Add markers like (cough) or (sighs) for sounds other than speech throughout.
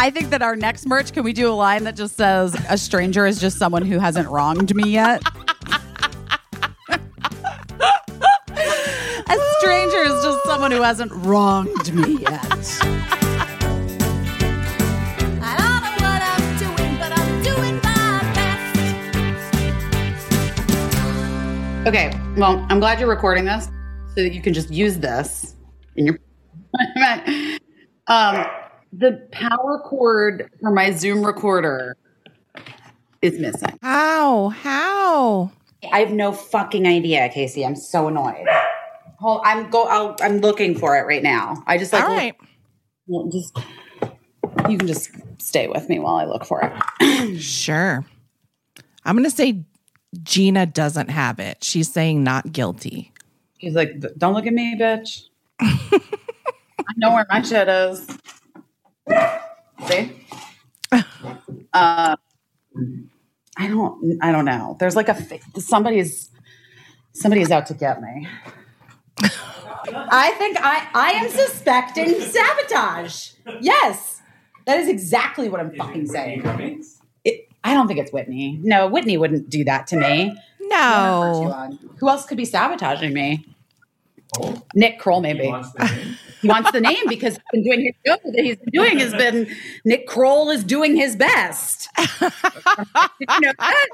I think that our next merch, can we do a line that just says, a stranger is just someone who hasn't wronged me yet? (laughs) a stranger is just someone who hasn't wronged me yet. I don't know what I'm doing, but I'm doing my best. Okay, well, I'm glad you're recording this so that you can just use this in your. (laughs) um, the power cord for my Zoom recorder is missing. How? How? I have no fucking idea, Casey. I'm so annoyed. Hold, I'm go. I'll, I'm looking for it right now. I just like All look- well, just you can just stay with me while I look for it. (clears throat) Sure. I'm going to say Gina doesn't have it. She's saying not guilty. He's like, "Don't look at me, bitch. (laughs) I know where my shit is." See? Uh, I don't. I don't know. There's like a somebody's somebody's out to get me. I think I I am suspecting sabotage. Yes, that is exactly what I'm fucking saying. It, I don't think it's Whitney. No, Whitney wouldn't do that to me. No. Who else could be sabotaging me? Nick Kroll, maybe. He wants, the name because he's been doing his show that he's been doing has been Nick Kroll is doing his best. (laughs) Did you know that?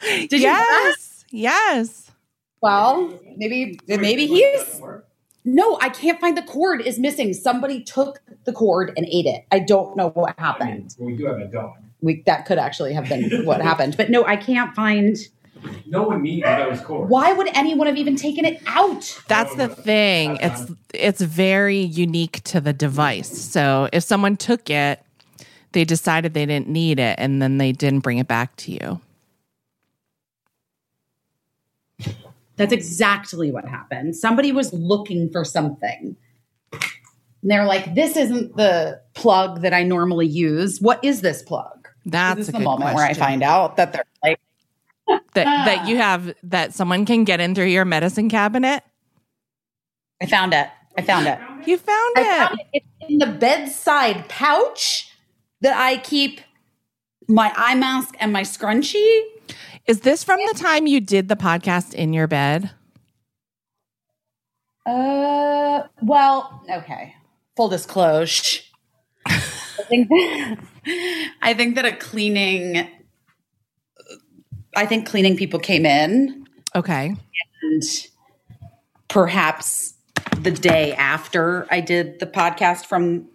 Did you know that? yes. Yes. Well, maybe maybe he's no, I can't find the cord is missing. Somebody took the cord and ate it. I don't know what happened. We do have a dog. We that could actually have been what happened. But no, I can't find No one needs those cords. why would anyone have even taken it out? That's the thing. It's it's very unique to the device. So if someone took it, they decided they didn't need it and then they didn't bring it back to you. That's exactly what happened. Somebody was looking for something. And they're like, this isn't the plug that I normally use. What is this plug? That's this a the good moment where I find out that they're like, that that you have that someone can get in through your medicine cabinet. I found it. I found it. You found I it. found it. It's in the bedside pouch that I keep my eye mask and my scrunchie. Is this from the time you did the podcast in your bed? Uh, well, okay. Full disclosure. (laughs) I think that, (laughs) I think that a cleaning I think cleaning people came in Okay. and perhaps the day after I did the podcast from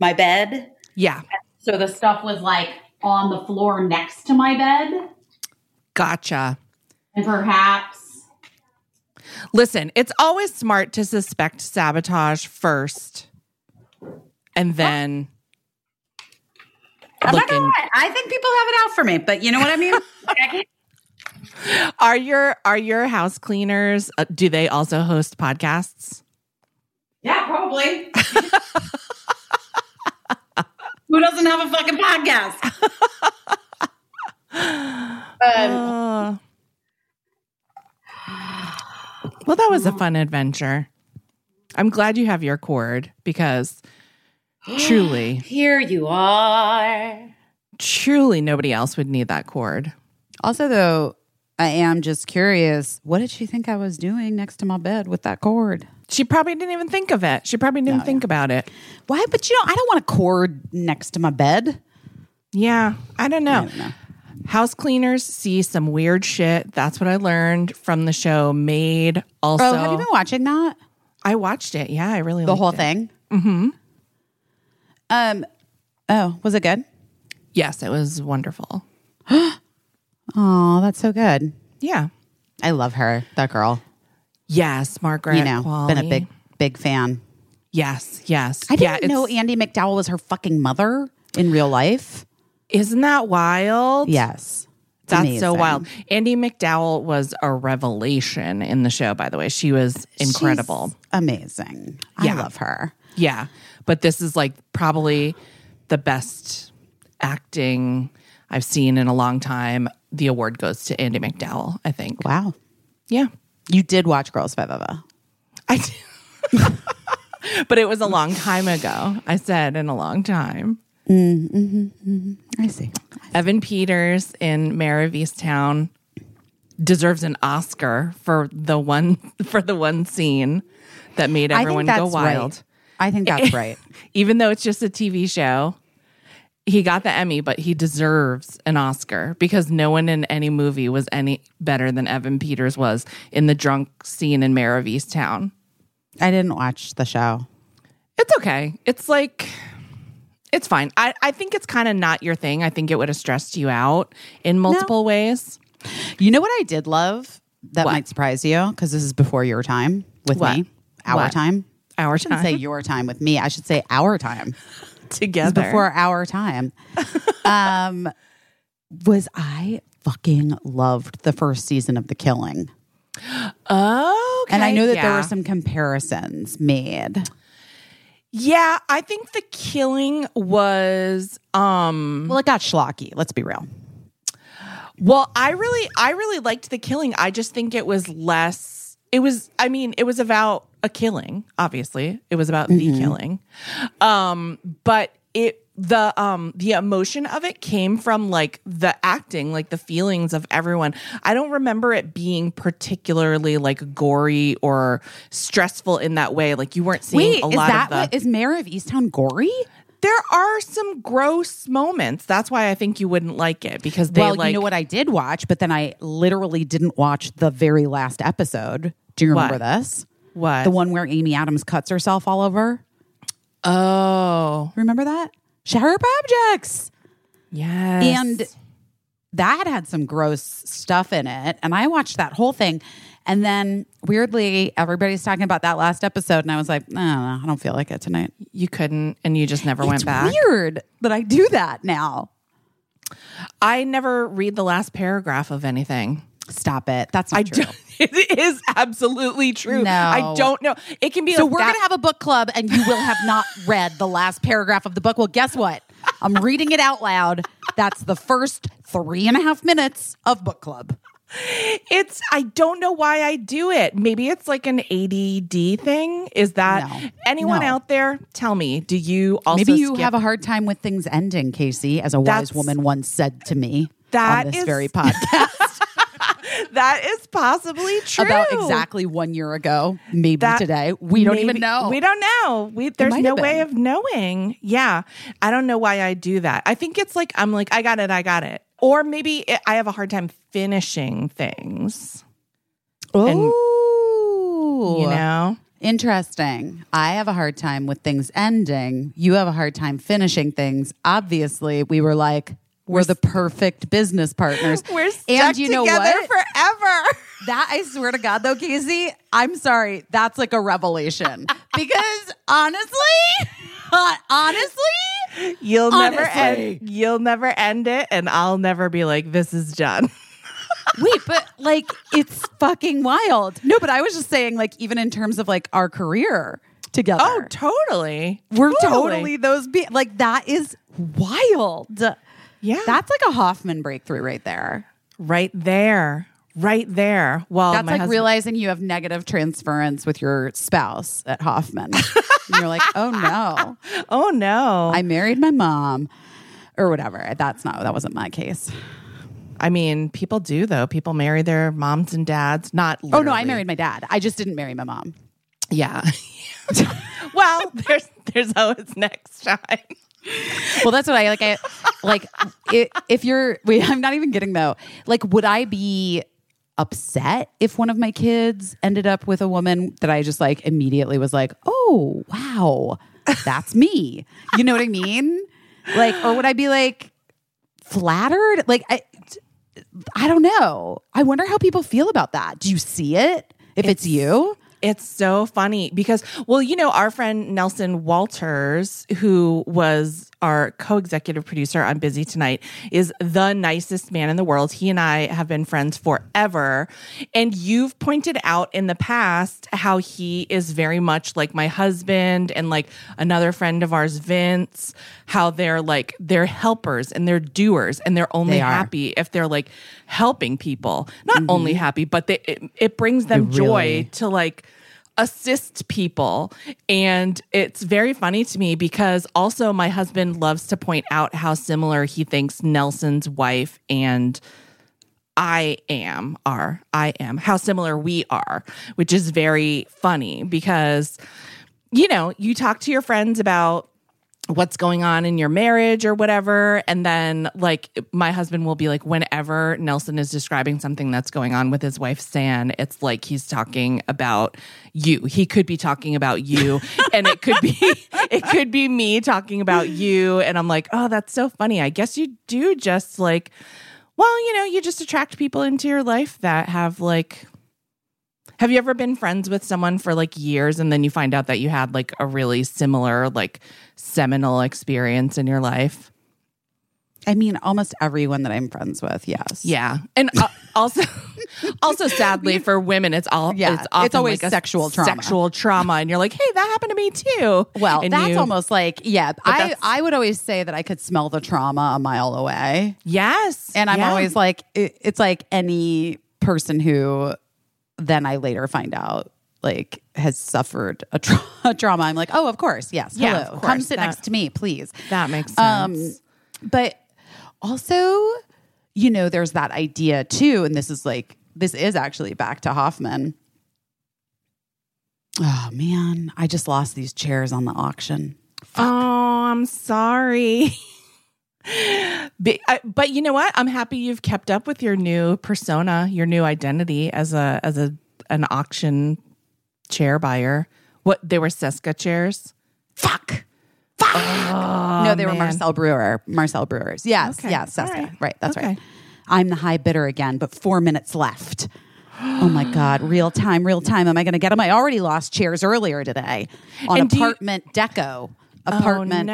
my bed. Yeah. So the stuff was like on the floor next to my bed Gotcha. and perhaps Listen, it's always smart to suspect sabotage first and then I'm not gonna lie, I think people have it out for me, but you know what I mean? (laughs) I can't- (laughs) Are your are your house cleaners uh, do they also host podcasts? Yeah, probably. Who doesn't have a fucking podcast? um, (sighs) well, that was a fun adventure. I'm glad you have your cord because truly, (gasps) here you are. truly nobody else would need that cord. Also, though, I am just curious. What did she think I was doing next to my bed with that cord? She probably didn't even think of it. She probably didn't No, think about it. Why? But you know, I don't want a cord next to my bed. Yeah, I don't know. Don't know. House cleaners see some weird shit. That's what I learned from the show Maid. Also, Oh, have you been watching that? I watched it. Yeah, I really The liked whole it. thing? Mm-hmm. Um. Oh, was it good? Yes, it was wonderful. (gasps) (gasps) Oh, that's so good. Yeah. I love her. That girl. Yes, Margaret. you know, Qualley. been a big, big fan. Yes, yes. I didn't know Andie MacDowell was her fucking mother in real life. Isn't that wild? Yes. That's so wild. Andie MacDowell was a revelation in the show, by the way. She was incredible. She's amazing. Yeah. I love her. Yeah. But this is like probably the best acting I've seen in a long time. The award goes to Andie MacDowell, I think. Wow. Yeah. You did watch Girls Five Eva. I did. (laughs) but it was a long time ago. I said in a long time. Mm-hmm, mm-hmm, mm-hmm. I see. Evan Peters in Mare of Easttown deserves an Oscar for the one (laughs) for the one scene that made everyone go wild. right. I think that's (laughs) right. Even though it's just a TV show, he got the Emmy, but he deserves an Oscar because no one in any movie was any better than Evan Peters was in the drunk scene in Mare of Easttown. I didn't watch the show. It's okay. It's like it's fine. I, I think it's kind of not your thing. I think it would have stressed you out in multiple ways. You know what I did love that What? might surprise you because this is before your time with What? me. Our What? time. Our I shouldn't say your time with me. I should say our time. Together. before our time. (laughs) um, was I fucking loved the first season of The Killing, Oh, and I know that there were some comparisons made. Yeah, I think the killing was um Well, it got schlocky. Let's be real. well, I really I really liked the killing. I just think it was less it was I mean, it was about a killing, obviously. It was about the killing. Um but it the um the emotion of it came from like the acting like the feelings of everyone i don't remember it being particularly like gory or stressful in that way like you weren't seeing Wait, a is lot that of the what is Mare of Easttown gory? there are some gross moments. That's why I think you wouldn't like it because they well, like you know what I did watch, but then I literally didn't watch the very last episode. Do you remember What? this? What The one where Amy Adams cuts herself all over. Oh, Remember that? Sharp objects. yes. And that had some gross stuff in it. And I watched that whole thing. And then weirdly, everybody's talking about that last episode. And I was like, no, no, I don't feel like it tonight. you couldn't, and you just never went back. weird that I do that now. I never read the last paragraph of anything. Stop it. That's not I true. (laughs) It is absolutely true. No. I don't know. It can be. So a we're that- going to have a book club, and you will have not (laughs) read the last paragraph of the book. Well, guess what? I'm reading it out loud. That's the first three and a half minutes of book club. It's. I don't know why I do it. Maybe it's like an ADD thing. Is that No. anyone No. out there? Tell me. Do you also Maybe you skip- have a hard time with things ending, Casey, as a wise That's- woman once said to me That on this is- very podcast (laughs) (laughs) that is possibly true about exactly one year ago, maybe That- today. We don't maybe- even know. We don't know. We there's no way of knowing. Yeah. I don't know why I do that. I think it's like I'm like I got it, I got it. Or maybe it, I have a hard time finishing things, Ooh. you know? Interesting. I have a hard time with things ending. You have a hard time finishing things. Obviously, we were like, we're the perfect business partners. (laughs) We're stuck and you know together what? forever. (laughs) That I swear to God, though, Casey, I'm sorry. That's like a revelation (laughs) because honestly, uh, honestly, You'll never Honestly. end you'll never end it and I'll never be like this is done. wait, but like it's fucking wild. No, but I was just saying, like, even in terms of like our career together, Oh, totally. we're totally those. Be- like that is wild. Yeah. That's like a Hoffman breakthrough right there. right there. Right there. Well, That's like husband- realizing you have negative transference with your spouse at Hoffman. (laughs) and you're like, oh no, (laughs) Oh no. I married my mom or whatever. That's not, that wasn't my case. I mean, people do though. People marry their moms and dads. Not. Oh no, I married my dad. I just didn't marry my mom. Yeah. (laughs) well, there's there's always next time. Well, that's what I like. I like i if you're. Wait, I'm not even getting though. Like, would I be upset if one of my kids ended up with a woman that I just like immediately was like, oh wow, that's me. You know what I mean? Like, or would I be like flattered? Like, I, I don't know. I wonder how people feel about that. Do you see it? If it's, you, It's so funny because, well, you know, our friend Nelson Walters, who was our co executive producer on Busy Tonight, is the nicest man in the world. He and I have been friends forever. And you've pointed out in the past how he is very much like my husband and like another friend of ours, Vince, how they're like, they're helpers and they're doers and they're only They happy if they're like helping people. Not only mm-hmm. happy, but they, it, it brings them It joy to like assist people. And it's very funny to me because also my husband loves to point out how similar he thinks Nelson's wife and I am are. I am. How similar we are, which is very funny because, you know, you talk to your friends about what's going on in your marriage or whatever. And then, like, my husband will be like, whenever Nelson is describing something that's going on with his wife, San, it's like he's talking about you. He could be talking about you. (laughs) and it could be, (laughs) it could be me talking about you. And I'm like, oh, that's so funny. I guess you do just like, well, you know, you just attract people into your life that have like, have you ever been friends with someone for like years and then you find out that you had like a really similar, like seminal experience in your life? I mean, almost everyone that I'm friends with, yes. Yeah. And uh, (laughs) also, also sadly for women, it's all, Yeah, it's, often it's always like a sexual trauma. Sexual trauma. And you're like, hey, that happened to me too. Well, And that's you- almost like, yeah, I, I would always say that I could smell the trauma a mile away. Yes. And I'm Yeah. always like, it, it's like any person who then I later find out like has suffered a, tra- (laughs) a trauma. I'm like, oh, of course. Yes. Yeah, Hello. of Come sit That- next to me, please. that makes sense. Um, but also, you know, there's that idea too, and this is like this is actually back to Hoffman. Oh man, I just lost these chairs on the auction. Oh, I'm sorry. (laughs) but, I, but you know what? I'm happy you've kept up with your new persona, your new identity as a as a an auction chair buyer. What they were Cesca chairs? Fuck. Fuck. Oh, no, they were Oh. Marcel Breuer. Marcel Breuers. Yes, Okay. yes, All right. right. That's Okay. right. I'm the high bidder again, but four minutes left. Oh my God, real time, real time. Am I going to get them? I already lost chairs earlier today on And do you- apartment deco. Oh, apartment no.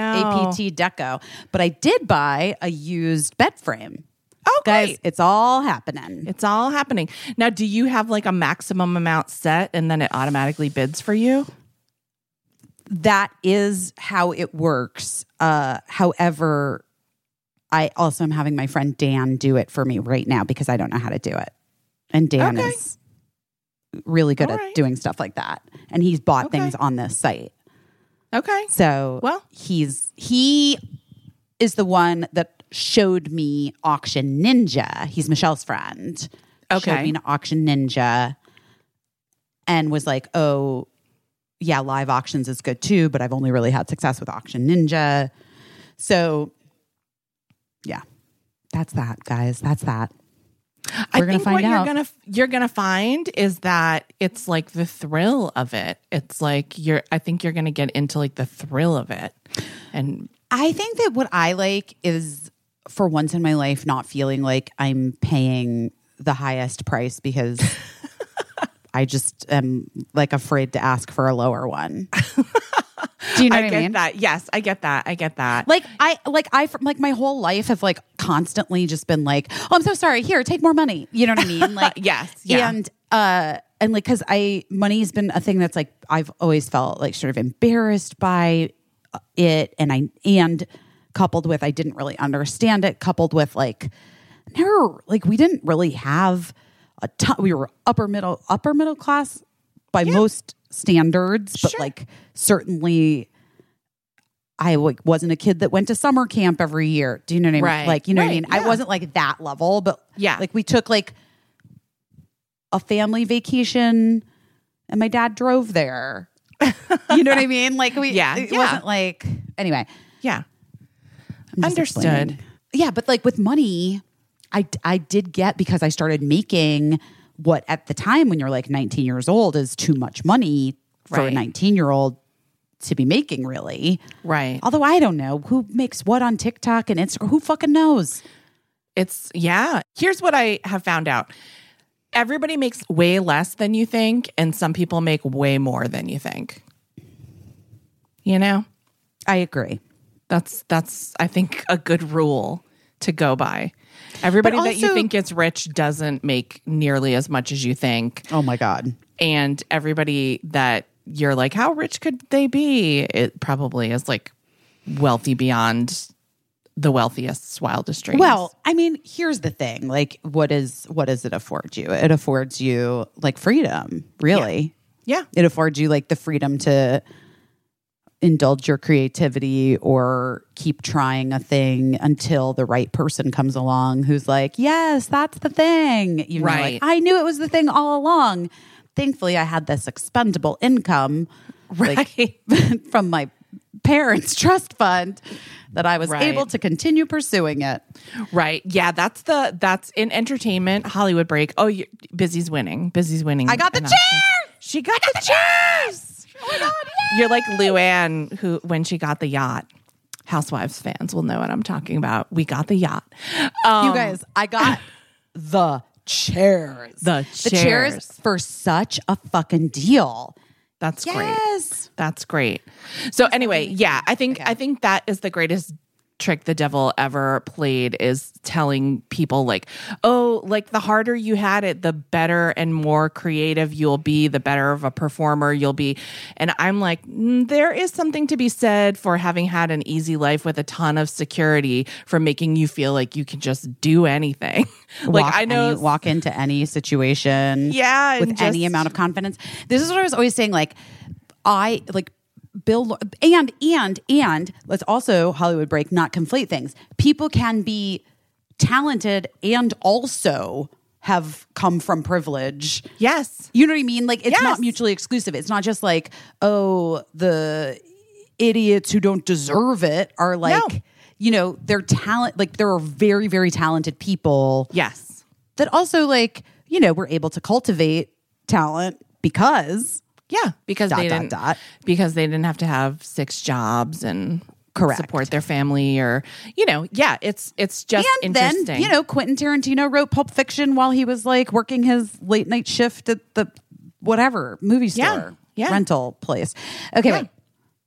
APT deco. But I did buy a used bed frame. Oh, Guys, great. it's all happening. It's all happening. Now, do you have like a maximum amount set and then it automatically bids for you? that is how it works. Uh, however, I also am having my friend Dan do it for me right now because I don't know how to do it. And Dan Okay. is really good All at doing stuff like that. And he's bought Okay. things on this site. Okay. So Well- he's he is the one that showed me Auction Ninja. He's Michelle's friend. Okay. Showed me an Auction Ninja and was like, oh, yeah, live auctions is good too, but I've only really had success with Auction Ninja. So yeah, that's that, guys. That's that. I We're gonna think find what out. you're gonna you're gonna find is that it's like the thrill of it. It's like you're. I think you're gonna get into like the thrill of it, and I think that what I like is for once in my life not feeling like I'm paying the highest price because (laughs) I just am like afraid to ask for a lower one. Do you know I what I mean? that. Yes, I get that. I get that. Like I like I like my whole life have like constantly just been like, oh, I'm so sorry. Here, take more money. You know what I mean? (laughs) Like Yes, yeah. and uh and like because I money's been a thing that's like I've always felt like sort of embarrassed by it, and I and coupled with I didn't really understand it, coupled with like never like we didn't really have a ton. We were upper middle upper middle class by most standards, but Sure. like certainly. I like wasn't a kid that went to summer camp every year. Do you know what I mean? Right. Like, you know what I Right, mean? I wasn't like that level, but Yeah. like we took like a family vacation and my dad drove there. (laughs) you know what I mean? Like we Yeah, it yeah. wasn't like anyway. yeah, Understood. explaining. Yeah, but like with money, I I did get because I started making what at the time when you're like 19 years old is too much money for a 19 year old to be making really. right. Although I don't know who makes what on TikTok and Instagram. Who fucking knows? It's yeah. Here's what I have found out. Everybody makes way less than you think, and some people make way more than you think. You know? I agree. That's that's I think a good rule to go by. Everybody But that you think gets rich doesn't make nearly as much as you think. Oh my god. And everybody that you're like, how rich could they be? It probably is like wealthy beyond the wealthiest's wildest dreams. Well, I mean, here's the thing. Like, what is what does it afford you? It affords you like freedom, really. Yeah. It affords you like the freedom to indulge your creativity or keep trying a thing until the right person comes along who's like, yes, that's the thing. Even though, Right. Like, I knew it was the thing all along. Thankfully, I had this expendable income like, (laughs) from my parents' trust fund that I was Right. able to continue pursuing it. Right. Yeah, that's the that's in entertainment Hollywood break. Oh, you Busy's winning. Busy's winning. I got the chair! She got, the, chairs. Oh my God, You're like Luann who when she got the yacht. Housewives fans will know what I'm talking about. We got the yacht. Um, you guys, I got (coughs) the chairs. The The chairs chairs. for such a fucking deal. That's great. That's great. So anyway, yeah, I think I think that is the greatest trick the devil ever played is telling people like, "Oh, like the harder you had it, the better and more creative you'll be, the better of a performer you'll be." And I'm like, mm, there is something to be said for having had an easy life with a ton of security for making you feel like you can just do anything. (laughs) like walk I know any, walk into any situation Yeah, with and any amount of confidence this is what i was always saying like i like bill and and and let's also hollywood break not conflate things people can be talented and also have come from privilege Yes. you know what i mean like it's Yes. not mutually exclusive it's not just like oh the idiots who don't deserve it are like No. you know they're talent like there are very very talented people Yes. that also like you know we're able to cultivate talent because Yeah, because Dot, they dot, didn't dot. because they didn't have to have six jobs and Correct. support their family or you know, yeah, it's it's just and interesting. then you know Quentin Tarantino wrote Pulp Fiction while he was like working his late night shift at the whatever movie store Yeah, yeah. rental place. Okay, Yeah. wait.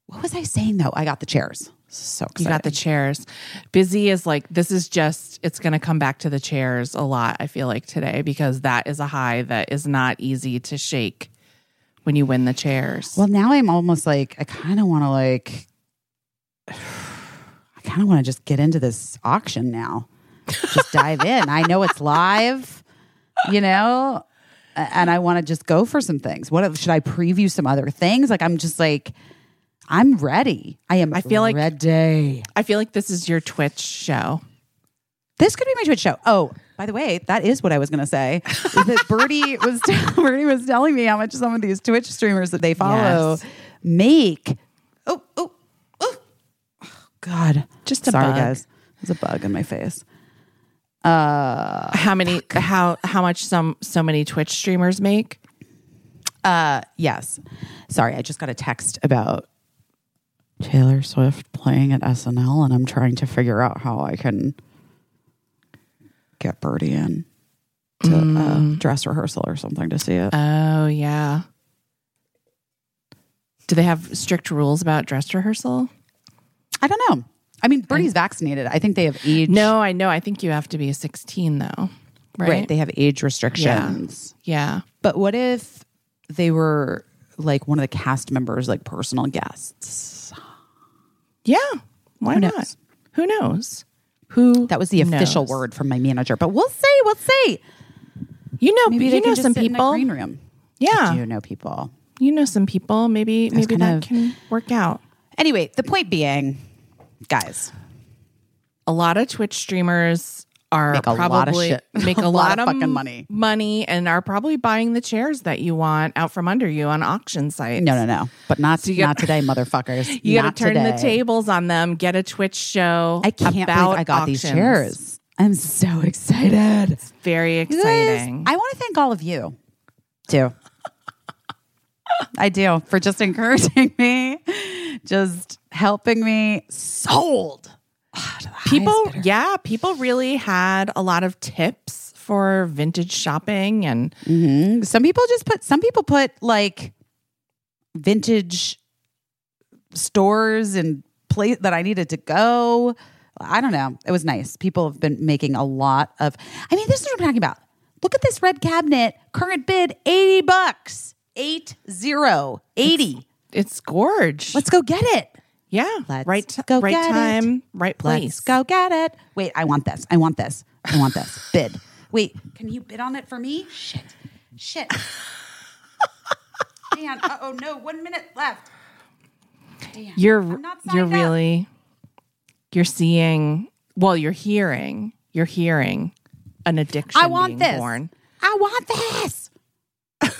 What was I saying though? I got the chairs. So excited. you got the chairs. Busy is like this is just it's going to come back to the chairs a lot I feel like today because that is a high that is not easy to shake when you win the chairs. Well, now I'm almost like I kind of want to like (sighs) I kind of want to just get into this auction now. Just dive in. I know it's live, you know, and I want to just go for some things. What should I preview some other things? Like I'm just like I'm ready. I am. I feel like- ready. I feel like this is your Twitch show. This could be my Twitch show. Oh, by the way, that is what I was going to say. that Birdie (laughs) was (laughs) Birdie was telling me how much some of these Twitch streamers that they follow Yes. make. Oh, oh, oh, Oh, God! Just a sorry, bug. guys. There's a bug in my face. Uh, How many how how much some so many Twitch streamers make? Uh, yes. Sorry, I just got a text about Taylor Swift playing at SNL, and I'm trying to figure out how I can get Birdie in to uh, dress rehearsal or something to see it. Oh yeah. Do they have strict rules about dress rehearsal? I don't know. I mean, Birdie's vaccinated. I think they have age. No, I know. I think you have to be 16 though. Right. right. They have age restrictions. yeah. But what if they were like one of the cast members, like personal guests? Yeah. Why Who not? knows? Who knows? Who That was the official knows? word from my manager. But we'll see. We'll see. You know, Maybe you know some people. green room. Yeah. You know people? You know some people. Maybe was maybe that of- can work out. Anyway, the point being, guys, A lot of Twitch streamers are Make a lot of probably shit- (laughs) make a, a lot lot, of fucking money. money and are probably buying the chairs that you want out from under you on auction sites. no, no, no, but not you got- not today, motherfuckers. (laughs) You got to turn the tables on them. Get a Twitch show. I can't believe I got these chairs. I'm so excited. Very You guys, exciting. I want to thank all of you too. I do for just encouraging (laughs) me, just helping me. Sold. To (sighs) the highest people, yeah, people really had a lot of tips for vintage shopping and mm-hmm. Some people just put. Some people put like vintage stores and place that I needed to go. I don't know. It was nice. People have been making a lot of. I mean, this is what I'm talking about. Look at this red cabinet. Current bid eighty bucks. Eight zero eighty. it's gorge. Let's go get it. Yeah, let's right, t- go right get it. time, right place. Let's go get it. Wait, I want this. I want this. I want this. (laughs) bid. Wait, can you bid on it for me? Shit. Shit. (laughs) Dan, uh oh no, one minute left. You're you're up. really you're seeing well, you're hearing you're hearing an addiction I want this. born. I want this. (laughs)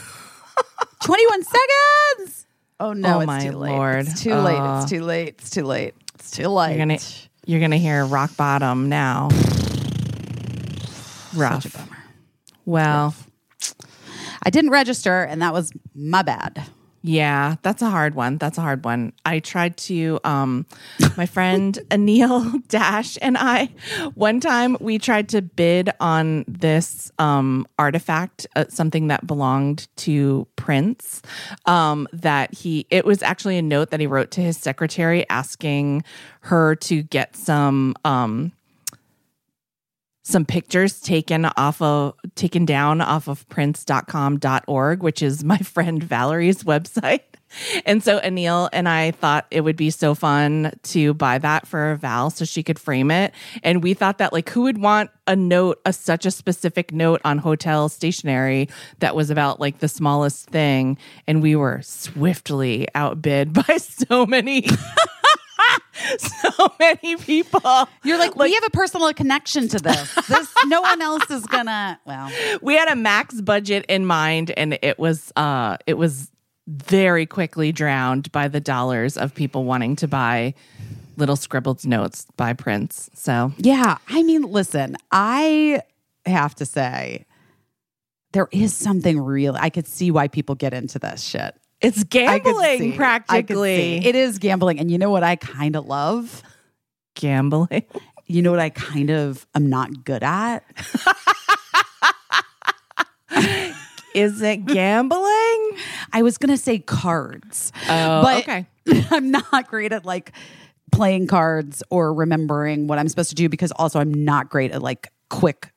21 seconds. Oh no, Oh, it's too late. Lord. It's too late. Uh, It's too late. It's too late. It's too late. You're gonna you're gonna hear rock bottom now. Rough. Such a bummer. Well, I didn't register, and that was my bad. Yeah, that's a hard one. That's a hard one. I tried to um my friend (laughs) Anil Dash and I one time we tried to bid on this um artifact, uh, something that belonged to Prince. Um that he it was actually a note that he wrote to his secretary asking her to get some um some pictures taken off of taken down off of prince.com.org which is my (laughs) friend valerie's website. And so anil and i thought it would be so fun to buy that for val so she could frame it. And we thought that like who would want a note a such a specific note on hotel stationery that was about like the smallest thing? And we were swiftly outbid (laughs) by so many (laughs) (laughs) so many people You're like, we have a personal connection to this. This (laughs) no one else is gonna. Well, we had a max budget in mind and it was uh it was very quickly drowned by the dollars of people wanting to buy little scribbled notes by prince so yeah. I mean, listen, I have to say, there is something real. I could see why people get into this shit. It's gambling. Practically. It is gambling, and you know what I kind of love. gambling You know what I kind of am not good at. is it gambling I was gonna say cards. oh But- okay (laughs) I'm not great at like playing cards or remembering what I'm supposed to do because also I'm not great at like quick,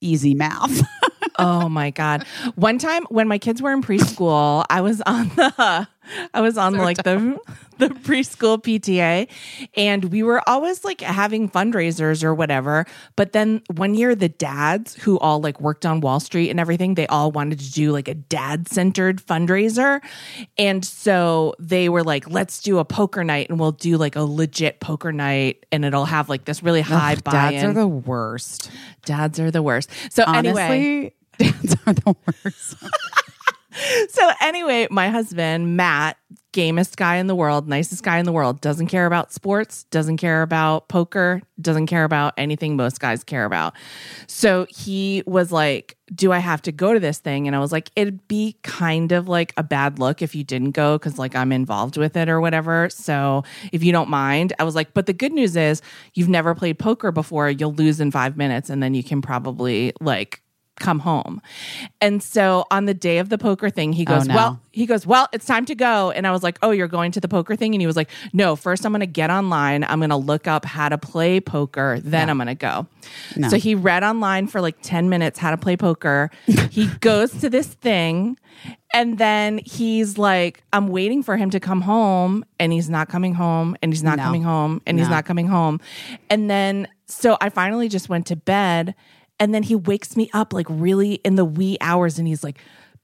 easy math. (laughs) oh my god. One time when my kids were in preschool i was on the i was on like the (laughs) the preschool pta and we were always like having fundraisers or whatever. But then one year the dads who all like worked on wall street and everything they all wanted to do like a dad centered fundraiser. And so they were like let's do a poker night and we'll do like a legit poker night and it'll have like this really high buy-in Dads are the worst. dads are the worst. So anyway Honestly, (laughs) dads are the worst. So anyway, my husband, Matt, gamest guy in the world, nicest guy in the world, doesn't care about sports, doesn't care about poker, doesn't care about anything most guys care about. So he was like, "Do I have to go to this thing?" And I was like, "It'd be kind of like a bad look if you didn't go cuz like I'm involved with it or whatever. So if you don't mind." I was like, "But the good news is you've never played poker before. You'll lose in 5 minutes and then you can probably like come home. And so on the day of the poker thing, he goes, oh, no. Well, he goes, Well, it's time to go. And I was like, Oh, you're going to the poker thing? And he was like, No, first I'm going to get online. I'm going to look up how to play poker. Then I'm going to go. So he read online for like 10 minutes how to play poker. (laughs) he goes to this thing. And then he's like, I'm waiting for him to come home, and he's not coming home, and he's not No. coming home, and he's not coming home. And then, so I finally just went to bed, and then he wakes me up like really in the wee hours, and he's like,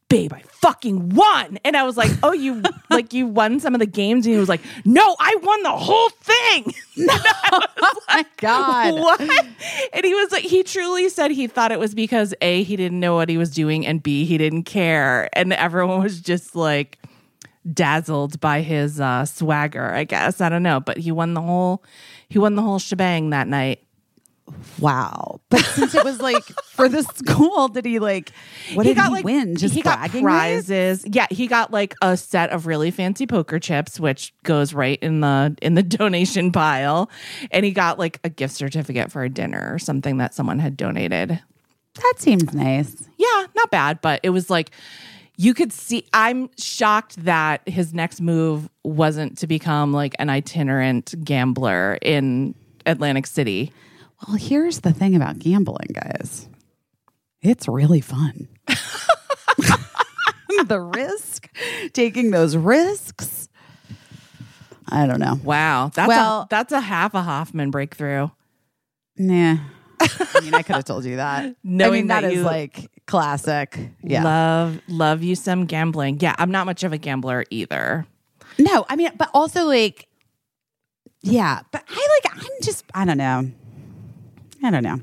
Babe, I fucking won. And I was like, Oh, you (laughs) like you won some of the games? And he was like, No, I won the whole thing. (laughs) (laughs) oh my God. What? And he was like, he truly said he thought it was because A, he didn't know what he was doing, and B, he didn't care. And everyone was just like dazzled by his uh, swagger, I guess. I don't know. But he won the whole he won the whole shebang that night. Wow. But since it was like for the school, did he like, what did he win? Just he got prizes. Yeah, he got like a set of really fancy poker chips, which goes right in the in the (laughs) donation pile. And he got like a gift certificate for a dinner or something that someone had donated. That seems nice. Yeah, not bad, but it was like you could see I'm shocked that his next move wasn't to become like an itinerant gambler in Atlantic City. Well, here's the thing about gambling, guys. It's really fun. (laughs) the risk, taking those risks. I don't know. Wow, that's Well- a that's a half a Hoffman breakthrough. Nah. (laughs) I mean, I could have told you that. I Knowing mean, that that is like classic. Yeah. Love, love you some gambling. Yeah, I'm not much of a gambler either. No, I mean, but also like, yeah, but I like, I'm just, I don't know. I don't know.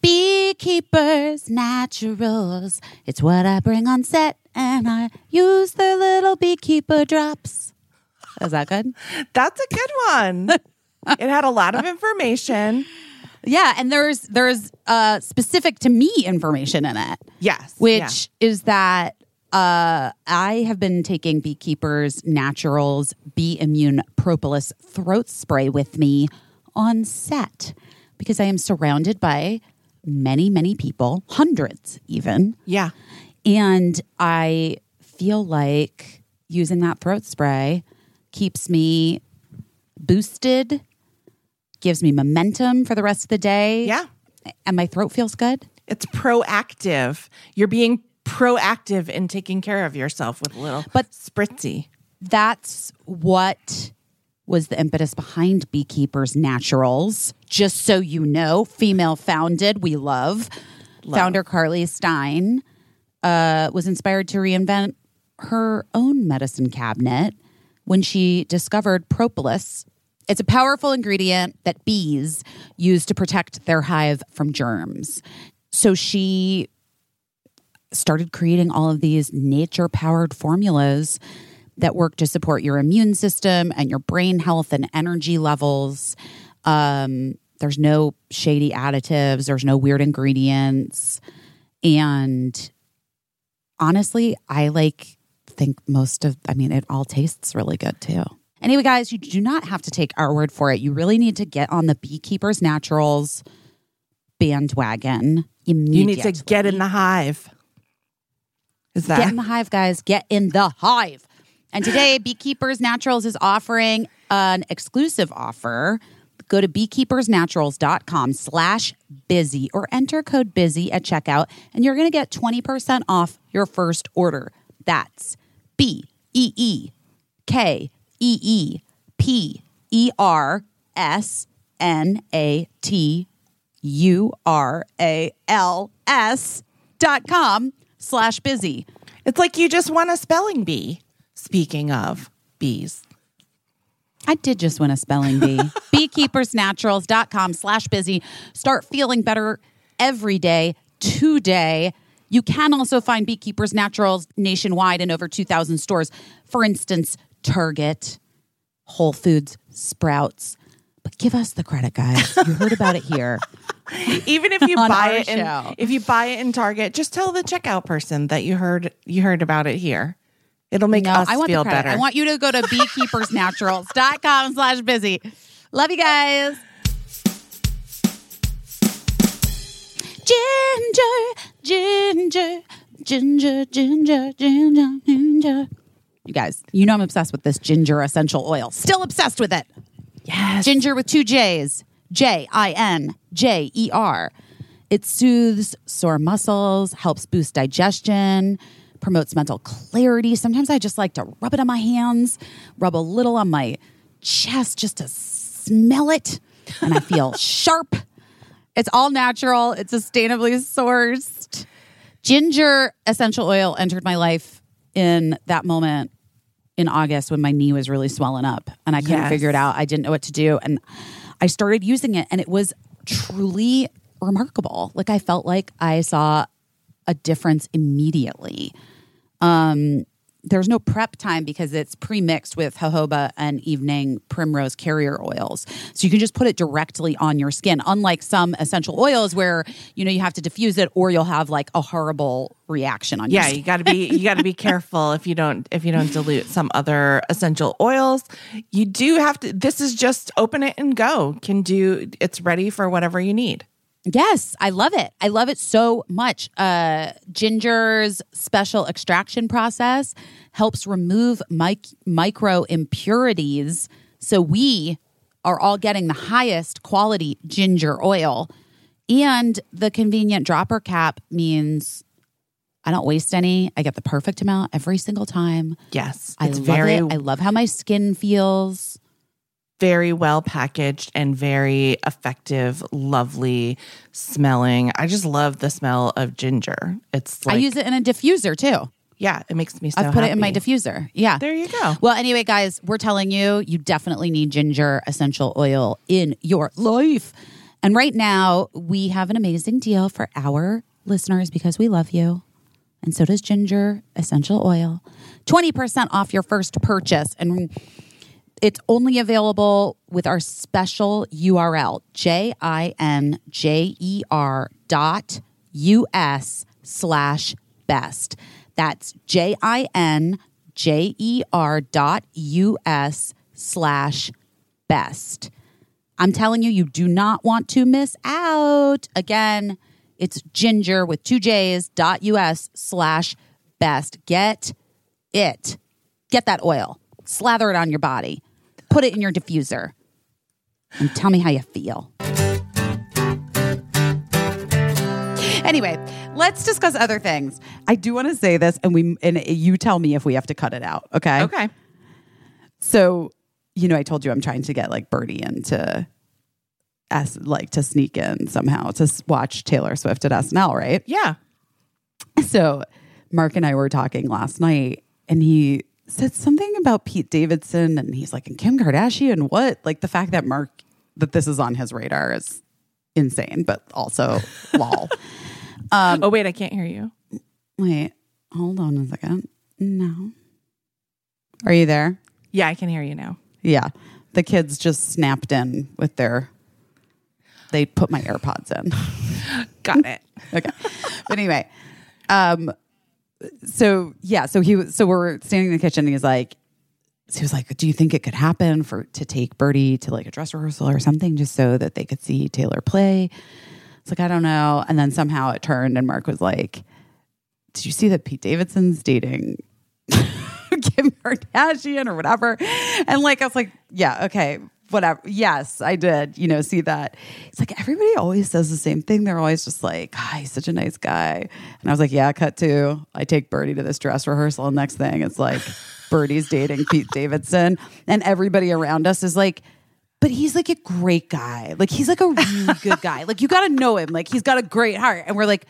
Beekeepers, naturals. It's what I bring on set, and I use the little beekeeper drops. Is that good? That's a good one. (laughs) it had a lot of information. Yeah, and there's there's uh specific to me information in it. Yes. which yeah. is that uh, I have been taking Beekeepers Naturals Bee Immune Propolis throat spray with me on set because I am surrounded by many, many people, hundreds even. Yeah. And I feel like using that throat spray keeps me boosted, gives me momentum for the rest of the day. Yeah. And my throat feels good. It's proactive. You're being proactive in taking care of yourself with a little But- spritzy. that's what was the impetus behind Beekeepers Naturals. Just so you know, female founded, we love. Founder Carly Stein uh, was inspired to reinvent her own medicine cabinet when she discovered propolis. It's a powerful ingredient that bees use to protect their hive from germs. So she started creating all of these nature powered formulas that work to support your immune system and your brain health and energy levels. Um, there's no shady additives, there's no weird ingredients. And honestly, I like think most of, I mean, it all tastes really good too. Anyway, guys, you do not have to take our word for it. You really need to get on the Beekeepers Naturals bandwagon immediately. You need to get in the hive. Is that Get in the hive, guys. Get in the hive. And today, (gasps) Beekeepers Naturals is offering an exclusive offer. Go to beekeepersnaturals.com slash busy or enter code busy at checkout, and you're going to get 20% off your first order. That's B E E K E E P E R S N A T U R A L S dot com slash busy. It's like you just won a spelling bee. Speaking of bees. I did just win a spelling bee. (laughs) Beekeepersnaturals.com slash busy. Start feeling better every day, today. You can also find Beekeepers Naturals nationwide in over 2,000 stores. For instance, Target, Whole Foods, Sprouts. But give us the credit, guys. You heard about it here. (laughs) Even if you buy it in if you buy it in Target, just tell the checkout person that you heard you heard about it here. It'll make No, us I want feel better. I want you to go to beekeepersnaturals.com (laughs) slash busy. Love you guys. Ginger, ginger, ginger, ginger, ginger, ginger. You guys, you know I'm obsessed with this ginger essential oil. Still obsessed with it. Yes. Ginger with two J's. J I N J E R. It soothes sore muscles, helps boost digestion, promotes mental clarity. Sometimes I just like to rub it on my hands, rub a little on my chest just to smell it, and I feel (laughs) sharp. It's all natural, it's sustainably sourced. Ginger essential oil entered my life in that moment in August when my knee was really swelling up and I couldn't Yes. figure it out. I didn't know what to do. And I started using it and it was truly remarkable. Like I felt like I saw a difference immediately. Um, there's no prep time because it's pre-mixed with jojoba and evening primrose carrier oils. So you can just put it directly on your skin. Unlike some essential oils where, you know, you have to diffuse it or you'll have like a horrible reaction on your yeah, skin. you got to be you got to be careful if you don't if you don't dilute some other essential oils. You do have to this is just open it and go. Can do it's ready for whatever you need. Yes, I love it. I love it so much. Uh, ginger's special extraction process helps remove mic- micro impurities. So we are all getting the highest quality ginger oil. And the convenient dropper cap means I don't waste any. I get the perfect amount every single time. Yes. I love very it. I love how my skin feels. Very well packaged and very effective, lovely smelling. I just love the smell of ginger. It's like I use it in a diffuser too. yeah, it makes me so I've put it in my diffuser. Yeah. There you go. Well, anyway, guys, we're telling you, you definitely need ginger essential oil in your life. And right now, we have an amazing deal for our listeners because we love you. And so does ginger essential oil. 20% off your first purchase. And it's only available with our special URL, J I N J E R dot US slash best. That's J I N J E R dot US slash best. I'm telling you, you do not want to miss out. Again, it's ginger with two J's dot US slash best. Get it. Get that oil. Slather it on your body. Put it in your diffuser. And tell me how you feel. Anyway, let's discuss other things. I do want to say this, and we and you tell me if we have to cut it out. Okay. Okay. So, you know, I told you I'm trying to get like Birdie into S, like to sneak in somehow to watch Taylor Swift at SNL, right? Yeah. So, Marc and I were talking last night, and he said something about Pete Davidson, and he's like, and Kim Kardashian, and what? Like the fact that Marc, that this is on his radar is insane, but also (laughs) lol. Um, oh wait, I can't hear you. Wait, hold on a second. No. Are you there? Yeah, I can hear you now. Yeah. The kids just snapped in with their, they put my AirPods in. (laughs) Got it. (laughs) okay. But anyway, um, so yeah, so he so we're standing in the kitchen and he's like, so he was like, do you think it could happen for, to take Birdie to like a dress rehearsal or something just so that they could see Taylor play? It's like, I don't know. And then somehow it turned and Marc was like, did you see that Pete Davidson's dating (laughs) Kim Kardashian or whatever? And like, I was like, yeah, okay, whatever. Yes, I did, you know, see that. It's like everybody always says the same thing. They're always just like, ah, he's such a nice guy. And I was like, yeah, cut to. I take Birdie to this dress rehearsal. Next thing, it's like Birdie's dating Pete Davidson. And everybody around us is like, but he's like a great guy. Like he's like a really good guy. Like you got to know him. Like he's got a great heart. And we're like,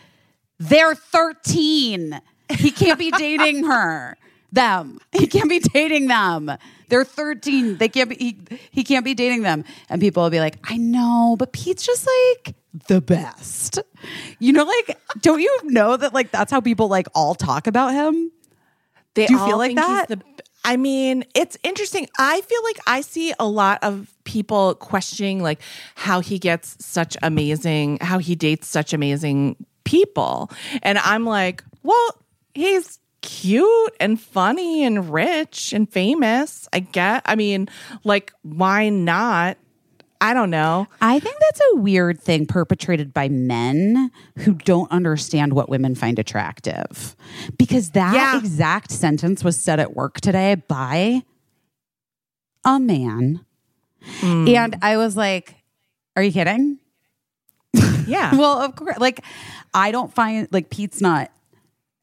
they're 13. He can't be dating her. Them. He can't be dating them. They're 13. They can't be he, he can't be dating them. And people will be like, I know, but Pete's just like the best. You know, like, don't you know that like that's how people like all talk about him? They Do you all feel like that? The, I mean, it's interesting. I feel like I see a lot of people questioning like how he gets such amazing, how he dates such amazing people. And I'm like, well, he's cute and funny and rich and famous. I get. I mean, like why not? I don't know. I think that's a weird thing perpetrated by men who don't understand what women find attractive. Because that Yeah. exact sentence was said at work today by a man. Hmm. And I was like, are you kidding? Yeah. (laughs) well, of course. Like, I don't find, like, Pete's not,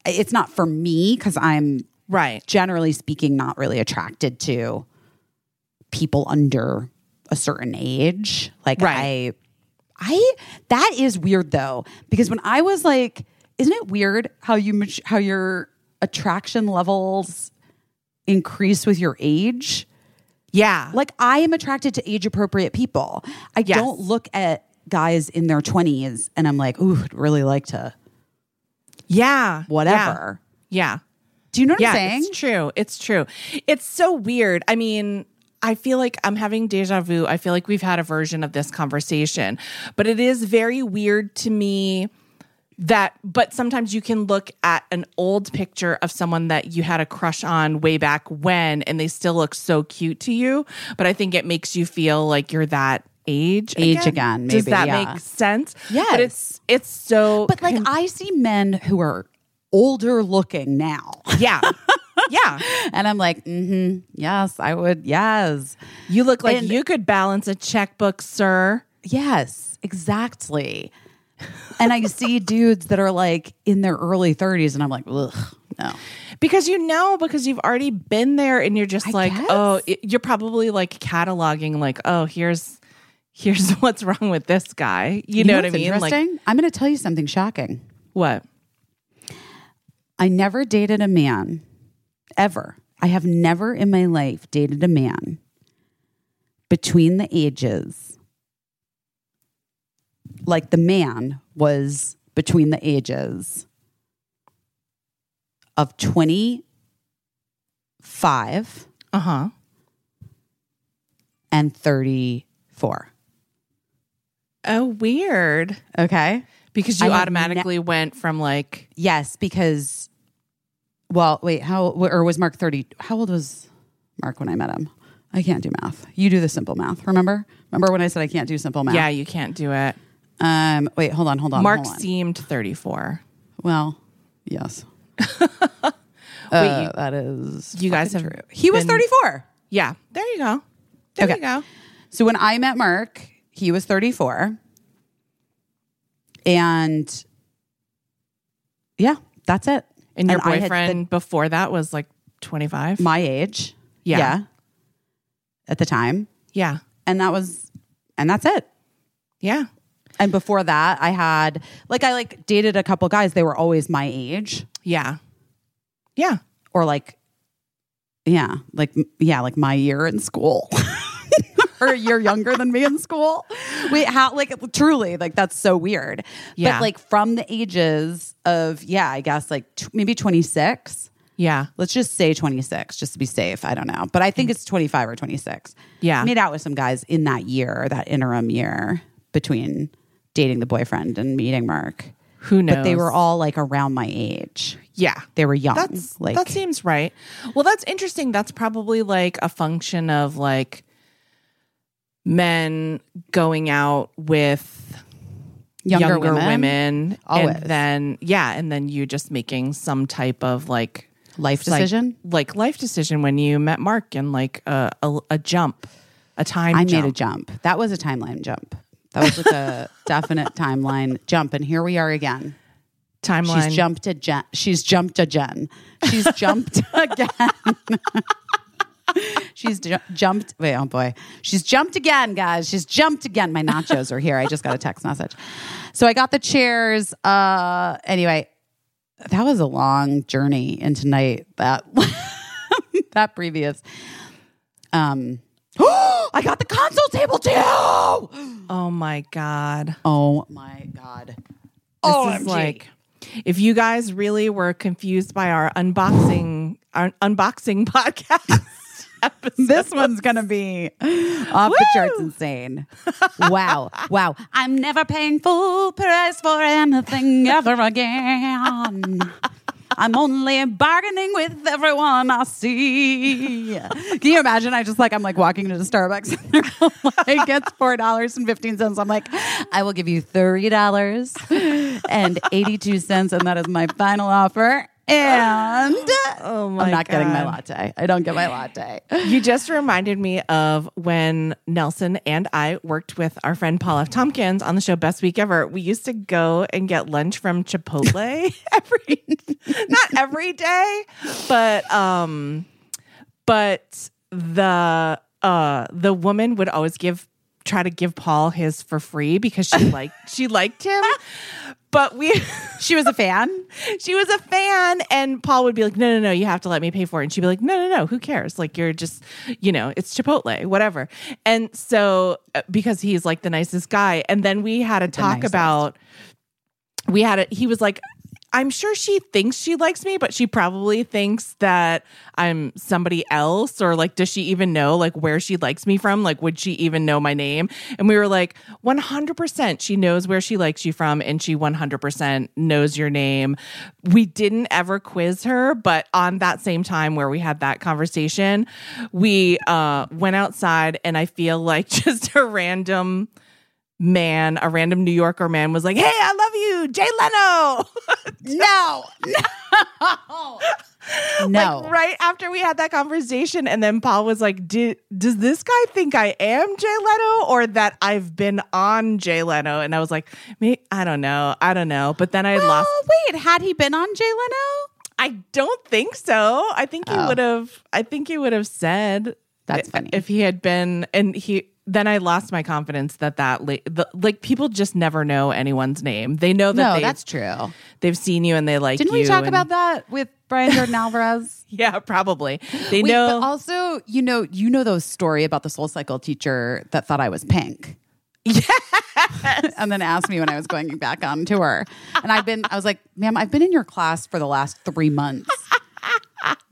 it's not for me because I'm right. generally speaking not really attracted to people under a certain age like Right. i i that is weird though because when i was like isn't it weird how you how your attraction levels increase with your age Yeah. like i am attracted to age appropriate people i Yes. don't look at guys in their 20s and i'm like ooh i'd really like to yeah. whatever Yeah. do you know what yeah, i'm saying It's true. It's true. It's so weird. I mean, I feel like I'm having deja vu. I feel like we've had a version of this conversation, but it is very weird to me that, but sometimes you can look at an old picture of someone that you had a crush on way back when, and they still look so cute to you. But I think it makes you feel like you're that age Age again, Does maybe, that yeah. make sense? Yes. But it's, it's so, But like I see men who are older looking now. yeah. Yeah. (laughs) And I'm like, mm-hmm, yes, I would, yes. You look like And- you could balance a checkbook, sir. Yes, exactly. and I see (laughs) dudes that are like in their early 30s, and I'm like, ugh, No. Because you know, because you've already been there and you're just I like, guess. oh, it- you're probably like cataloging, like, oh, here's here's (laughs) what's wrong with this guy. You, know, what I mean? Like Interesting. I'm going to tell you something shocking. what? I never dated a man ever. I have never in my life dated a man between the ages. Like the man was between the ages of 25 Uh huh. and 34. Oh, weird. Okay. Because you I automatically went from like Yes, because, well, wait, how, or was Marc 30? How old was Marc when I met him? I can't do math. You do the simple math, remember? Remember when I said I can't do simple math? yeah, you can't do it. Um, wait, hold on, hold on. Marc hold on. seemed 34. Well, yes. (laughs) Wait, Uh, you, that is. you guys have true. He was 34. yeah, there you go. There Okay. you go. So when I met Marc, he was 34. And yeah, that's it. And your the- boyfriend before that was like 25? my age. Yeah. At the time. yeah. And that was, and that's it. Yeah. And before that, I had, like, I like dated a couple guys. They were always my age Yeah. Yeah. or like, yeah, like, yeah, like my year in school. (laughs) or a year younger than me in school. Wait, how like truly like that's so weird. Yeah. But like from the ages of yeah, I guess like t- maybe 26. Yeah. Let's just say 26 just to be safe. I don't know. But I think mm. it's 25 or 26. Yeah. Made out with some guys in that year, that interim year between dating the boyfriend and meeting Marc. Who knows? But they were all like around my age. Yeah. They were young. That's like that seems right. Well, that's interesting. That's probably like a function of like men going out with younger, younger, women. women, Always. and then yeah, and then you just making some type of like Life decision. like, life decision when you met Marc and like a a, a jump, a time. I jump. made a jump. That was a timeline jump. That was like a (laughs) definite timeline jump. And here we are again. timeline. She's jumped a Jen. She's jumped a Jen. She's (laughs) jumped again. (laughs) She's ju- jumped. Wait, oh boy. She's jumped again, guys. She's jumped again. My nachos are here. I just got a text message. So I got the chairs. Uh, anyway, that was a long journey into night. That (laughs) that previous. Um, (gasps) I got the console table too. Oh my god. Oh my god. This OMG. is like if you guys really were confused by our unboxing our unboxing (laughs) podcast episode. This one's gonna be off the charts insane. Wow. Wow. I'm never paying full price for anything ever again. I'm only bargaining with everyone I see. Can you imagine? I just like I'm like walking into Starbucks and they're like it's four dollars and fifteen cents. I'm like, I will give you thirty dollars and eighty two cents, and that is my final offer. And Oh my I'm not getting my latte. I don't get my latte. You just reminded me of when Nelson and I worked with our friend Paul F. Tompkins on the show Best Week Ever. We used to go and get lunch from Chipotle (laughs) every not every day, but um but the uh the woman would always give try to give Paul his for free because she (laughs) liked she liked him. But we She was a fan. (laughs) she was a fan and paul would be like no no no you have to let me pay for it and she'd be like no no no who cares like you're just you know it's chipotle whatever and so uh, because he's like the nicest guy and then we had a talk nicest. about we had a he was like i'm sure she thinks she likes me but she probably thinks that i'm somebody else or like does she even know like where she likes me from? Like would she even know my name? And we were like 100% she knows where she likes you from and she 100% knows your name. We didn't ever quiz her but on that same time where we had that conversation we uh went outside and i feel like (laughs) just a random man, a random New Yorker man was like, Hey, I love you, Jay Leno. (laughs) No. No. (laughs) no. Like, right after we had that conversation. And then Paul was like, Does this guy think I am Jay Leno or that I've been on Jay Leno? And I was like, Me, I don't know. I don't know. But then I lost. Oh, wait. Had he been on Jay Leno? I don't think so. I think he Oh. would have. I think he would have said That's funny. if he had been. And he then I lost my confidence that that la- the, like people just never know anyone's name. They know that no, they, that's true. they've seen you and they like. Didn't we talk and- about that with Brian Jordan Alvarez? (laughs) Yeah, probably. They Wait, know. but also, you know, you know those story about the SoulCycle teacher that thought I was pink. (laughs) and then asked me when I was going back on tour. And I've been, I was like, ma'am, I've been in your class for the last three months.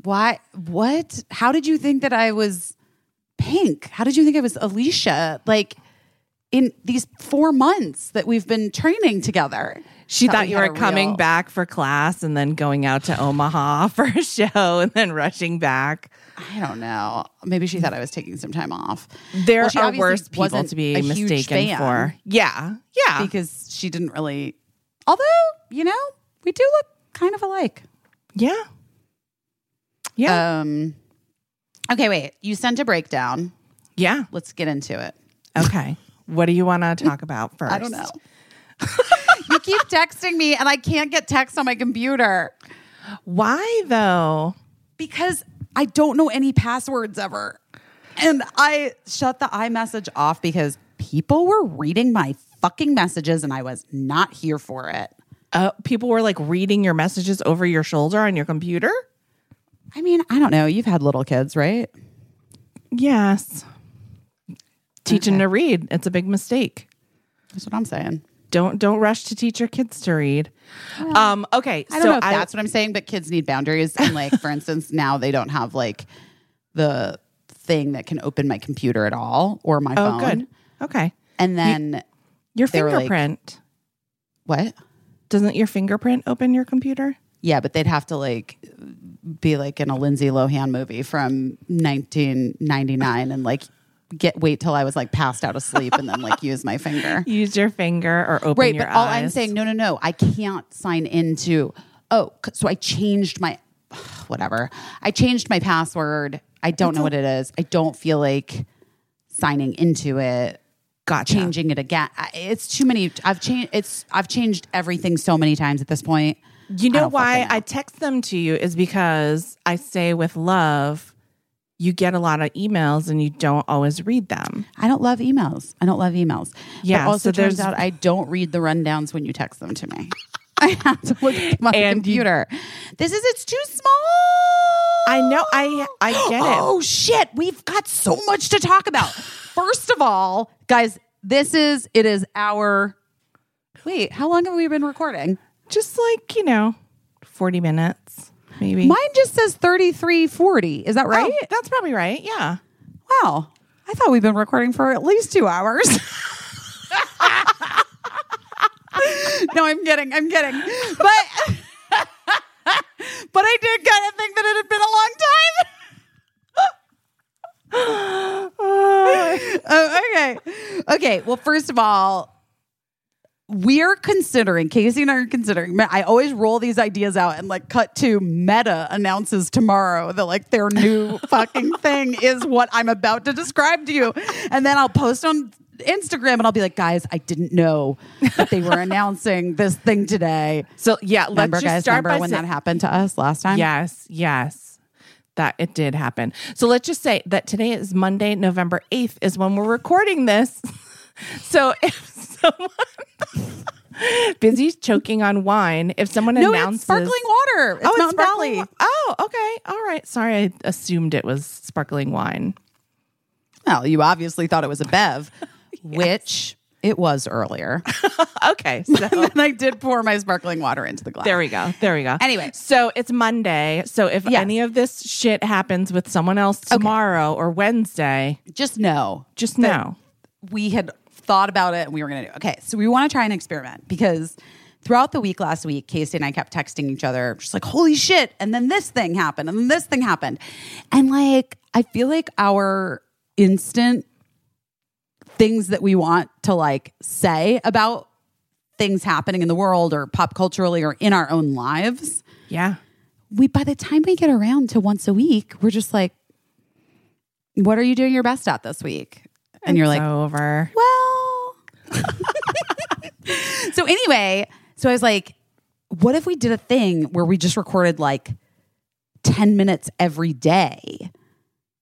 Why? What? How did you think that I was pink? How did you think I was Alicia? Like in these four months that we've been training together. she Thought thought you were coming real- back for class and then going out to Omaha (laughs) for a show and then rushing back. I don't know. Maybe she thought I was taking some time off. There Well, are worse people to be mistaken for. Yeah, yeah. because she didn't really. Although you know, we do look kind of alike. yeah. Yeah. Um. Okay, wait. You sent a breakdown. yeah. Let's get into it. Okay. What do you want to talk about first? (laughs) I don't know. you keep texting me, and I can't get text on my computer Why though? because I don't know any passwords ever. And I shut the iMessage off because people were reading my fucking messages, and I was not here for it. Uh, people were like reading your messages over your shoulder on your computer. I mean, I don't know. You've had little kids, right? Yes. Teaching Okay. to read, it's a big mistake. That's what I'm saying. Don't don't rush to teach your kids to read. Um. Okay. I don't so know if that's what I'm saying, but kids need boundaries. And like, for (laughs) instance, now they don't have like the thing that can open my computer at all or my Oh, phone. good. Okay. And then Your They were like- fingerprint what? doesn't your fingerprint open your computer? Yeah, but they'd have to like be like in a Lindsay Lohan movie from 1999 and like get wait till I was like passed out asleep and then like use my finger. (laughs) Use your finger or open Right, your but all I'm saying, no, no, no, I can't sign into. Oh, so I changed my (sighs) whatever. I changed my password. I don't know what it is. I don't feel like signing into it. Gotcha. Changing it again. I- It's too many. I've changed. It's. I've changed everything so many times at this point. You know don't why know. I text them to you is because I say with love, you get a lot of emails and you don't always read them. I don't love emails. I don't love emails. Yeah, But also so turns out I don't read the rundowns when you text them to me. (laughs) I have to look at my And you- computer. this is it's too small. I know. I I get it. Oh shit, we've got so much to talk about. (sighs) First of all, guys, this is it is our Wait, how long have we been recording? Just like you know, forty minutes maybe. Mine just says 3340. Is that oh, right? Oh, that's probably right. Yeah. Wow. I thought we've been recording for at least 2 hours. (laughs) no, I'm kidding. I'm kidding. But (laughs) but I did kind of think that it had been a long time. (laughs) (gasps) Oh, okay. Okay. Well, first of all, we're considering, Caissie and I are considering, I always roll these ideas out and like cut to Meta announces tomorrow that like their new (laughs) fucking thing is what I'm about to describe to you. And then I'll post on Instagram and I'll be like, guys, I didn't know that they were (laughs) announcing this thing today. So yeah, let's Remember, just guys, start remember by when say- that happened to us last time? Yes, yes. That it did happen. So let's just say that today is Monday, November 8th is when we're recording this. (laughs) so if someone busy choking on wine, if someone No, announces it's sparkling water. It's oh, it's sparkling Valley. Oh, okay. All right. Sorry, I assumed it was sparkling wine. Well, you obviously thought it was a Bev, (laughs) which it was earlier. (laughs) Okay. (laughs) So and I did pour my sparkling water into the glass. There we go. There we go. Anyway. so it's Monday. So if Yes. any of this shit happens with someone else tomorrow or Wednesday, Just know just know. we had thought about it and we were going to do. Okay, so we want to try an experiment because throughout the week last week, Caissie and I kept texting each other, just like, "Holy shit!" And then this thing happened, and then this thing happened, and like, I feel like our instant things that we want to like say about things happening in the world or pop culturally or in our own lives Yeah. we by the time we get around to once a week, we're just like, what are you doing your best at this week? And you're like, over. well. (laughs) so anyway, so I was like, what if we did a thing where we just recorded like 10 minutes every day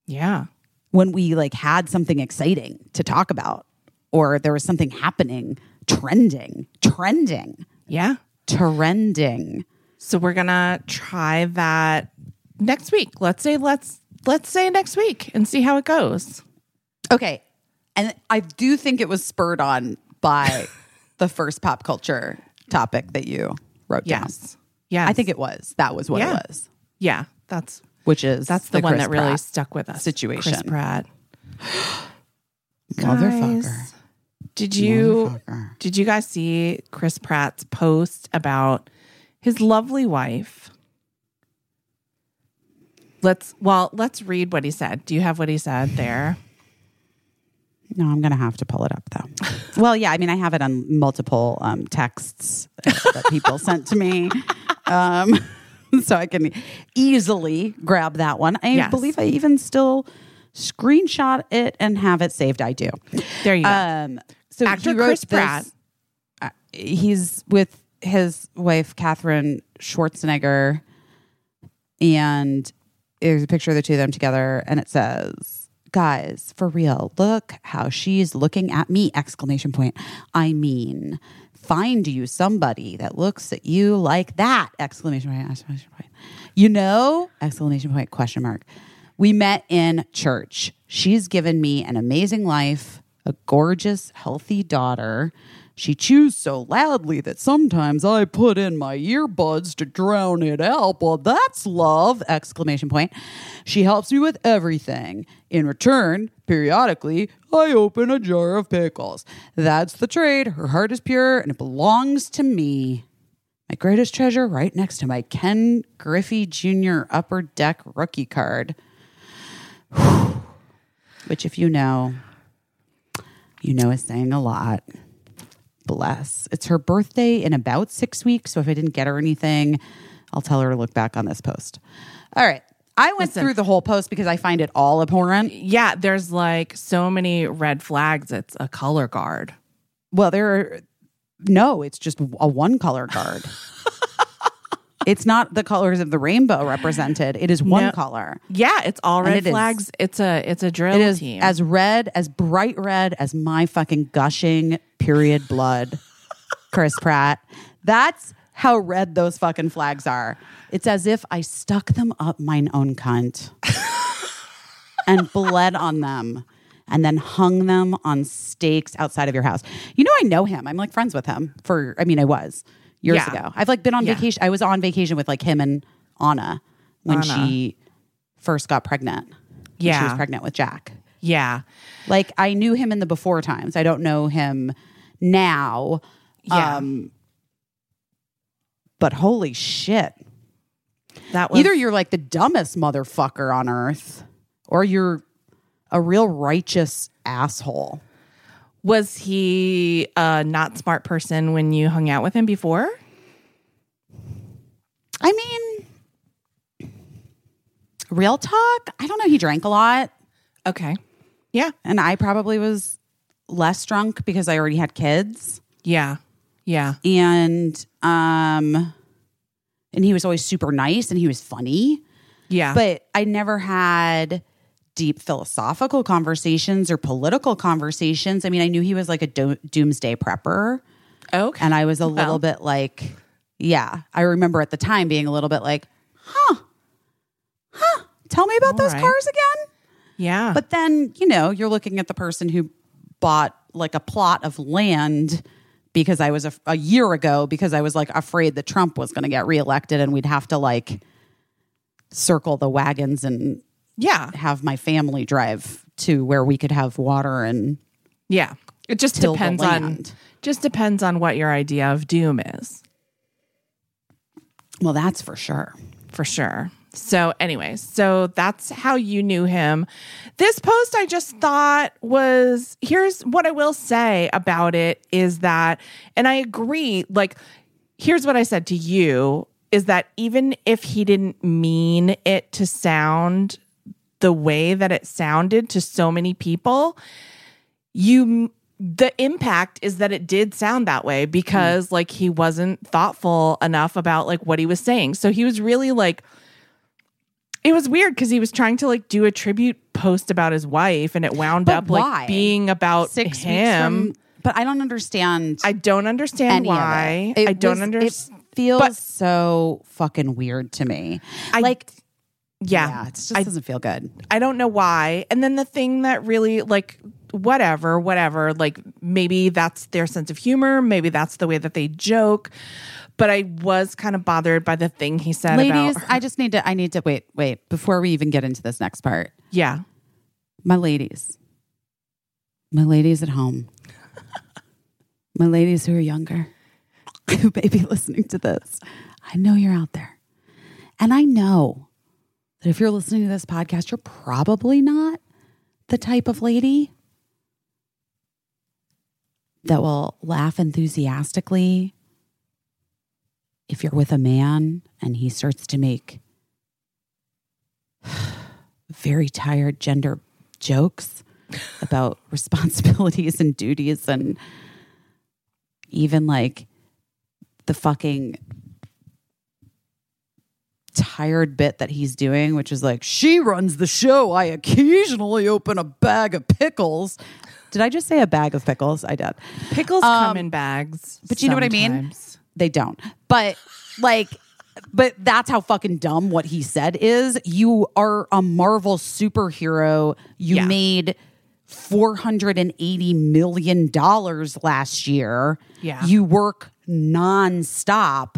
Yeah. when we like had something exciting to talk about or there was something happening, trending, trending, Yeah. trending. So we're gonna try that next week. Let's say let's let's say next week and see how it goes. Okay. And I do think it was spurred on by (laughs) the first pop culture topic that you wrote down. Yes. Yes. I think it was. That was what Yeah. it was, Yeah. That's which is that's the, one Chris that really Pratt stuck with us. situation. Chris Pratt. (gasps) Motherfucker. Guys, Did you Motherfucker. did you guys see Chris Pratt's post about his lovely wife? Let's well, let's read what he said. Do you have what he said there? No, I'm going to have to pull it up though. (laughs) well, yeah, I mean, I have it on multiple um, texts uh, that people sent to me. Um, (laughs) so I can easily grab that one. I Yes. believe I even still screenshot it and have it saved. I do. There you go. Um, so Actor Chris this- Pratt. uh, he's with his wife Catherine Schwarzenegger, and there's a picture of the two of them together, and it says, "Guys, for real, look how she's looking at me!" Exclamation point. I mean, find you somebody that looks at you like that! Exclamation point! Exclamation point. You know? Exclamation point! Question mark. We met in church. She's given me an amazing life, a gorgeous, healthy daughter. She chews so loudly that sometimes I put in my earbuds to drown it out. Well, that's love! Exclamation point. She helps me with everything. In return, periodically, I open a jar of pickles. That's the trade. Her heart is pure and it belongs to me. My greatest treasure right next to my Ken Griffey Jr. Upper Deck rookie card. (sighs) Which, if you know, you know is saying a lot. Bless. It's her birthday in about six weeks. So if I didn't get her anything, I'll tell her to look back on this post. All right. I went Listen. through the whole post because I find it all abhorrent. Yeah, there's like so many red flags. It's a color guard. Well, there are no, it's just a one color card. (laughs) it's not the colors of the rainbow represented. It is one No. color. Yeah, it's all red it is- flags. It's a it's a drill It is team. as red, as bright red as my fucking gushing period blood, Chris Pratt. That's how red those fucking flags are. It's as if I stuck them up mine own cunt (laughs) and bled on them and then hung them on stakes outside of your house. You know, I know him. I'm like friends with him for, I mean, I was years Yeah. ago. I've like been on Yeah. vacation. I was on vacation with like him and Anna when Anna. she first got pregnant. Yeah. She was pregnant with Jack. yeah. Like I knew him in the before times. I don't know him now. Yeah. Um, but holy shit. That was Either you're like the dumbest motherfucker on earth or you're a real righteous asshole. Was he a not smart person when you hung out with him before? I mean, real talk. I don't know. He drank a lot Okay. Yeah. and I probably was less drunk because I already had kids. Yeah. Yeah. And, um, and he was always super nice and he was funny. Yeah. but I never had deep philosophical conversations or political conversations. I mean, I knew he was like a do- doomsday prepper, okay. and I was a Well. little bit like, yeah, I remember at the time being a little bit like, huh, huh, tell me about All those right. cars again. yeah. But then, you know, you're looking at the person who bought like a plot of land because I was a, a year ago because I was like afraid that Trump was going to get reelected and we'd have to like circle the wagons and yeah. have my family drive to where we could have water and Yeah. It just depends on just depends on what your idea of doom is, well that's for sure. for sure. So anyways, so that's how you knew him. This post I just thought was here's what I will say about it is that and I agree like here's what I said to you is that even if he didn't mean it to sound the way that it sounded to so many people, you the impact is that it did sound that way because like he wasn't thoughtful enough about like what he was saying. So he was really like it was weird because he was trying to like do a tribute post about his wife and it wound But up like being about Six him. from. But I don't understand. I don't understand why. Of it. It I don't understand. It feels but- so fucking weird to me. I- like, Yeah. yeah, it just I- doesn't feel good. I don't know why. And then the thing that really like whatever, whatever, like maybe that's their sense of humor, maybe that's the way that they joke. But I was kind of bothered by the thing he said ladies, about I just need to. I need to wait. Wait before we even get into this next part. yeah. My ladies, my ladies at home, (laughs) my ladies who are younger, who may be listening to this. I know you're out there, and I know if you're listening to this podcast, you're probably not the type of lady that will laugh enthusiastically if you're with a man and he starts to make (sighs) very tired gender jokes about (laughs) responsibilities and duties and even like the fucking tired bit that he's doing, which is like, she runs the show. I occasionally open a bag of pickles. Did I just say a bag of pickles? I did. Pickles come in bags. Um, but you know what I mean? They don't. But like, but that's how fucking dumb what he said is. You are a Marvel superhero. You Yeah. made $480 million last year. Yeah. You work nonstop.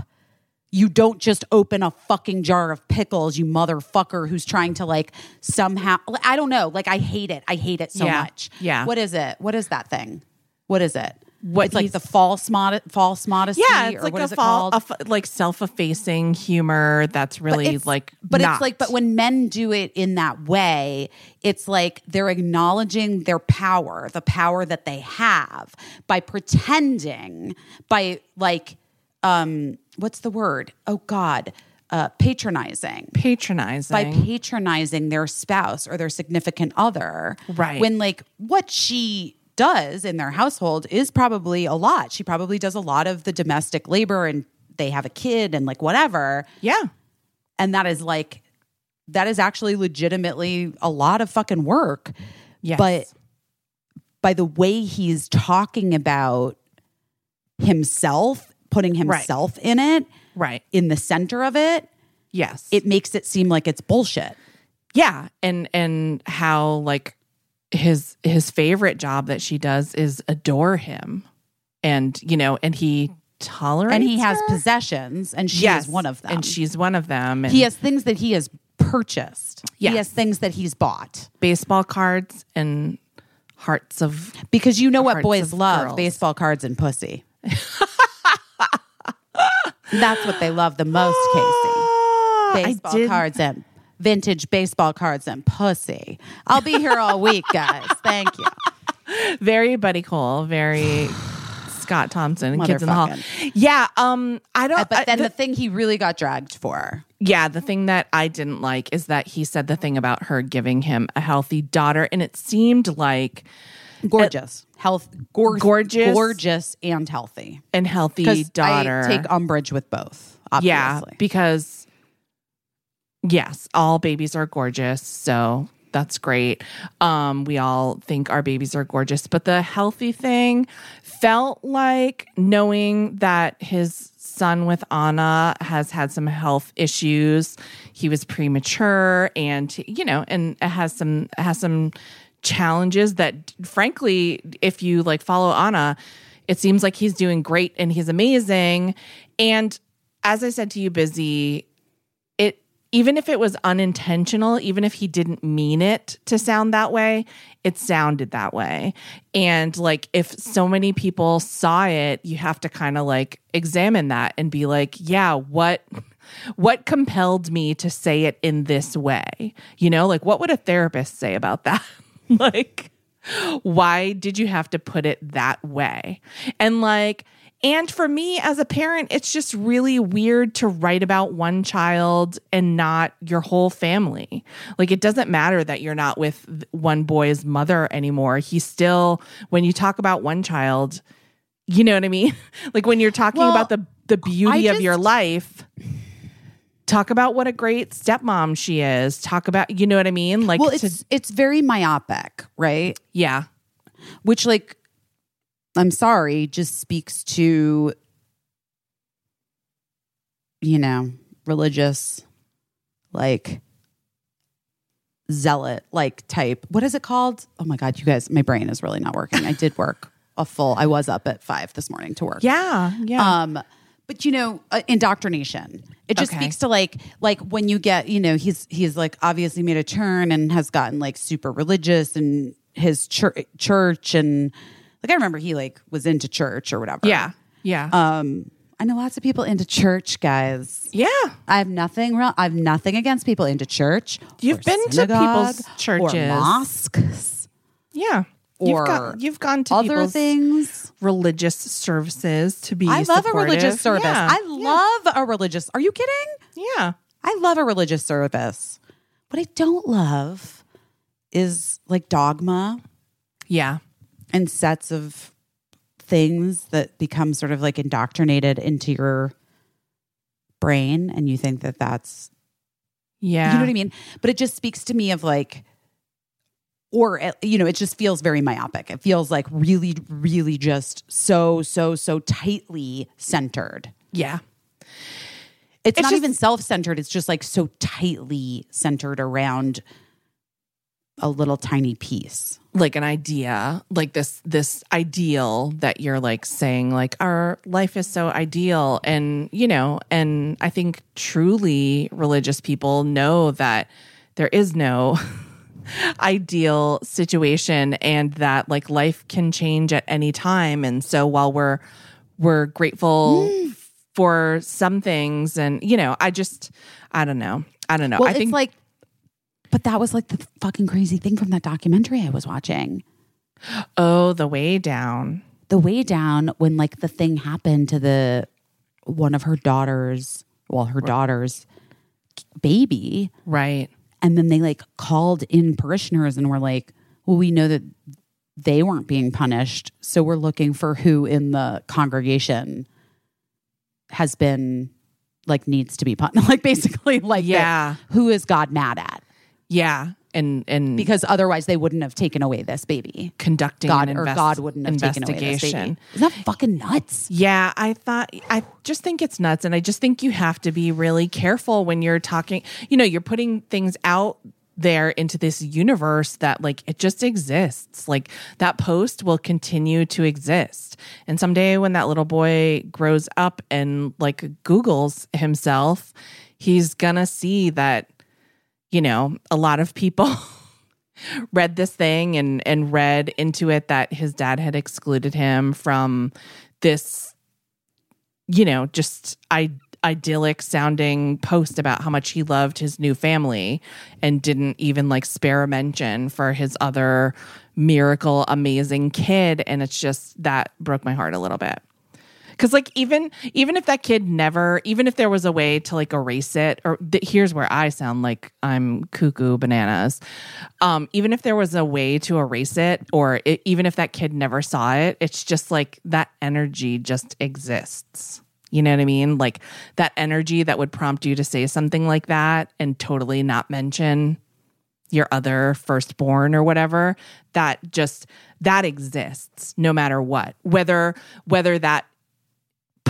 You don't just open a fucking jar of pickles, you motherfucker who's trying to like somehow, I don't know. Like, I hate it. I hate it so Yeah. much. Yeah. What is it? What is that thing? What is it? What it's like the false mod- false modesty. Yeah, it's or like what a is it fall, called? a f- like self-effacing humor that's really it's- like but not. it's like but when men do it in that way it's like they're acknowledging their power the power that they have by pretending by like um what's the word oh god uh patronizing patronizing. by patronizing their spouse or their significant other. Right. When like what she does in their household is probably a lot. She probably does a lot of the domestic labor and they have a kid and like whatever. yeah. And that is like that is actually legitimately a lot of fucking work. Yes. But by the way he's talking about himself, putting himself in it, right. in the center of it, Yes. it makes it seem like it's bullshit. yeah and and how like his his favorite job that she does is adore him and you know and he tolerates and he has her? possessions and she yes is one of them and she's one of them and he has things that he has purchased Yes. he has things that he's bought baseball cards and hearts of because you know what boys love girls. baseball cards and pussy (laughs) that's what they love the most Caissie. Baseball cards and vintage baseball cards and pussy. I'll be here all week (laughs) guys. Thank you. Very buddy cole very (sighs) scott thompson kids in the hall. Yeah um i don't Uh, but I- then the- the thing he really got dragged for. Yeah, the thing that I didn't like is that he said the thing about her giving him a healthy daughter, and it seemed like gorgeous health gor- Gorgeous. gorgeous and healthy and healthy daughter. I take umbrage with both. yeah, because yes, all babies are gorgeous, so that's great. Um, we all think our babies are gorgeous, but the healthy thing felt like knowing that his son with Anna has had some health issues. He was premature, and you know, and it has some has some challenges that, frankly, if you like follow Anna, it seems like he's doing great and he's amazing. And as I said to you, busy, it even if it was unintentional, even if he didn't mean it to sound that way, it sounded that way. And like if so many people saw it, you have to kind of like examine that and be like, yeah, what what compelled me to say it in this way? You know, like what would a therapist say about that? (laughs) (laughs) like why did you have to put it that way? And like And for me as a parent, it's just really weird to write about one child and not your whole family. Like, it doesn't matter that you're not with one boy's mother anymore. He's still, when you talk about one child, you know what I mean? (laughs) like, when you're talking Well, about the, the beauty of your life, talk about what a great stepmom she is. Talk about, you know what I mean? Like, Well, to- it's it's very myopic, right? yeah. Which like I'm sorry, just speaks to you know, religious like zealot like type. What is it called? Oh my god, you guys, my brain is really not working. I did work a full I was up at 5 this morning to work. (laughs) Yeah. Yeah. Um, but you know, uh, indoctrination. It just Okay. speaks to like like when you get, you know, he's he's like obviously made a turn and has gotten like super religious and his church church and like I remember he like was into church or whatever. yeah. Yeah. Um, I know lots of people into church, guys. yeah. I have nothing wrong. I have nothing against people into church. You've been to people's churches. or mosques Yeah. Or you've, got, you've gone to other things. religious services to be I love a religious service. Yeah. I love a religious. Are you kidding? yeah. I love a religious service. What I don't love is like dogma Yeah. and sets of things that become sort of like indoctrinated into your brain and you think that that's Yeah. you know what I mean? But it just speaks to me of like or uh, you know, it just feels very myopic. It feels like really really just so so so tightly centered. Yeah. It's, It's not just- even self-centered. It's just like so tightly centered around a little tiny piece. Like an idea, like this this ideal that you're like saying like our life is so ideal and you know, and I think truly religious people know that there is no (laughs) ideal situation and that like life can change at any time. And so while we're we're grateful for some things and you know i just i don't know. I don't know. Well, i it's think like, but that was like the fucking crazy thing from that documentary I was watching. oh the way down. The way down when like the thing happened to the one of her daughters, well, her daughter's baby, right and then they like called in parishioners and were like, "Well, we know that they weren't being punished, so we're looking for who in the congregation has been like needs to be punished." (laughs) Like basically, like Yeah. who is God mad at? yeah and and because otherwise they wouldn't have taken away this baby. conducting God an or God wouldn't have taken away this baby. Isn't that fucking nuts? Yeah, I thought I just think it's nuts and I just think you have to be really careful when you're talking, you know, you're putting things out there into this universe that like it just exists. Like that post will continue to exist. And someday when that little boy grows up and like Googles himself, he's gonna see that you know, a lot of people (laughs) read this thing and and read into it that his dad had excluded him from this you know, just I idyllic sounding post about how much he loved his new family and didn't even like spare a mention for his other miracle amazing kid and it's just that broke my heart a little bit. Cause like even even if that kid never, even if there was a way to like erase it, or th- here's where I sound like I'm cuckoo bananas. Um, even if there was a way to erase it, or it, even if that kid never saw it, it's just like that energy just exists. You know what I mean? Like that energy that would prompt you to say something like that and totally not mention your other firstborn or whatever that just that exists no matter what whether whether that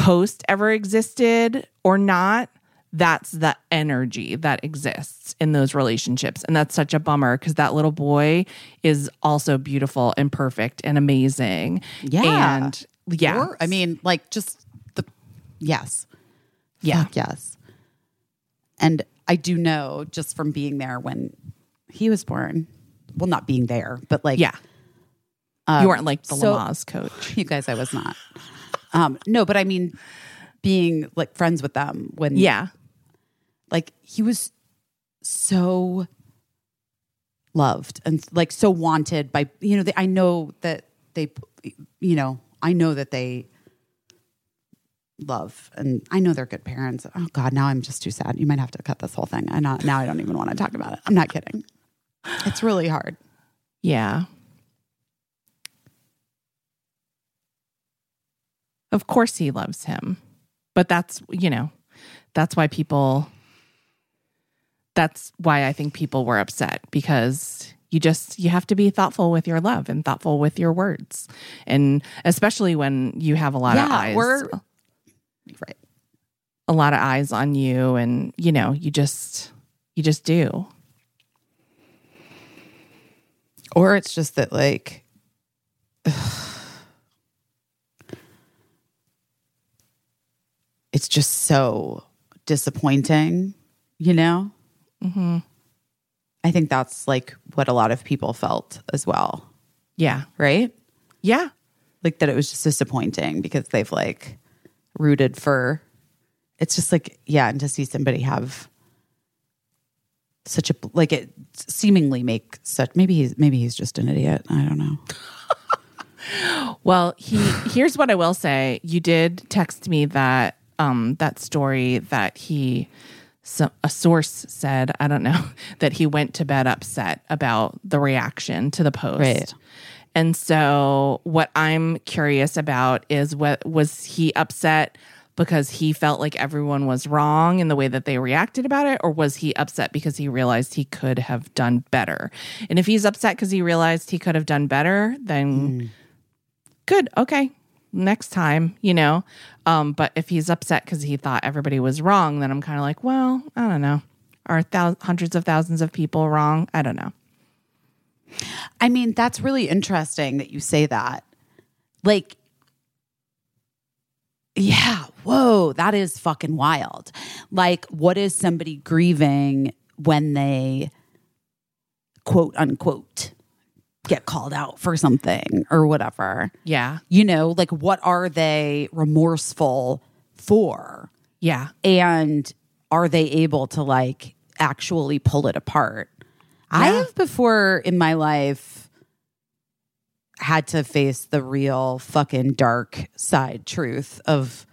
post ever existed or not that's the energy that exists in those relationships and that's such a bummer because that little boy is also beautiful and perfect and amazing Yeah. and yeah Or, I mean, like just the yes. Yeah. Fuck yes. And I do know just from being there when he was born. Well, not being there, but like yeah um, you weren't like the so- Lamaze coach (laughs) You guys, I was not. Um, no, but I mean, being like friends with them when yeah like he was so loved and like so wanted by you know they, i know that they you know i know that they love and I know they're good parents. Oh God, now I'm just too sad. You might have to cut this whole thing. I not now I don't even want to talk about it. I'm not kidding. It's really hard. Yeah. Of course he loves him. But that's, you know, that's why people that's why I think people were upset because you just you have to be thoughtful with your love and thoughtful with your words. And especially when you have a lot of eyes we're- Right. a lot of eyes on you and you know, you just you just do. Or it's just that like (sighs) it's just so disappointing, you know? Mhm. I think that's like what a lot of people felt as well, Yeah. right? Yeah. Like that it was just disappointing because they've like rooted for it's just like, yeah, and to see somebody have such a like it seemingly make such maybe he's maybe he's just an idiot. I don't know. (laughs) Well, he here's what I will say. You did text me that um that story that he so, a source said, I don't know, (laughs) that he went to bed upset about the reaction to the post. Right. And so what I'm curious about is what was he upset because he felt like everyone was wrong in the way that they reacted about it or was he upset because he realized he could have done better? And if he's upset because he realized he could have done better, then good okay next time you know um but if he's upset because he thought everybody was wrong then i'm kind of like well i don't know are thou- hundreds of thousands of people wrong i don't know I mean, that's really interesting that you say that. Like, yeah, whoa, that is fucking wild. Like, what is somebody grieving when they quote unquote get called out for something or whatever? yeah. You know, like, what are they remorseful for? yeah. And are they able to like actually pull it apart? I have before in my life had to face the real fucking dark side truth of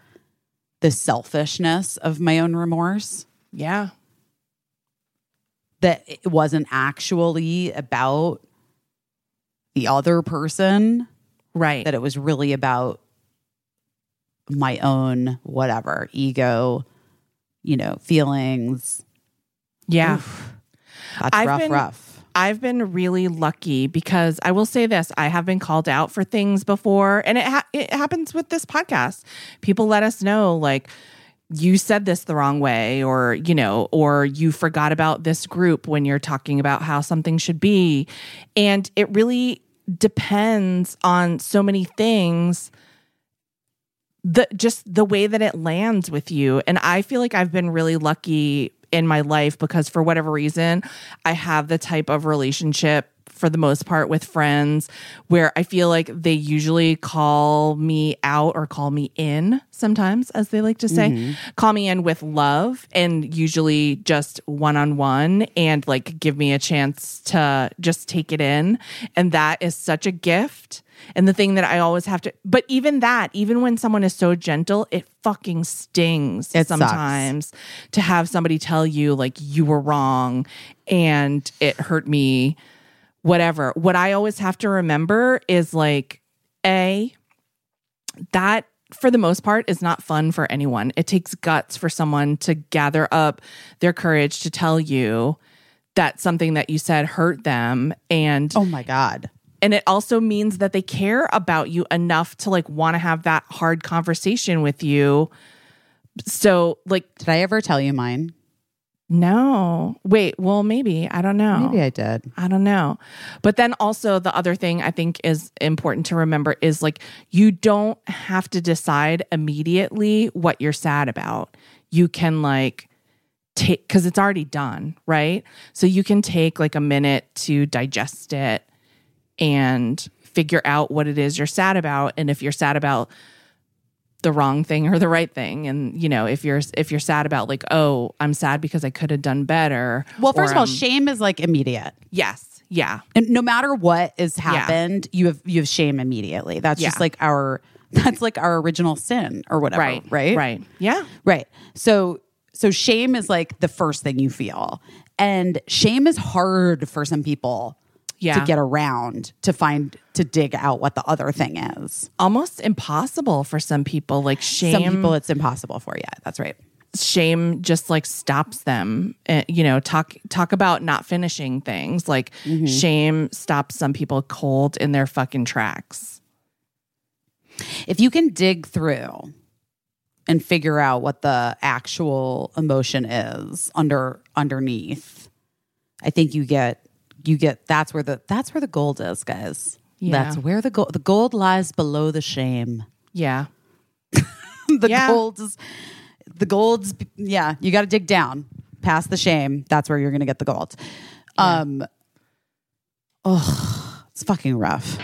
the selfishness of my own remorse. Yeah. That it wasn't actually about the other person right. that it was really about my own whatever ego you know feelings. Yeah. That's I've rough been- rough. I've been really lucky because I will say this: I have been called out for things before, and it ha- it happens with this podcast. People let us know, like you said this the wrong way, or you know, or you forgot about this group when you're talking about how something should be, and it really depends on so many things the just the way that it lands with you. And i feel like i've been really lucky in my life because for whatever reason i have the type of relationship for the most part with friends where i feel like they usually call me out or call me in sometimes as they like to say. Mm-hmm. Call me in with love and usually just one-on-one and like give me a chance to just take it in. And that is such a gift. And the thing that I always have to, but even that, even when someone is so gentle, it fucking stings It sucks. sometimes to have somebody tell you like you were wrong and it hurt me, whatever. What I always have to remember is like, A, that for the most part is not fun for anyone. It takes guts for someone to gather up their courage to tell you that something that you said hurt them and oh my god and it also means that they care about you enough to like want to have that hard conversation with you so like did i ever tell you mine no wait well maybe i don't know maybe i did I don't know. But then also the other thing I think is important to remember is like you don't have to decide immediately what you're sad about. You can like take cuz it's already done, right? So you can take like a minute to digest it and figure out what it is you're sad about and if you're sad about the wrong thing or the right thing and you know if you're if you're sad about like oh i'm sad because i could have done better well first of all shame is like immediate yes yeah and no matter what has happened you have you have shame immediately that's just like our (laughs) That's like our original sin or whatever, Right. right? Right. Yeah. Right. So so shame is like the first thing you feel. And shame is hard for some people Yeah. to get around to find to dig out what the other thing is. Almost impossible for some people. Like shame. Some people it's impossible for. Yeah, that's right. shame just like stops them uh, you know talk talk about not finishing things like Mm-hmm. shame stops some people cold in their fucking tracks If you can dig through and figure out what the actual emotion is under underneath, I think you get you get that's where the that's where the gold is, guys. Yeah. That's where the gold the gold lies below the shame. yeah (laughs) the Yeah. gold is the gold's yeah you got to dig down past the shame that's where you're gonna get the gold um oh it's fucking rough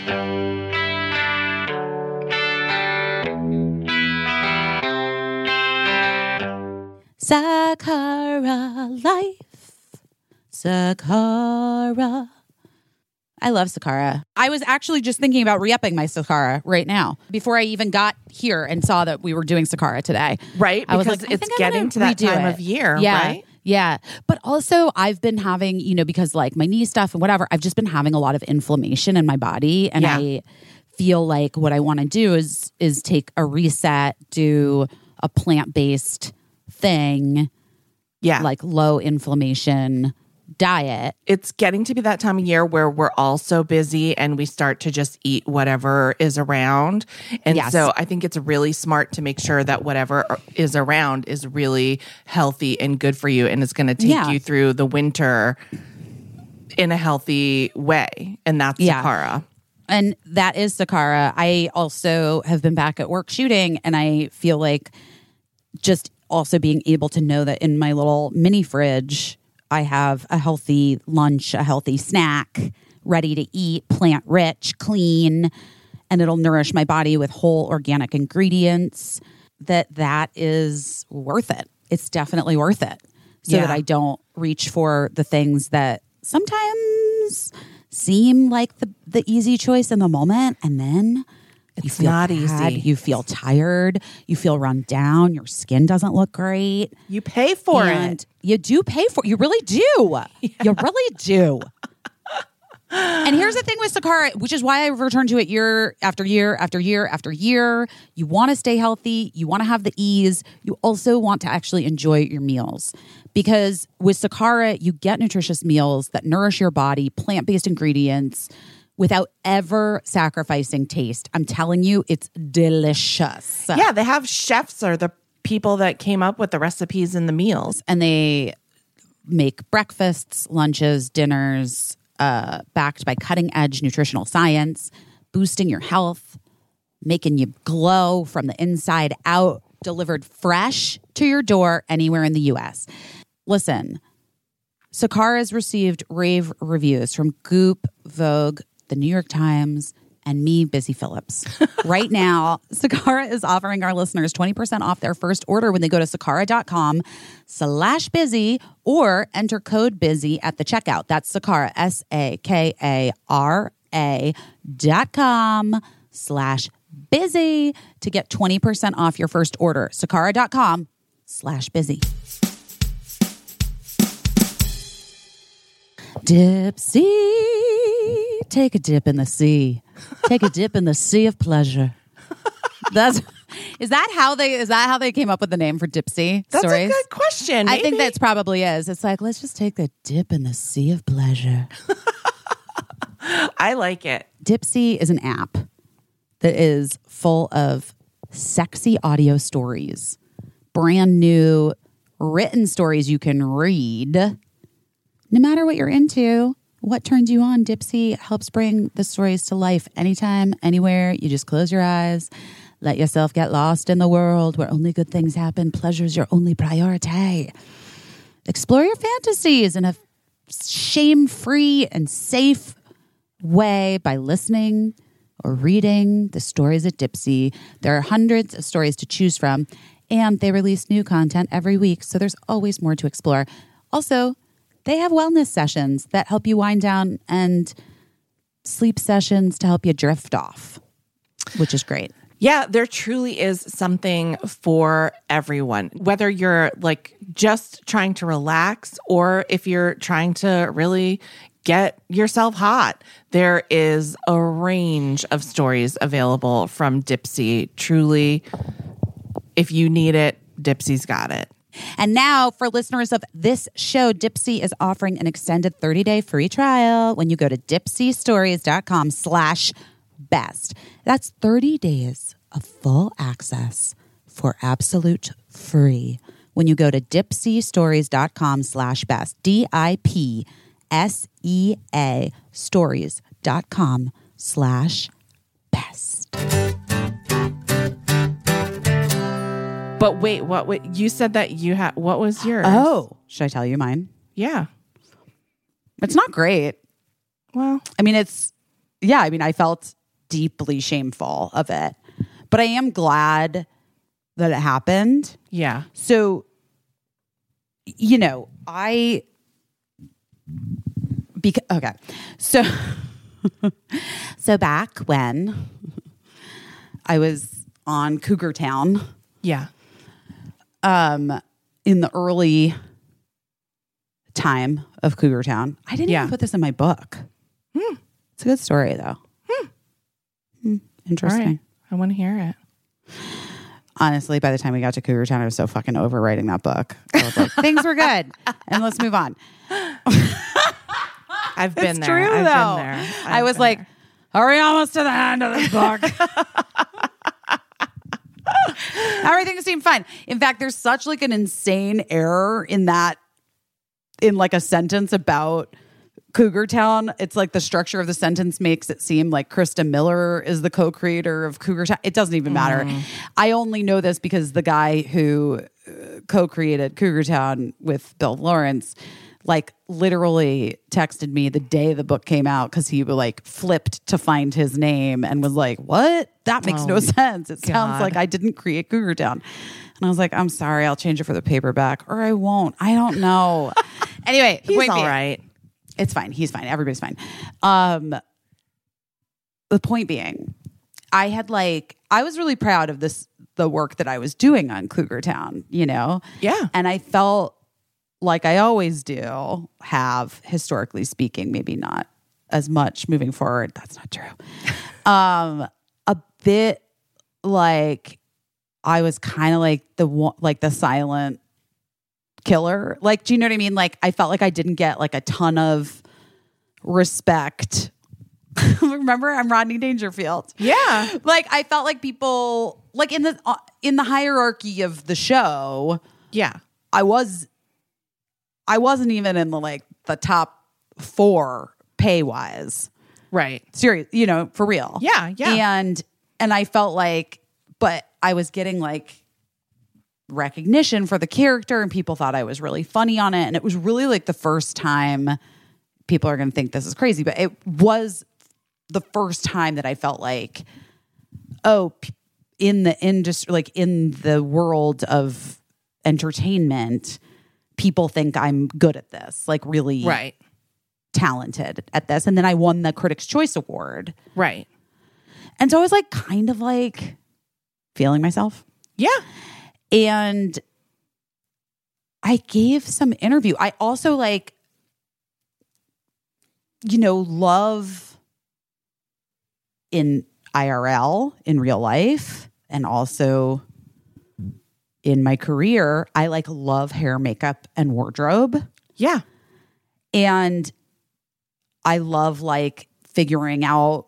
Sakara life Sakara I love Sakara. I was actually just thinking about re-upping my Sakara right now before I even got here and saw that we were doing Sakara today. Right, I was because like, it's getting to that time it. of year, yeah, right? Yeah. But also I've been having, you know, because like my knee stuff and whatever, I've just been having a lot of inflammation in my body. And Yeah. I feel like what I want to do is is take a reset, do a plant-based thing, yeah like low inflammation diet. it's getting to be that time of year where we're all so busy and we start to just eat whatever is around. And Yes. so I think it's really smart to make sure that whatever is around is really healthy and good for you and it's going to take Yeah. you through the winter in a healthy way. And that's Yeah. Sakara. And that is Sakara. I also have been back at work shooting, and I feel like just also being able to know that in my little mini fridge, I have a healthy lunch, a healthy snack ready to eat, plant rich, clean, and it'll nourish my body with whole organic ingredients. That that is worth it. It's definitely worth it. So Yeah. that I don't reach for the things that sometimes seem like the the easy choice in the moment and then It's feel not bad, easy. You feel tired. You feel run down. Your skin doesn't look great. You pay for and it. you do pay for it. You really do. (laughs) You really do. and here's the thing with Sakara, which is why I return to it year after year after year after year. You want to stay healthy. You want to have the ease. You also want to actually enjoy your meals. Because with Sakara, you get nutritious meals that nourish your body, plant based ingredients without ever sacrificing taste. I'm telling you, it's delicious. Yeah, they have chefs or the people that came up with the recipes and the meals. and they make breakfasts, lunches, dinners, uh, backed by cutting edge nutritional science, boosting your health, making you glow from the inside out, delivered fresh to your door anywhere in the US. Listen, Sakara has received rave reviews from Goop, Vogue, the New York Times, and me, Busy Phillips. (laughs) right now, Sakara is offering our listeners 20% off their first order when they go to sakara.com slash busy or enter code busy at the checkout. That's Sakara, S A K A R A dot com slash busy to get 20% off your first order. Sakara.com slash busy. Dipsea, take a dip in the sea. Take a dip in the sea of pleasure. That's is that how they is that how they came up with the name for Dipsea That's stories? a good question. I think maybe. that's probably is. It's like let's just take a dip in the sea of pleasure. (laughs) I like it. Dipsea is an app that is full of sexy audio stories, brand new written stories you can read. No matter what you're into, what turns you on, Dipsea helps bring the stories to life anytime, anywhere. You just close your eyes, let yourself get lost in the world where only good things happen. Pleasure's your only priority. Explore your fantasies in a shame free and safe way by listening or reading the stories at Dipsea. There are hundreds of stories to choose from, and they release new content every week, so there's always more to explore. Also, they have wellness sessions that help you wind down and sleep sessions to help you drift off, which is great. Yeah, there truly is something for everyone. Whether you're like just trying to relax or if you're trying to really get yourself hot, there is a range of stories available from Dipsea. Truly, if you need it, Dipsea's got it. And now, for listeners of this show, Dipsea is offering an extended 30-day free trial when you go to dipseastories.com slash best. That's 30 days of full access for absolute free when you go to dipseastories.com slash best. D-I-P-S-E-A stories.com slash best. But wait, what? Wait, you said that you had. What was yours? Oh, should I tell you mine? yeah. It's not great. Well, I mean, it's, yeah, I mean, I felt deeply shameful of it, but I am glad that it happened. yeah. So, you know, I, because, okay. So, (laughs) so back when I was on Cougar Town, Yeah. Um, in the early time of Cougar Town, I didn't Yeah. even put this in my book. It's a good story, though. Hmm, All Interesting. right. I want to hear it. Honestly, by the time we got to Cougar Town, I was so fucking over writing that book. I was like, (laughs) things were good, and let's move on. (laughs) I've been it's there. true, I've though. been there. I I've was been like, there. "Are we almost to the end of this book?" (laughs) (laughs) Everything seemed fine. In fact, there's such like an insane error in that, in like a sentence about Cougar Town. It's like the structure of the sentence makes it seem like Christa Miller is the co-creator of Cougar Town. It doesn't even matter. I only know this because the guy who uh, co-created Cougar Town with Bill Lawrence like literally texted me the day the book came out because he like flipped to find his name and was like, "What? That makes no sense. It sounds like I didn't create Cougar Town." And I was like, "I'm sorry. I'll change it for the paperback, or I won't. I don't know." (laughs) anyway, he's all being- it's fine. He's fine. Everybody's fine. Um, the point being, I had like I was really proud of this the work that I was doing on Cougar Town, you know? Yeah. And I felt like I always do have, historically speaking, maybe not as much moving forward. That's not true. (laughs) um, a bit like I was kind of like the one, like the silent killer. Like, do you know what I mean? Like, I felt like I didn't get like a ton of respect. (laughs) Remember, I'm Rodney Dangerfield. Yeah. Like, I felt like people, like in the uh, in the hierarchy of the show, Yeah. I was, I wasn't even in the like the top four pay wise. Right. Serious, you know, for real. Yeah, yeah. And and I felt like, but I was getting like recognition for the character, and people thought I was really funny on it, and it was really like the first time. People are going to think this is crazy, but it was the first time that I felt like, oh, p- in the industry, like in the world of entertainment, people think I'm good at this, like really Right. talented at this. And then I won the Critics' Choice Award. Right. And so I was like kind of like feeling myself. Yeah. And I gave some interview. I also like, you know, love in IRL, in real life, and also in my career. I like love hair, makeup, and wardrobe. Yeah. And I love like figuring out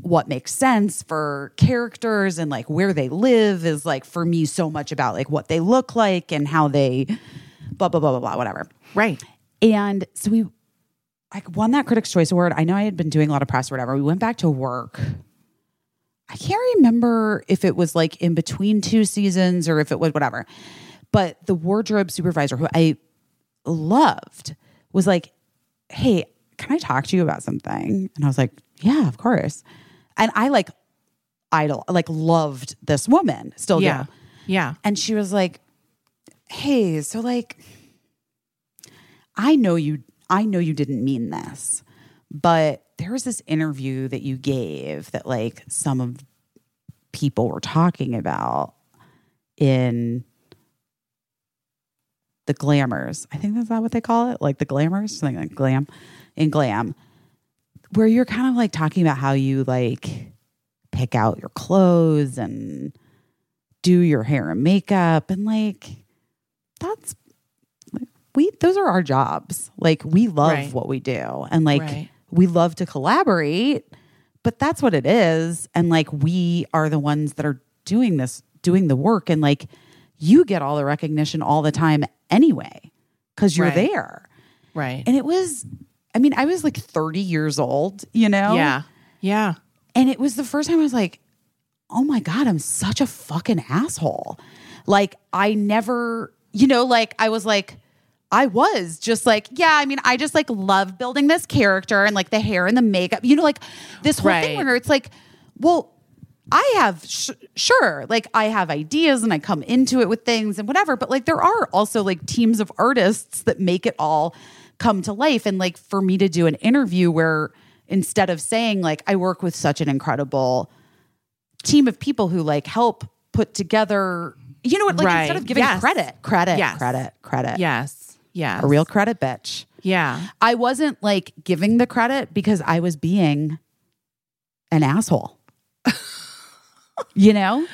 what makes sense for characters and like where they live is like for me so much about like what they look like and how they blah blah blah blah blah whatever. Right. And so we like won that Critics Choice Award. I know I had been doing a lot of press or whatever. We went back to work. I can't remember if it was like in between two seasons or if it was whatever. But the wardrobe supervisor who I loved was like, Hey, can I talk to you about something? And I was like, Yeah, of course. And I like idol, like loved this woman, still Yeah. do. Yeah. And she was like, Hey, so like, I know you, I know you didn't mean this, but there was this interview that you gave that like some of people were talking about in the glamours. I think that's not what they call it, like the glamours, something like glam, in glam, where you're kind of like talking about how you like pick out your clothes and do your hair and makeup, and like that's like, we those are our jobs. Like we love Right. what we do, and like Right. We love to collaborate, but that's what it is. And like we are the ones that are doing this, doing the work, and like you get all the recognition all the time anyway because you're Right. there. Right. And it was, I mean, I was like 30 years old, you know? yeah. Yeah. And it was the first time I was like, oh my God, I'm such a fucking asshole. Like, I never, you know, like, I was like, I was just like, yeah, I mean, I just like love building this character and like the hair and the makeup, you know, like this whole thing where it's like, well, I have, sh- sure, like I have ideas and I come into it with things and whatever, but like there are also like teams of artists that make it all come to life. And like for me to do an interview where instead of saying like I work with such an incredible team of people who like help put together, you know what, like Right. instead of giving Yes. credit, credit, Yes. credit, credit, Yes. Yes. a real credit bitch. Yeah. I wasn't like giving the credit because I was being an asshole. (laughs) you know?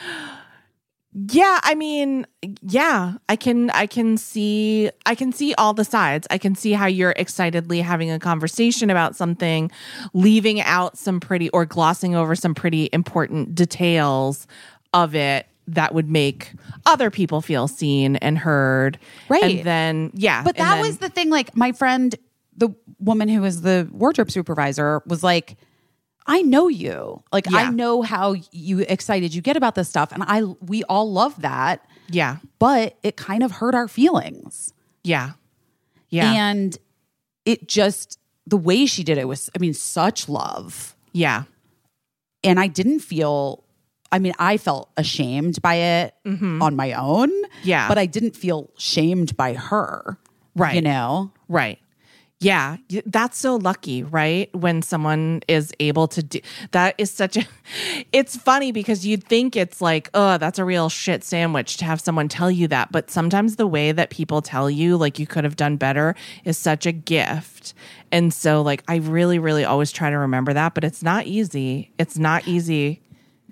Yeah, I mean, yeah, I can I can see I can see all the sides. I can see how you're excitedly having a conversation about something, leaving out some pretty or glossing over some pretty important details of it that would make other people feel seen and heard. Right. And then yeah. But that then- was the thing. Like my friend, the woman who was the wardrobe supervisor, was like, "I know you. Like I know how you excited you get about this stuff, and I we all love that. Yeah. But it kind of hurt our feelings, Yeah. Yeah. and it just the way she did it was, I mean, such love, yeah. and I didn't feel. I mean, I felt ashamed by it on my own. Mm-hmm. Yeah. But I didn't feel shamed by her. Right. You know? Right. Yeah, that's so lucky, right? When someone is able to do that is such a (laughs) it's funny because you'd think it's like, oh, that's a real shit sandwich to have someone tell you that. But sometimes the way that people tell you like you could have done better is such a gift. And so like I really, really always try to remember that, but it's not easy. It's not easy.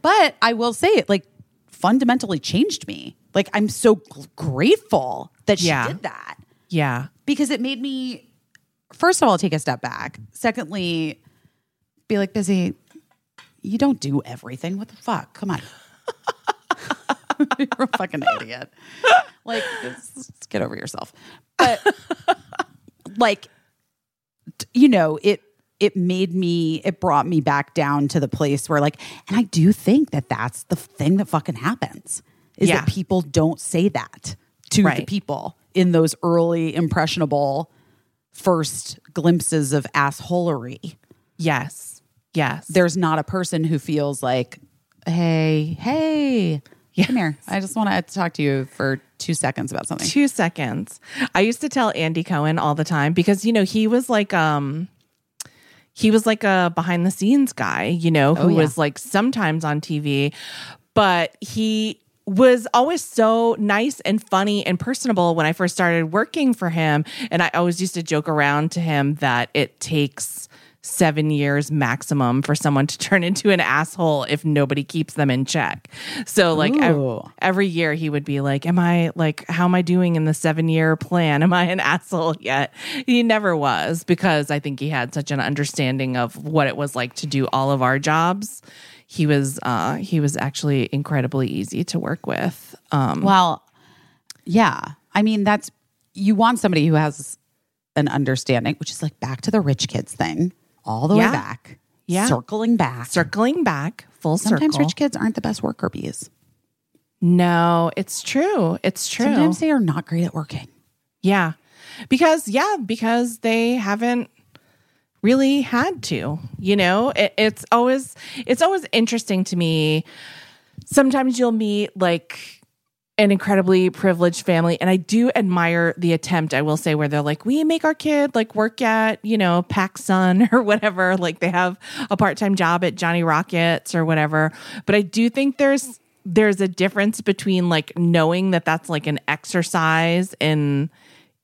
But I will say it like fundamentally changed me. Like I'm so g- grateful that she Yeah. did that Yeah. because it made me first of all take a step back. Secondly, be like busy. You don't do everything. What the fuck? Come on. (laughs) You're a fucking idiot. Like, just, just get over yourself. But (laughs) like, you know, it it made me it brought me back down to the place where like, and I do think that that's the thing that fucking happens is Yeah. that people don't say that to the people in those early impressionable first glimpses of assholery. Yes. Yes. There's not a person who feels like, hey, hey, come here. I just want to talk to you for two seconds about something. two seconds. I used to tell Andy Cohen all the time because you know he was like um he was like a behind the scenes guy, you know, who Oh, yeah. was like sometimes on TV, but he was always so nice and funny and personable when I first started working for him. And I always used to joke around to him that it takes seven years maximum for someone to (laughs) turn into an asshole if nobody keeps them in check. So like ev- every year he would be like, Am I like, how am I doing in the seven year plan? Am I an (laughs) asshole yet? He never was because I think he had such an understanding of what it was like to do all of our jobs. He was uh he was actually incredibly easy to work with. Um Well, yeah. I mean, that's you want somebody who has an understanding, which is like back to the rich kids thing, all the Yeah. way back. Yeah. Circling back. circling back full circle. Sometimes circle. rich kids aren't the best worker bees. no, it's true. It's true. Sometimes they are not great at working. Yeah. Because, yeah, because they haven't really had to, you know, it, it's always, it's always interesting to me. Sometimes you'll meet like an incredibly privileged family and i do admire the attempt i will say where they're like we make our kid like work at you know PacSun (laughs) or whatever like they have a part-time job at johnny rockets or whatever but i do think there's there's a difference between like knowing that that's like an exercise in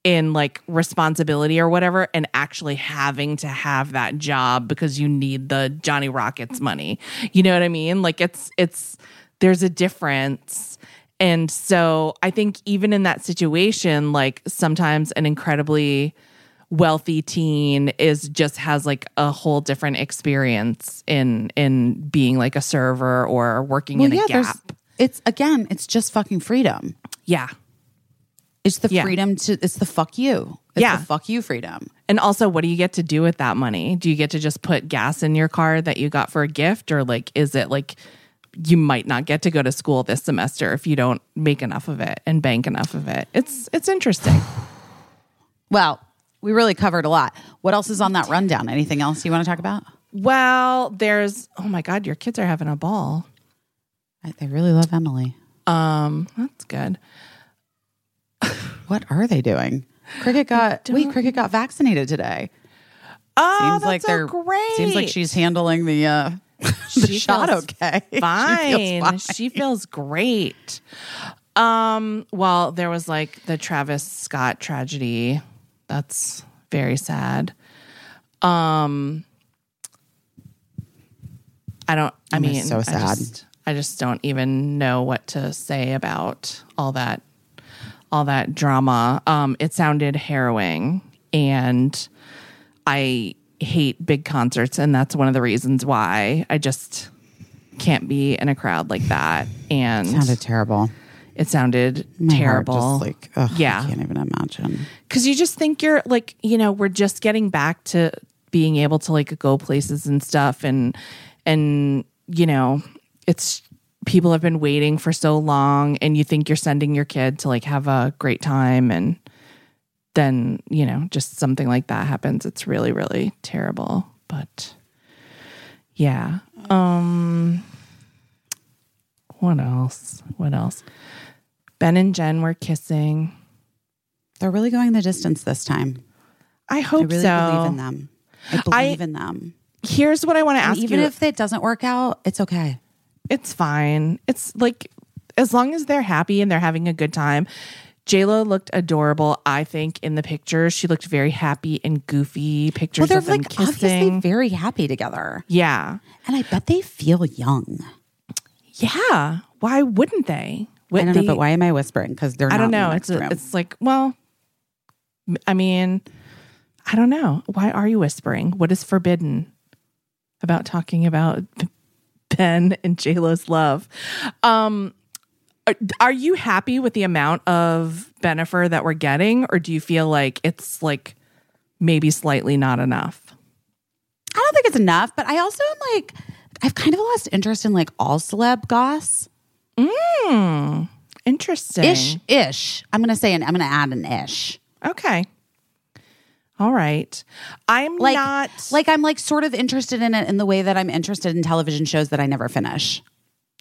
in like responsibility or whatever and actually having to have that job because you need the Johnny Rockets money. You know what I mean? Like it's it's there's a difference. And so I think even in that situation like sometimes an incredibly wealthy teen is just has like a whole different experience in in being like a server or working in a there's gap. it's again, it's just fucking freedom. Yeah. It's the Yeah. freedom to it's the fuck you. It's Yeah. the fuck you freedom. And also, what do you get to do with that money? Do you get to just put gas in your car that you got for a gift? Or, like, is it like you might not get to go to school this semester if you don't make enough of it and bank enough of it? It's it's interesting. (sighs) Well, we really covered a lot. What else is on that rundown? Anything else you want to talk about? Well, there's oh my god, your kids are having a ball. I- They really love Emily. Um, that's good. What are they doing? Cricket got wait, Cricket got vaccinated today. Oh, Seems that's like so great. seems like she's handling the uh the (laughs) She shot feels okay. (laughs) She feels fine. fine. She feels great. Um, well, there was like the Travis Scott tragedy. That's very sad. Um I don't I It mean so I sad. just, I just don't even know what to say about all that all that drama. Um it sounded harrowing and I hate big concerts, and that's one of the reasons why I just can't be in a crowd like that. And Sounded terrible. it sounded My terrible. Just like ugh, Yeah. I can't even imagine. Because you just think you're like, you know, we're just getting back to being able to like go places and stuff, and and you know, it's people have been waiting for so long, and you think you're sending your kid to like have a great time, and then you know, just something like that happens. It's really, really terrible. But yeah, um, what else? What else? Ben and Jen were kissing. They're really going the distance this time. I I hope really so. believe in them. I believe in them. Here's what I want to ask even you. if it doesn't work out, it's okay. it's fine. It's like as long as they're happy and they're having a good time. JLo looked adorable, I think, in the pictures. She looked very happy and goofy. Pictures Well, they're of them like obviously kissing. very happy together. yeah. And I bet they feel young. Yeah. Why wouldn't they? Would I don't they- know, but why am I whispering? Because they're I don't know. It's a, it's like, well, I mean, I don't know. Why are you whispering? What is forbidden about talking about (laughs) Ben and JLo's love? Um, are, are you happy with the amount of Bennifer that we're getting, or do you feel like it's like maybe slightly not enough? I don't think it's enough, but I also am like, I've kind of lost interest in like all celeb goss. Mm, Interesting. Ish, ish. I'm going to say, an, I'm going to add an ish. Okay. All right. I'm Like, not like I'm like sort of interested in it in the way that I'm interested in television shows that I never finish.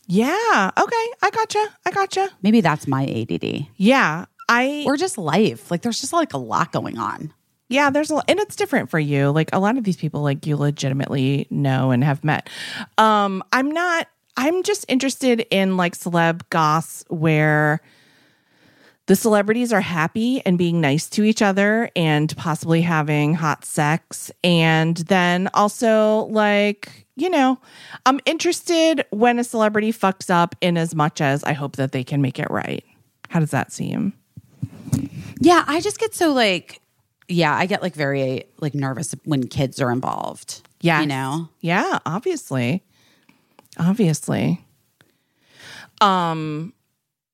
Yeah. Okay. I gotcha. I gotcha. Maybe that's my ADD Yeah. I or just life. Like there's just like a lot going on. yeah, there's a lot, and it's different for you. Like a lot of these people like you legitimately know and have met. Um I'm not I'm just interested in like celeb goss where the celebrities are happy and being nice to each other and possibly having hot sex and then also like you know i'm interested when a celebrity fucks up in as much as i hope that they can make it right how does that seem Yeah, I just get so like, yeah, I get like very like nervous when kids are involved. Yeah. you know. Yeah, obviously. Obviously. Um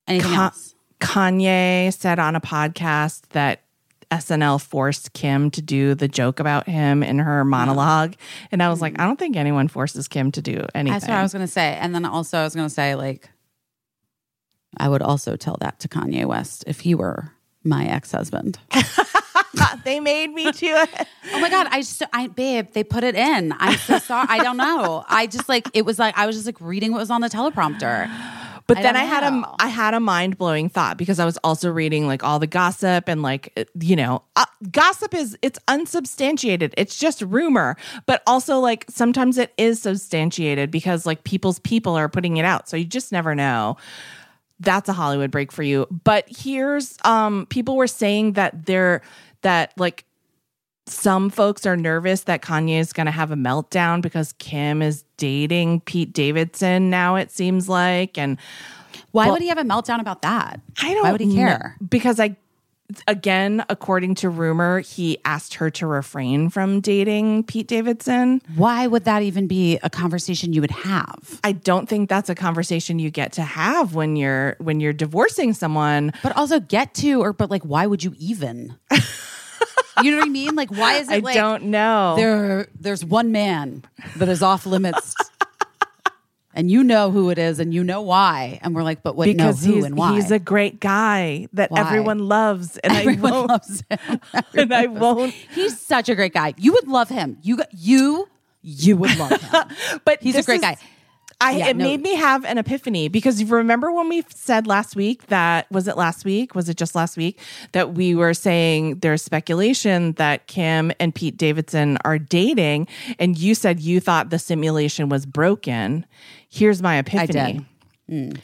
Anything Ka- else? Kanye said on a podcast that SNL forced Kim to do the joke about him in her monologue. And I was like, I don't think anyone forces Kim to do anything. That's what I was going to say. And then also, I was going to say, like, I would also tell that to Kanye West if he were my ex husband. (laughs) they made me do it. oh my God. I just, I, babe, they put it in. I'm so sorry. I don't know. I just like, it was like, I was just like reading what was on the teleprompter. But I then I had a. I had a mind blowing thought because I was also reading like all the gossip and like you know uh, gossip is it's unsubstantiated. It's just rumor. But also like sometimes it is substantiated because like people's people are putting it out. So you just never know. That's a Hollywood break for you. But here's um people were saying that they're that like some folks are nervous that Kanye is going to have a meltdown because Kim is dating Pete Davidson now it seems like and Why Well- would he have a meltdown about that? I don't Why would he care? because I again according to rumor he asked her to refrain from dating Pete Davidson. Why would that even be a conversation you would have? I don't think that's a conversation you get to have when you're when you're divorcing someone. But also get to, or but like, why would you even? (laughs) you know what I mean? Like, why is it I like don't know. there? There's one man that is off limits, and you know who it is, and you know why, and we're like, but what? because no, who and why? he's a great guy that Why? everyone loves and Everyone I won't loves him. (laughs) and I won't He's such a great guy. You would love him. You you. You would love him. (laughs) but He's a great is- guy. I Yeah, it no. made me have an epiphany because you remember when we said last week that was it last week? Was it just last week that we were saying there's speculation that Kim and Pete Davidson are dating and you said you thought the simulation was broken. Here's my epiphany. did.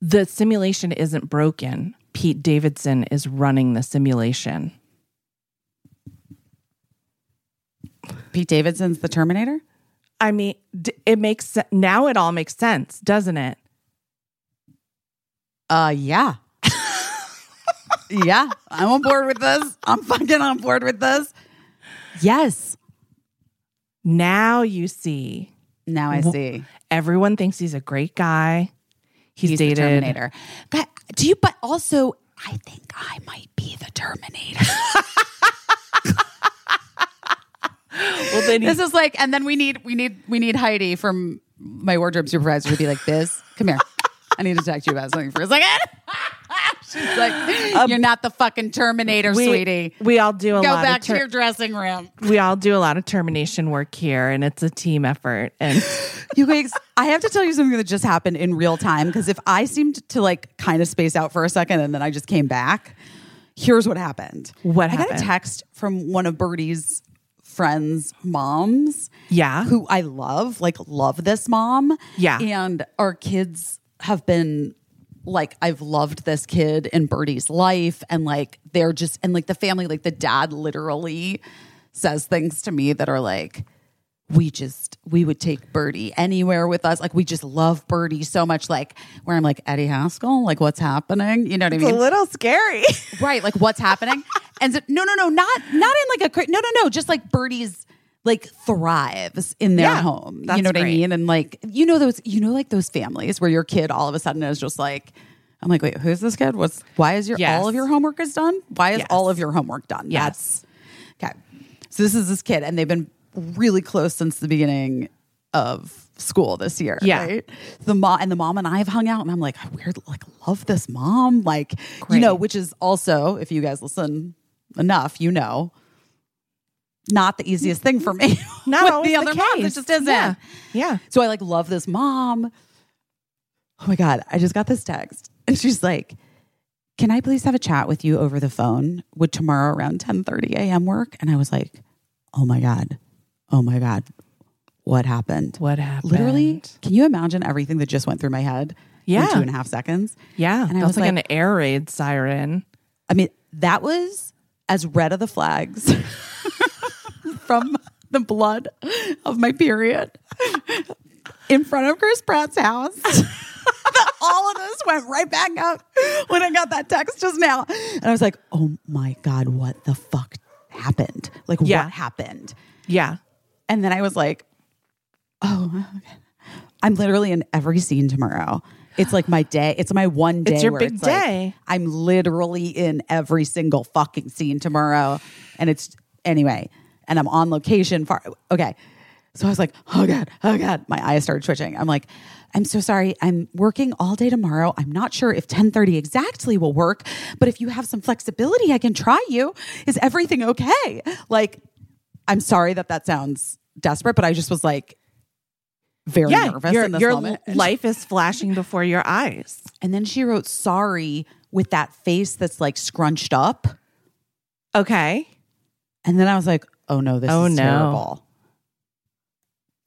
The simulation isn't broken. Pete Davidson is running the simulation. Pete Davidson's the Terminator. I mean, it makes now it all makes sense, doesn't it? Uh, yeah. (laughs) yeah, I'm on board with this. I'm fucking on board with this. Yes. Now you see Now I see. everyone thinks he's a great guy. He's, He's the. Terminator. God, do you? But also, I think I might be the Terminator. (laughs) (laughs) Well, then this is like, and then we need, we need, we need Heidi from my wardrobe supervisor to be like, "Biz, come here. I need to talk to you about something for a second. (laughs) She's like, um, "You're not the fucking Terminator, we, sweetie. we all do a Go lot back of to your dressing room." we all do a lot of termination work here, and it's a team effort. And (laughs) You guys, I have to tell you something that just happened in real time because if I seemed to like kind of space out for a second and then I just came back, here's what happened. What I got a text from one of Birdie's friends' moms. Yeah. Who I love, like love this mom. Yeah. And our kids have been like I've loved this kid in Birdie's life and like they're just and like the family like the dad literally says things to me that are like we just we would take Birdie anywhere with us. Like we just love Birdie so much. Like where I'm like Eddie Haskell, like what's happening? You know what I mean? A little scary. (laughs) right? Like what's happening? And so, no, no, no, not not in like a no, no, no. Just like Birdie's like thrives in their Yeah, home. you know what I mean? And like you know those you know like those families where your kid all of a sudden is just like. I'm like, wait, who's this kid? What's why is your Yes. all of your homework is done? Why is Yes. all of your homework done? Yes. That's okay. So this is this kid, and they've been really close since the beginning of school this year. Yeah. Right? The mom and the mom and I have hung out, and I'm like, I weird, like love this mom, like you know, which is also, if you guys listen enough, you know, not the easiest thing for me. (laughs) Not with the other moms. It just isn't. Yeah. Yeah. So I like love this mom. Oh my God. I just got this text. And she's like, Can I please have a chat with you over the phone? Would tomorrow around 10 30 a.m. work? And I was like, Oh my God. Oh my God. What happened? What happened? Literally, can you imagine everything that just went through my head Yeah. in two and a half seconds? Yeah. And I was like, like- an air raid siren. I mean, that was as red of the flags (laughs) from the blood of my period in front of Chris Pratt's house. (laughs) all of this went right back up when I got that text just now. And I was like, oh my God, what the fuck happened? Like, Yeah. what happened? Yeah. And then I was like, oh. I'm literally in every scene tomorrow. It's like my day. It's my one day. It's your big it's like, day. I'm literally in every single fucking scene tomorrow. And it's anyway, and I'm on location for okay. So I was like, oh God, oh God. My eyes started twitching. I'm like, I'm so sorry. I'm working all day tomorrow. I'm not sure if 1030 exactly will work, but if you have some flexibility, I can try you. Is everything okay? Like, I'm sorry that that sounds desperate, but I just was like, very yeah, nervous your, in this your moment. life is flashing before your eyes. (laughs) And then she wrote sorry with that face that's like scrunched up. Okay. And then I was like, oh no, this Oh, is no. terrible.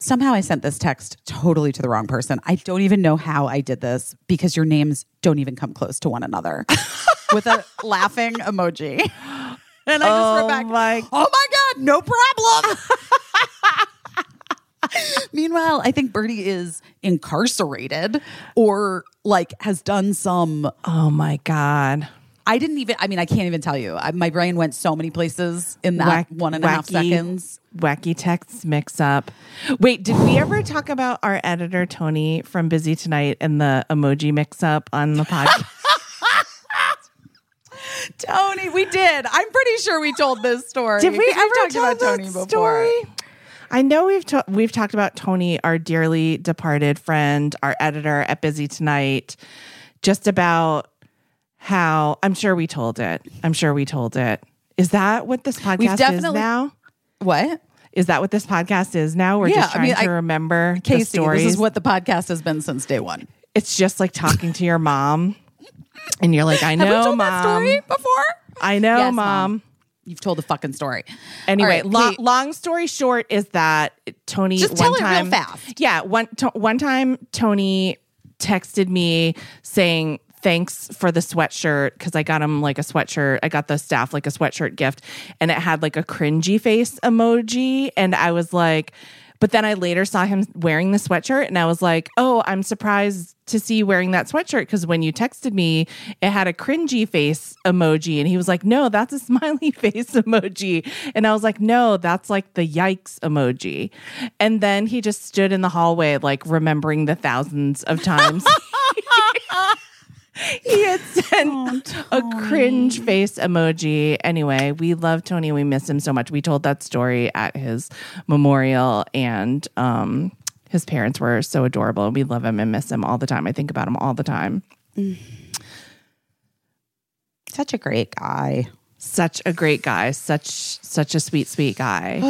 Somehow I sent this text totally to the wrong person. I don't even know how I did this because your names don't even come close to one another (laughs) with a laughing emoji. (laughs) And I just wrote Oh back, my- oh my God, no problem. (laughs) Meanwhile, I think Birdie is incarcerated or like has done some Oh my God. I didn't even. I mean, I can't even tell you. I, my brain went so many places in that Whack- one and a half wacky- seconds. Wacky texts mix up. Wait, did we ever talk about our editor Tony from Busy Tonight and the emoji mix up on the podcast? Tony, we did. I'm pretty sure we told this story. Did we ever tell about Tony before? story? I know we've ta- we've talked about Tony, our dearly departed friend, our editor at Busy Tonight, just about how I'm sure we told it. I'm sure we told it. Is that what this podcast is now? What, Is that what this podcast is now? We're Yeah, just I trying mean, to I- remember the Caissie? stories. This is what the podcast has been since day one. it's just like talking to your mom, and you're like, I know, Have we told mom. that story before? I know, Yes, mom. Mom. You've told the fucking story. Anyway, right, lo- long story short is that Tony Just one tell it real fast. Yeah, one to, one time Tony texted me saying thanks for the sweatshirt because I got him like a sweatshirt. I got the staff like a sweatshirt gift, and it had like a cringy face emoji, and I was like. But then I later saw him wearing the sweatshirt, and I was like, "Oh, I'm surprised to see you wearing that sweatshirt because when you texted me, it had a cringy face emoji." And he was like, "No, that's a (laughs) smiley face emoji," and I was like, "No, that's like the yikes emoji." And then he just stood in the hallway, like remembering the thousands of times. (laughs) (laughs) (laughs) He had sent a cringe face emoji. Anyway, we love Tony. We miss him so much. We told that story at his memorial, and um, his parents were so adorable. We love him and miss him all the time. I think about him all the time. Such a great guy. Such a great guy. Such such a sweet, sweet guy.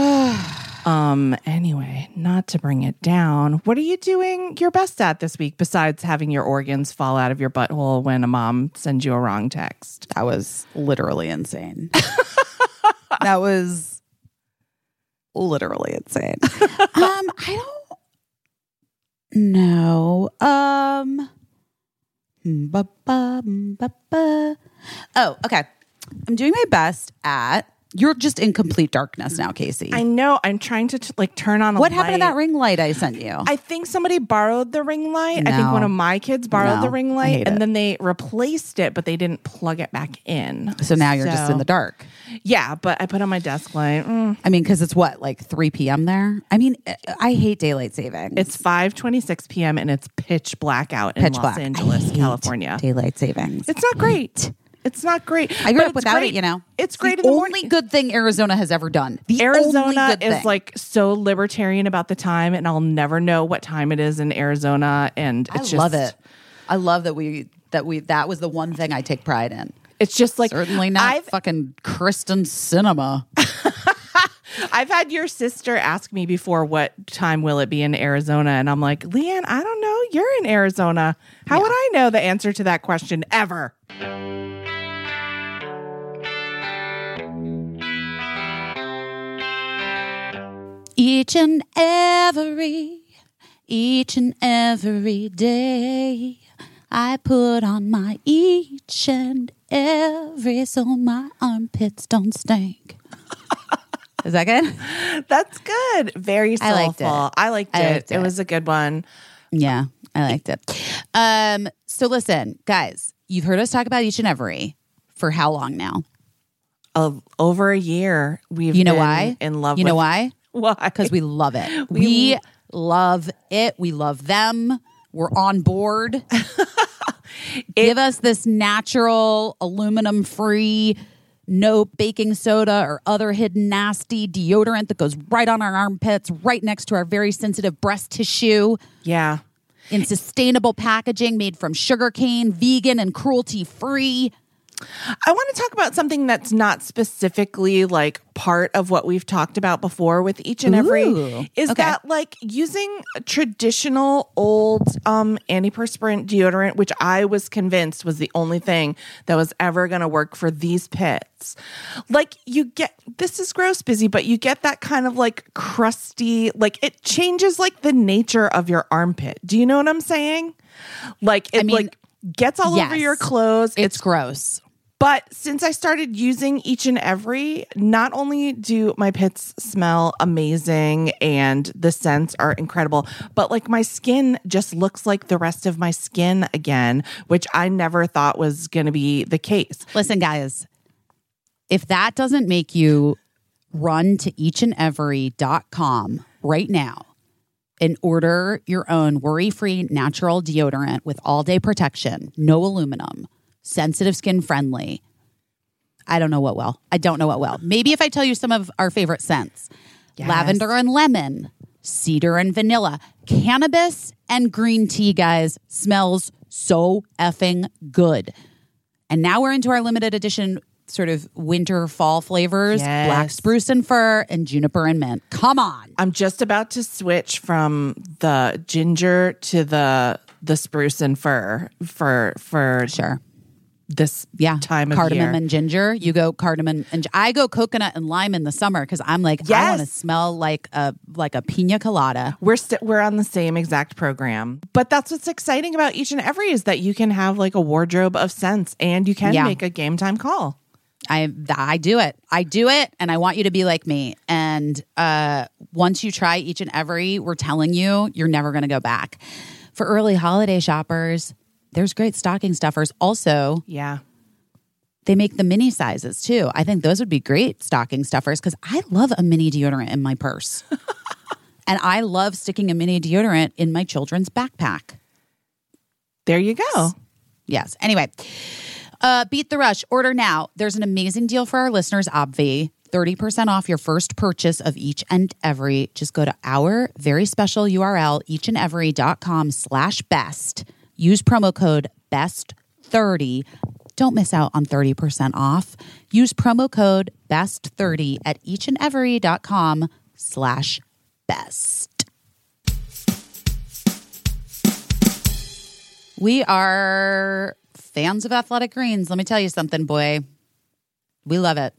(sighs) um. Anyway, not to bring it down. What are you doing your best at this week besides having your organs fall out of your butthole when a mom sends you a wrong text? That was literally insane. (laughs) that was literally insane. (laughs) Um, I don't know. Um, mm, ba, ba, mm, ba, ba. oh, okay. I'm doing my best at. You're just in complete darkness now, Caissie. I know. I'm trying to t- like turn on what happened to that ring light I sent you? I think somebody borrowed the ring light. I think No. one of my kids borrowed No, the ring I light and it. then they replaced it, but they didn't plug it back in. so now you're just So- in the dark. Yeah, but I put on my desk light. Mm. I mean, because it's what like 3 p.m. there. I mean, I hate daylight saving. It's 5:26 p.m. and it's pitch black out in pitch Los Angeles, California. Daylight savings. It's not great. It's not great. I grew up without great. it, you know. It's great the only morning. good thing Arizona has ever done. The Arizona is thing. like so libertarian about the time, and I'll never know what time it is in Arizona. And I it's just, I love it. I love that we that we that was the one thing I take pride in. It's just like Certainly not I've fucking Kyrsten Sinema. (laughs) I've had your sister ask me before what time will it be in Arizona, and I'm like, Leanne, I don't know. You're in Arizona. How would I know the answer to that question ever? Each and every, each and every day, I put on my each and every so my armpits don't stink. Is that good? That's good. Very I liked it. I liked I it. liked it. it. was a good one. Yeah, I liked it. Um, so listen, guys, you've heard us talk about each and every for how long now? Of over a year, we've You know been why? in love. With You know why? Why? Because we love it. (laughs) We- We, love it. We love them. We're on board. (laughs) Give us this natural, aluminum free, no baking soda or other hidden nasty deodorant that goes right on our armpits, right next to our very sensitive breast tissue. yeah. in sustainable packaging made from sugarcane, vegan and cruelty free. I want to talk about something that's not specifically like part of what we've talked about before with each and every Ooh, is okay. that like using traditional old um antiperspirant deodorant which I was convinced was the only thing that was ever going to work for these pits. Like you get this is gross busy but you get that kind of like crusty like it changes like the nature of your armpit. Do you know what I'm saying? Like it mean, like gets all over your clothes. It's gross. But since I started using each and every, not only do my pits smell amazing and the scents are incredible, but like my skin just looks like the rest of my skin again, which I never thought was going to be the case. Listen, guys, if that doesn't make you run to eachandevery.com right now and order your own worry free natural deodorant with all day protection, no aluminum, sensitive skin friendly. I don't know what will. I don't know what will. Maybe if I tell you some of our favorite scents Yes. lavender and lemon, cedar and vanilla, cannabis and green tea, guys, smells so effing good. And now we're into our limited edition sort of winter fall flavors Yes. black spruce and fir and juniper and mint. Come on. I'm just about to switch from the ginger to the the spruce and fir for for Sure. This Yeah. time of cardamom and ginger. You go cardamom and I go coconut and lime in the summer because I'm like, I want to smell like a like a pina colada. We're st- we're on the same exact program. But that's what's exciting about each and every is that you can have like a wardrobe of scents and you can Yeah. make a game time call. I I do it. I do it, and I want you to be like me. And uh, once you try each and every, we're telling you, you're never going to go back. For early holiday shoppers, there's great stocking stuffers. Also, Yeah. they make the mini sizes too. I think those would be great stocking stuffers because I love a mini deodorant in my purse, (laughs) and I love sticking a mini deodorant in my children's backpack. There you go. Yes. Anyway, uh, beat the rush. Order now. There's an amazing deal for our listeners, Obvi. 30% off your first purchase of each and every. Just go to our very special URL, eachandevery.com slash best. Use promo code BEST30. Don't miss out on 30% off. Use promo code BEST30 at eachandevery.com slash best. We are fans of Athletic Greens. Let me tell you something, boy. We love it.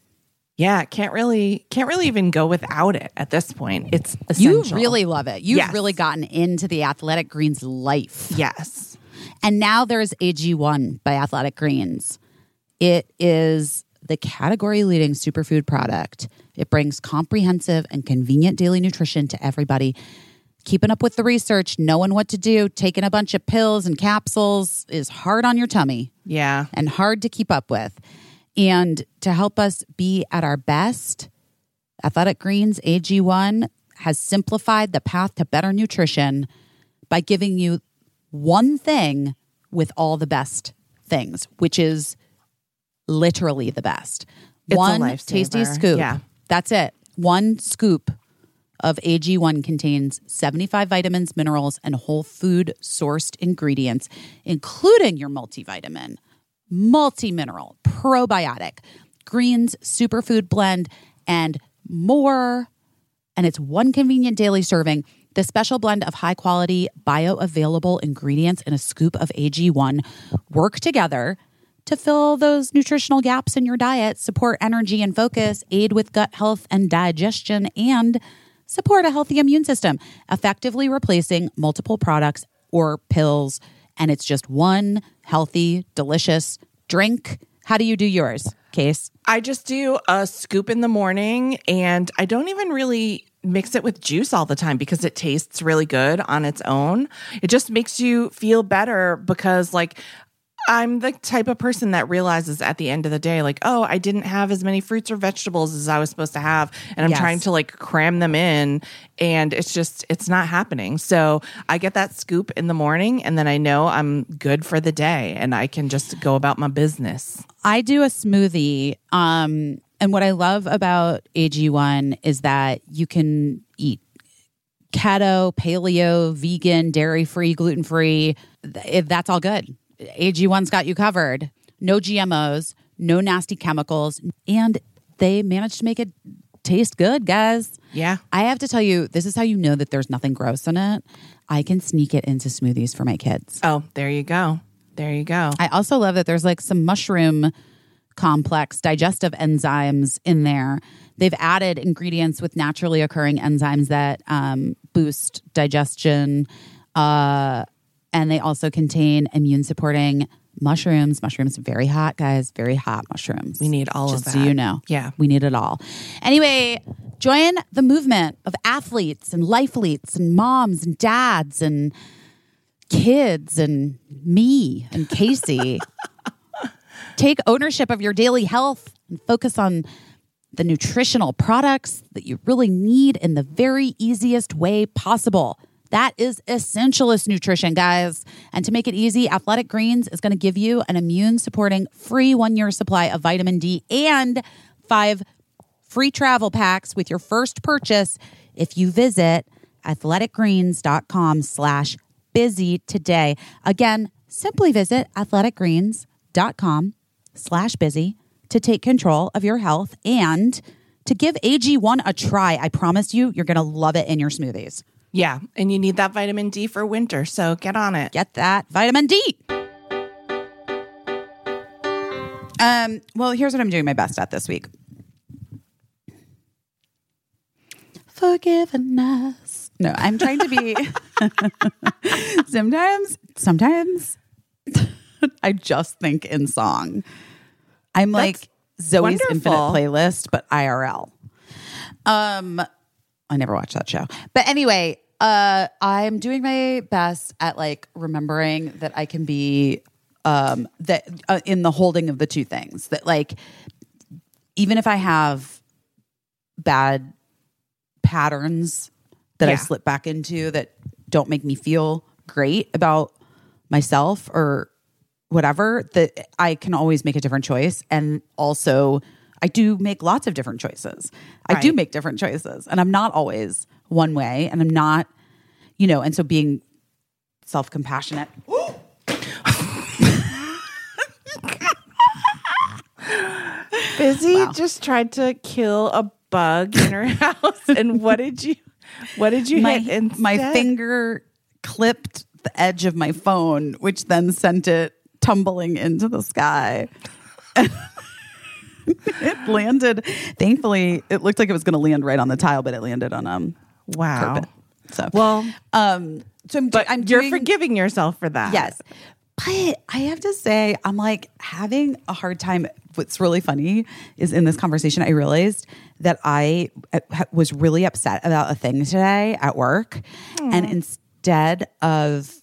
Yeah, can't really can't really even go without it at this point. It's a You really love it. You've Yes. really gotten into the Athletic Greens life. Yes. And now there's AG1 by Athletic Greens. It is the category leading superfood product. It brings comprehensive and convenient daily nutrition to everybody. Keeping up with the research, knowing what to do, taking a bunch of pills and capsules is hard on your tummy. Yeah. and hard to keep up with. And to help us be at our best, Athletic Greens AG1 has simplified the path to better nutrition by giving you one thing with all the best things, which is literally the best. It's one tasty scoop. Yeah. That's it. One scoop of AG1 contains 75 vitamins, minerals, and whole food sourced ingredients, including your multivitamin, multi mineral, probiotic, greens, superfood blend, and more. And it's one convenient daily serving. The special blend of high quality, bioavailable ingredients in a scoop of AG1 work together to fill those nutritional gaps in your diet, support energy and focus, aid with gut health and digestion, and support a healthy immune system, effectively replacing multiple products or pills. And it's just one healthy, delicious drink. How do you do yours, Case? I just do a scoop in the morning and I don't even really mix it with juice all the time because it tastes really good on its own. It just makes you feel better because like I'm the type of person that realizes at the end of the day, like, oh, I didn't have as many fruits or vegetables as I was supposed to have. And I'm Yes. trying to like cram them in. And it's just, it's not happening. So I get that scoop in the morning and then I know I'm good for the day and I can just go about my business. I do a smoothie. Um, and what I love about AG1 is that you can eat keto, paleo, vegan, dairy free, gluten free. That's all good. AG1's got you covered. No GMOs, no nasty chemicals, and they managed to make it taste good, guys. Yeah. I have to tell you, this is how you know that there's nothing gross in it. I can sneak it into smoothies for my kids. Oh, there you go. There you go. I also love that there's like some mushroom complex digestive enzymes in there. They've added ingredients with naturally occurring enzymes that um, boost digestion. Uh, and they also contain immune supporting mushrooms. Mushrooms, very hot, guys, very hot mushrooms. We need all of Just so that. you know. Yeah. We need it all. Anyway, join the movement of athletes and lifeletes and moms and dads and kids and me and Caissie. (laughs) Take ownership of your daily health and focus on the nutritional products that you really need in the very easiest way possible. That is essentialist nutrition, guys. And to make it easy, Athletic Greens is going to give you an immune supporting free one year supply of vitamin D and five free travel packs with your first purchase if you visit athleticgreens.com slash busy today. Again, simply visit athleticgreens.com slash busy to take control of your health and to give AG1 a try. I promise you, you're going to love it in your smoothies. Yeah. And you need that vitamin D for winter. So get on it. Get that vitamin D. Um, well, here's what I'm doing my best at this week. Forgiveness. No, I'm trying to be (laughs) (laughs) sometimes sometimes (laughs) I just think in song. I'm like Zoe's wonderful. infinite playlist, but IRL. Um I never watched that show. But anyway, uh I'm doing my best at like remembering that I can be um that uh, in the holding of the two things that like even if I have bad patterns that I slip back into that don't make me feel great about myself or whatever, that I can always make a different choice. And also, I do make lots of different choices. I do make different choices, and I'm not always one way, and I'm not, you know, and so being self compassionate. (gasps) Busy Wow. just tried to kill a bug in her (laughs) house. and what did you what did you my hit instead? my finger clipped the edge of my phone, which then sent it tumbling into the sky. (laughs) it landed. Thankfully, it looked like it was going to land right on the tile, but it landed on um Wow. carpet. So Well, um, so I'm, but I'm you're doing, forgiving yourself for that. Yes. But I have to say, I'm like having a hard time. What's really funny is in this conversation, I realized that I uh, was really upset about a thing today at work. And instead of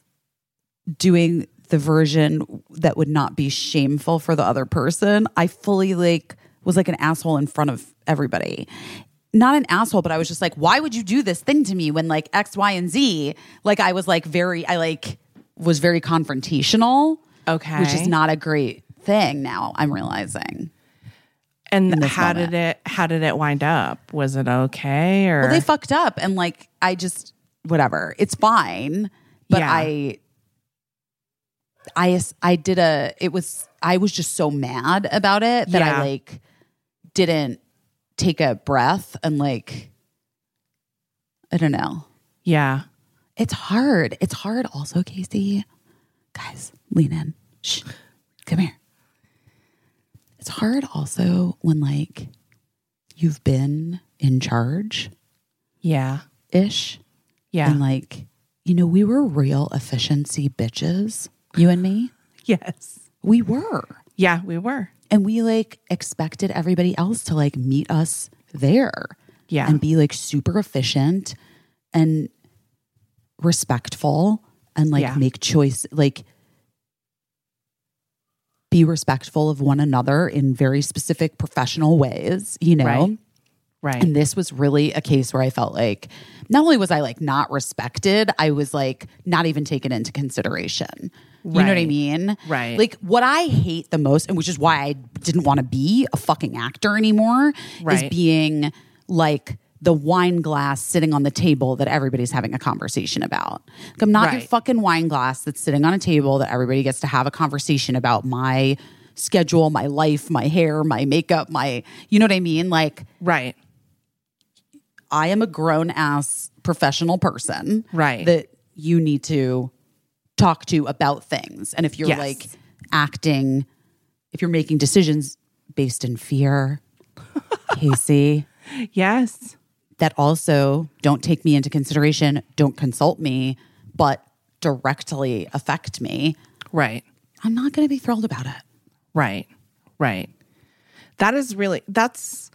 doing the version that would not be shameful for the other person, I fully like was like an asshole in front of everybody. Not an asshole, but I was just like, why would you do this thing to me when like X, Y, and Z? Like I was like very, I like was very confrontational. Okay. Which is not a great thing now, I'm realizing. And how moment. did it how did it wind up? Was it okay or Well, they fucked up and like I just whatever. It's fine, but Yeah. I I I did a it was I was just so mad about it that Yeah. I like didn't take a breath and like I don't know. Yeah. It's hard. It's hard also, Caissie. Guys, lean in. Shh. Come here. It's hard also when like you've been in charge Yeah. ish. Yeah. And like, you know, we were real efficiency bitches, you and me. yes. We were. Yeah, we were. And we like expected everybody else to like meet us there. Yeah. And be like super efficient and respectful and like Yeah. make choice like be respectful of one another in very specific professional ways, you know. Right. Right. And this was really a case where I felt like not only was I like not respected, I was like not even taken into consideration. You know what I mean? Right. Like what I hate the most, and which is why I didn't want to be a fucking actor anymore, is being like the wine glass sitting on the table that everybody's having a conversation about. Like, I'm not your fucking wine glass that's sitting on a table that everybody gets to have a conversation about my schedule, my life, my hair, my makeup, my, you know what I mean? Like, Right. I am a grown ass professional person. Right. That you need to talk to about things. And if you're Yes. like acting, if you're making decisions based in fear, (laughs) Caissie, Yes. that also don't take me into consideration, don't consult me, but directly affect me, Right. I'm not going to be thrilled about it. Right. Right. That is really that's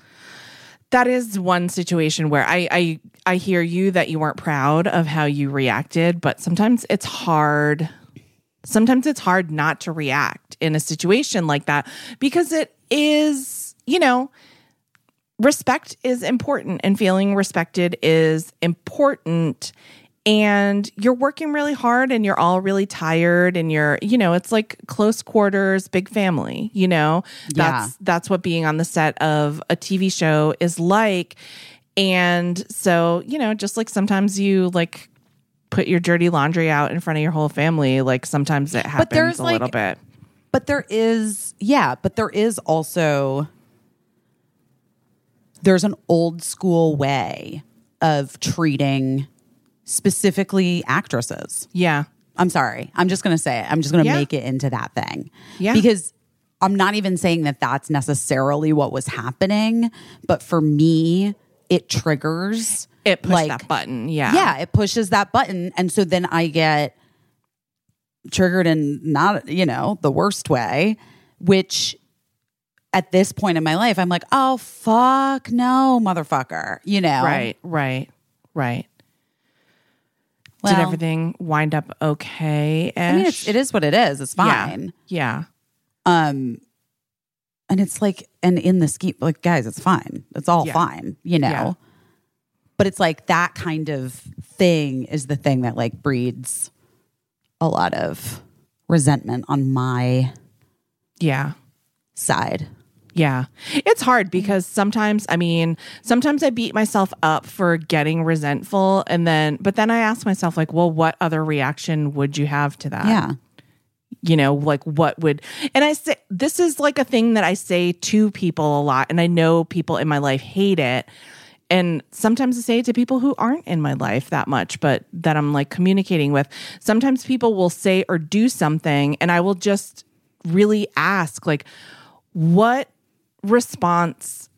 that is one situation where I I I hear you that you weren't proud of how you reacted, but sometimes it's hard. Sometimes it's hard not to react in a situation like that because it is, you know, respect is important and feeling respected is important and you're working really hard and you're all really tired and you're you know it's like close quarters big family you know? That's that's what being on the set of a TV show is like. And so you know just like sometimes you like put your dirty laundry out in front of your whole family like sometimes it happens there's, a like- little bit. But there is, yeah, but there is also there's an old school way of treating specifically actresses. yeah I'm sorry. I'm just going to say it. I'm just going to Yeah. make it into that thing. Yeah. Because I'm not even saying that that's necessarily what was happening, but for me, it triggers it pushed like that button yeah yeah, it pushes that button. And so then I get triggered in not, you know, the worst way, which at this point in my life, I'm like, oh, fuck no, motherfucker. You know? right right right Well, did everything wind up okay I mean, it's, it is what it is. It's fine. yeah Um, and it's like, and in the scheme, like, guys, it's fine. It's all Yeah. fine, you know? Yeah. But it's like that kind of thing is the thing that like breeds a lot of resentment on my yeah side. Yeah. It's hard because sometimes, I mean, sometimes I beat myself up for getting resentful and then, but then I ask myself, like, well, what other reaction would you have to that? Yeah. You know, like what would, and I say, this is like a thing that I say to people a lot. And I know people in my life hate it. And sometimes I say it to people who aren't in my life that much, but that I'm like communicating with. Sometimes people will say or do something, and I will just really ask, like, what response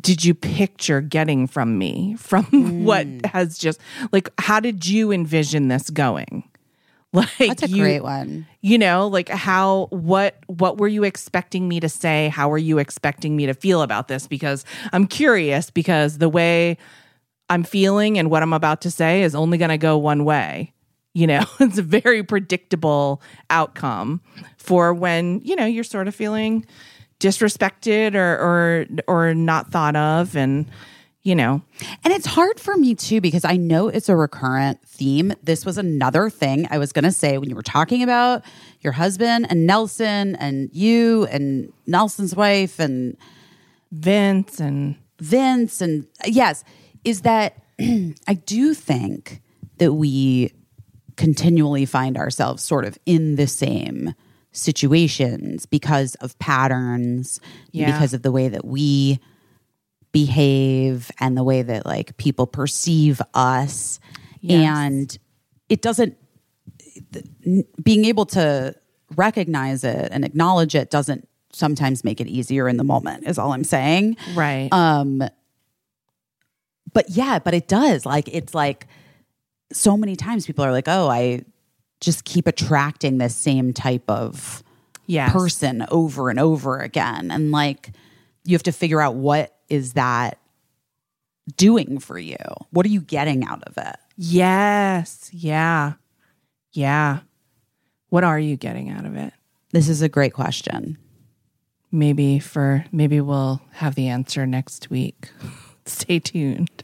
did you picture getting from me from (laughs) what mm. has just like how did you envision this going? (laughs) Like That's a you, great one. you know like how what what were you expecting me to say? How were you expecting me to feel about this? Because i'm curious because the way i'm feeling and what i'm about to say is only going to go one way. You know (laughs) it's a very predictable outcome for when you know you're sort of feeling disrespected or or or not thought of and you know And it's hard for me too because I know it's a recurrent theme. This was another thing I was going to say when you were talking about your husband and Nelson and you and Nelson's wife and vince and Vince and yes, is that (clears throat) I do think that we continually find ourselves sort of in the same situations because of patterns, Yeah. because of the way that we behave and the way that like people perceive us. Yes. And it doesn't being able to recognize it and acknowledge it doesn't sometimes make it easier in the moment is all I'm saying. right Um, but yeah, but it does. Like it's like so many times people are like, "Oh, I just keep attracting this same type of yes person over and over again." And like you have to figure out what is that doing for you? What are you getting out of it? Yes. Yeah. Yeah. What are you getting out of it? This is a great question. Maybe for maybe we'll have the answer next week. (laughs) Stay tuned.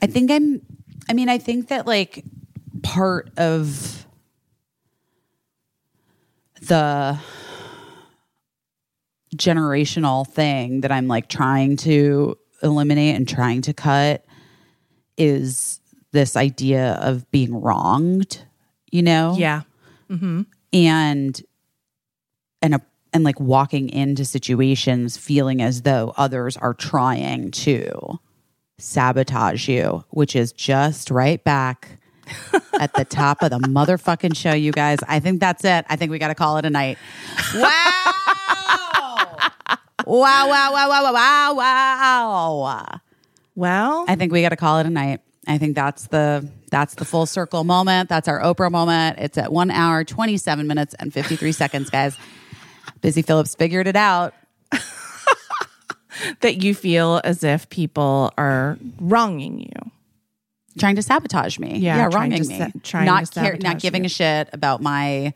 I think I'm I mean, I think that like part of the generational thing that I'm like trying to eliminate and trying to cut is this idea of being wronged, you know? Yeah. Mm-hmm. and and a and like walking into situations feeling as though others are trying to sabotage you, which is just right back at the top of the motherfucking show, you guys. I think that's it. I think we got to call it a night. Wow. wow, wow, wow, wow, wow, wow, wow. Well, I think we got to call it a night. I think that's the that's the full circle moment. That's our Oprah moment. It's at one hour, twenty seven minutes, and fifty three seconds, guys. Busy Phillips figured it out. (laughs) that you feel as if people are wronging you. Trying to sabotage me. Yeah, yeah wronging me. sa- trying not to care, not giving you. a shit about my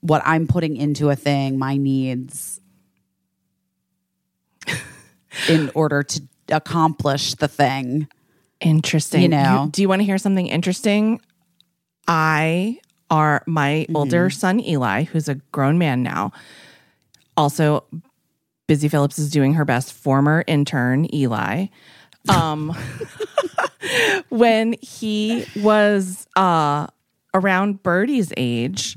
what I'm putting into a thing, my needs (laughs) in order to accomplish the thing. Interesting. You know. do you want to hear something interesting? I are my mm-hmm. older son Eli, who's a grown man now. Also, Busy Phillips is doing her best. Former intern Eli. Um, when he was uh around Birdie's age,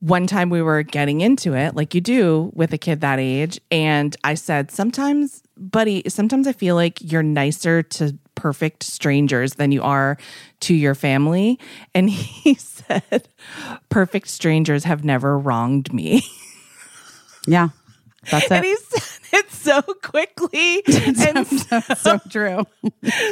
one time we were getting into it, like you do with a kid that age, and I said, "Sometimes, buddy, sometimes I feel like you're nicer to perfect strangers than you are to your family." And (laughs) he said, "Perfect strangers have never wronged me." Yeah. That's and it. he said (laughs) it so quickly (laughs) and so, so (laughs) true.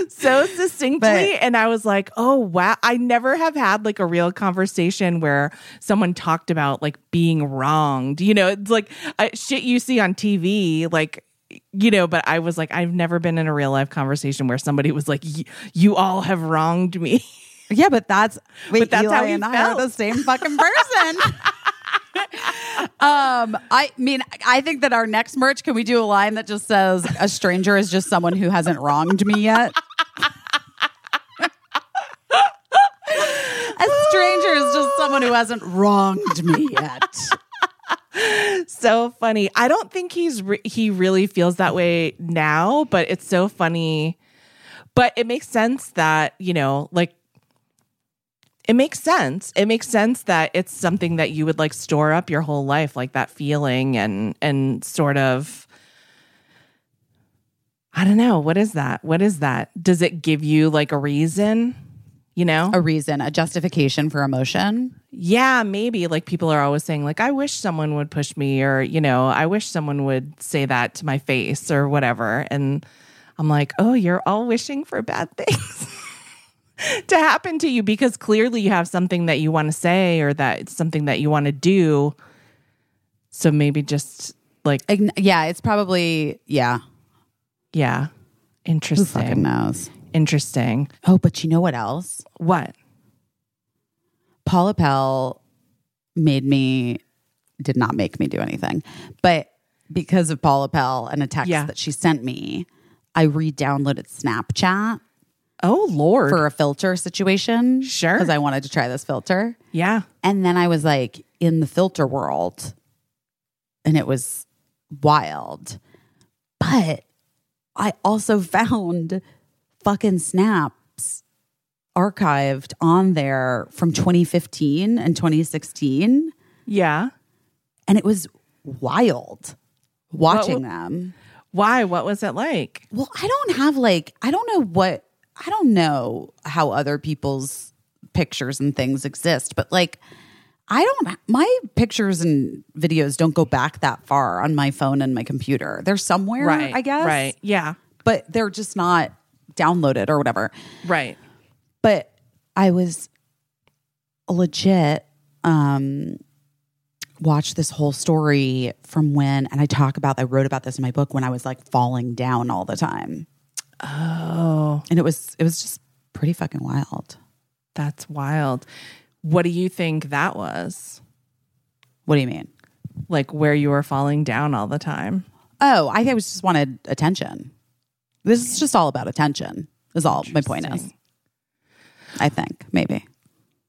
so succinctly But- and i was like oh wow i never have had like a real conversation where someone talked about like being wronged you know it's like uh, shit you see on tv like you know but i was like i've never been in a real life conversation where somebody was like "Y- you all have wronged me Yeah, but that's wait, But that's Eli how and I felt. are the same fucking person. Um, I mean, I think that our next merch, can we do a line that just says a stranger is just someone who hasn't wronged me yet? a stranger is just someone who hasn't wronged me yet. so funny. I don't think he's re- he really feels that way now, but it's so funny. But it makes sense that, you know, like it makes sense. It makes sense that it's something that you would like store up your whole life, like that feeling and and sort of I don't know, what is that? What is that? Does it give you like a reason? You know? A reason, a justification for emotion. yeah, maybe like people are always saying like I wish someone would push me or you know, I wish someone would say that to my face or whatever and I'm like, "Oh, you're all wishing for bad (laughs) things." (laughs) to happen to you because clearly you have something that you want to say or that it's something that you want to do. So maybe just like Ign- Yeah, it's probably, yeah. yeah. Interesting. Who fucking knows? Interesting. Oh, but you know what else? What? Paula Pell made me did not make me do anything, but because of Paula Pell and a text Yeah. that she sent me, I re-downloaded Snapchat Oh lord. for a filter situation. Sure. because I wanted to try this filter, yeah. and then I was like in the filter world, and it was wild. But I also (laughs) found fucking snaps archived on there from 2015 and 2016 Yeah. and it was wild watching What them Why? What was it like? well i don't have like i don't know what i don't know how other people's pictures and things exist but like i don't my pictures and videos don't go back that far on my phone and my computer they're somewhere Right. i guess Right. Yeah. but they're just not downloaded or whatever Right. but I was legit um watched this whole story from when and I talk about I wrote about this in my book when I was like falling down all the time. Oh, And it was it was just pretty fucking wild. that's wild. What do you think that was? What do you mean? Like where you were falling down all the time? Oh, I think I was just wanted attention. This is just all about attention. Is all my point is. I think maybe.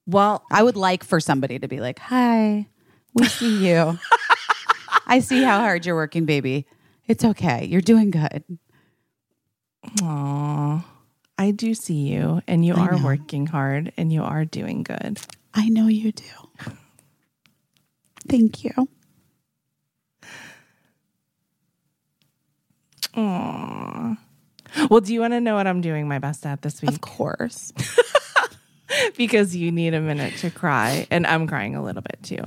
Well, I would like for somebody to be like, "Hi, we see you. (laughs) I see how hard you're working, baby. It's okay. You're doing good." Aw, I do see you, and you I are know. working hard, and you are doing good. I know you do. Thank you. Well, do you want to know what I'm doing my best at this week? Of course. (laughs) (laughs) because you need a minute to cry and I'm crying a little bit too.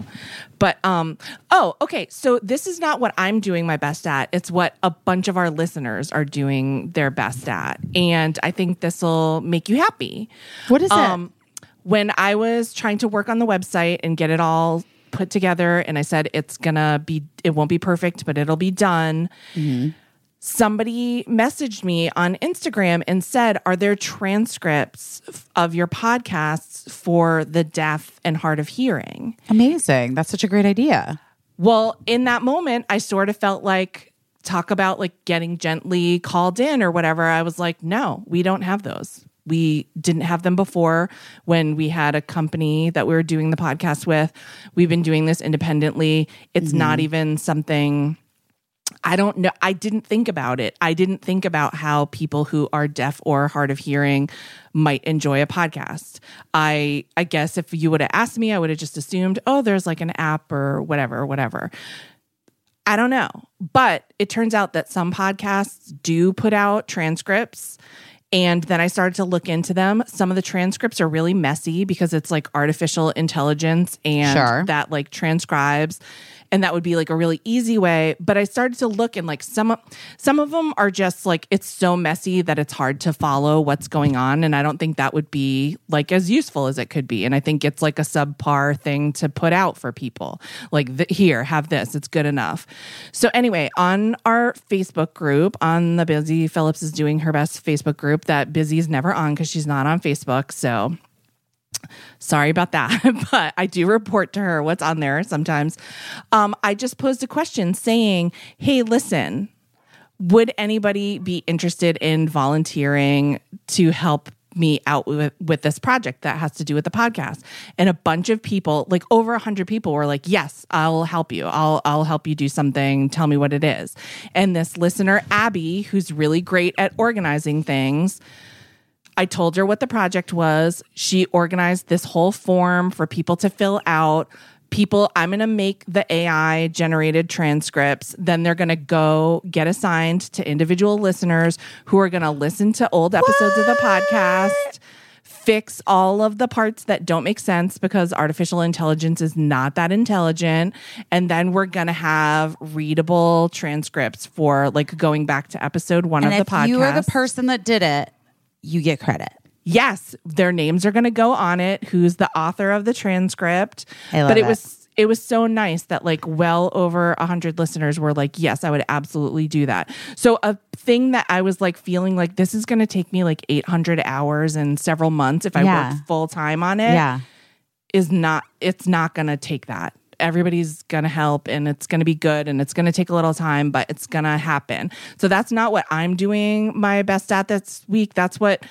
But um oh, okay. So this is not what I'm doing my best at. It's what a bunch of our listeners are doing their best at. And I think this will make you happy. What is it? Um when I was trying to work on the website and get it all put together and I said it's to be it won't be perfect, but it'll be done somebody messaged me on Instagram and said, Are there transcripts of your podcasts for the deaf and hard of hearing? Amazing. That's such a great idea. Well, in that moment, I sort of felt like, talk about like getting gently called in or whatever. I was like, No, we don't have those. We didn't have them before when we had a company that we were doing the podcast with. We've been doing this independently. It's not mm-hmm. even something I don't know. I didn't think about it. I didn't think about how people who are deaf or hard of hearing might enjoy a podcast. I I guess if you would have asked me, I would have just assumed, oh, there's like an app or whatever, whatever. I don't know. But it turns out that some podcasts do put out transcripts. And then I started to look into them. Some of the transcripts are really messy because it's like artificial intelligence and Sure. that like transcribes and that would be like a really easy way but i started to look and like some of some of them are just like it's so messy that it's hard to follow what's going on and i don't think that would be like as useful as it could be and i think it's like a subpar thing to put out for people. Like th- here have this it's good enough. So anyway on our facebook group on the busy phillips is doing her best facebook group that busy's never on because she's not on facebook so Sorry about that, (laughs) but I do report to her what's on there sometimes. Um, I just posed a question saying, Hey, listen, would anybody be interested in volunteering to help me out with, with this project that has to do with the podcast? And a bunch of people like over a hundred people were like yes i'll help you. I'll i'll help you do something. Tell me what it is. And this listener abby who's really great at organizing things I told her what the project was. She organized this whole form for people to fill out. People, I'm going to make the AI generated transcripts. Then they're going to go get assigned to individual listeners who are going to listen to old episodes of the podcast, fix all of the parts that don't make sense because artificial intelligence is not that intelligent. And then we're going to have readable transcripts for like going back to episode one And of the podcast. you are the person that did it, you get credit. Yes, their names are going to go on it. Who's the author of the transcript? I love but it, it. was it was so nice that like well over a hundred listeners were like, yes, I would absolutely do that. So a thing that I was like feeling like this is going to take me like eight hundred hours and several months if I Yeah. work full time on it Yeah. is not it's not going to take that everybody's going to help and it's going to be good and it's going to take a little time but it's going to happen. So that's not what i'm doing my best at this week. That's what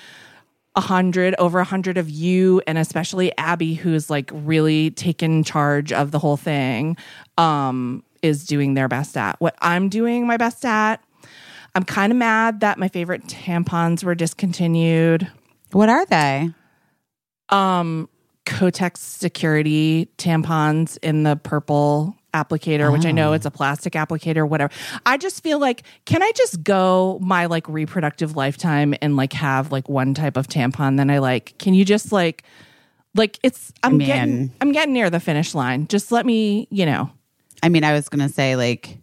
a hundred over a hundred of you and especially abby who's like really taken charge of the whole thing um is doing their best at. What i'm doing my best at i'm kind of mad that my favorite tampons were discontinued. What are they? um Kotex security tampons in the purple applicator, which I know oh. it's a plastic applicator, whatever. I just feel like, can I just go my like reproductive lifetime and like have like one type of tampon that I like? Can you just like, like it's I'm Man. getting I'm getting near the finish line. Just let me, you know. I mean, I was going to say, like,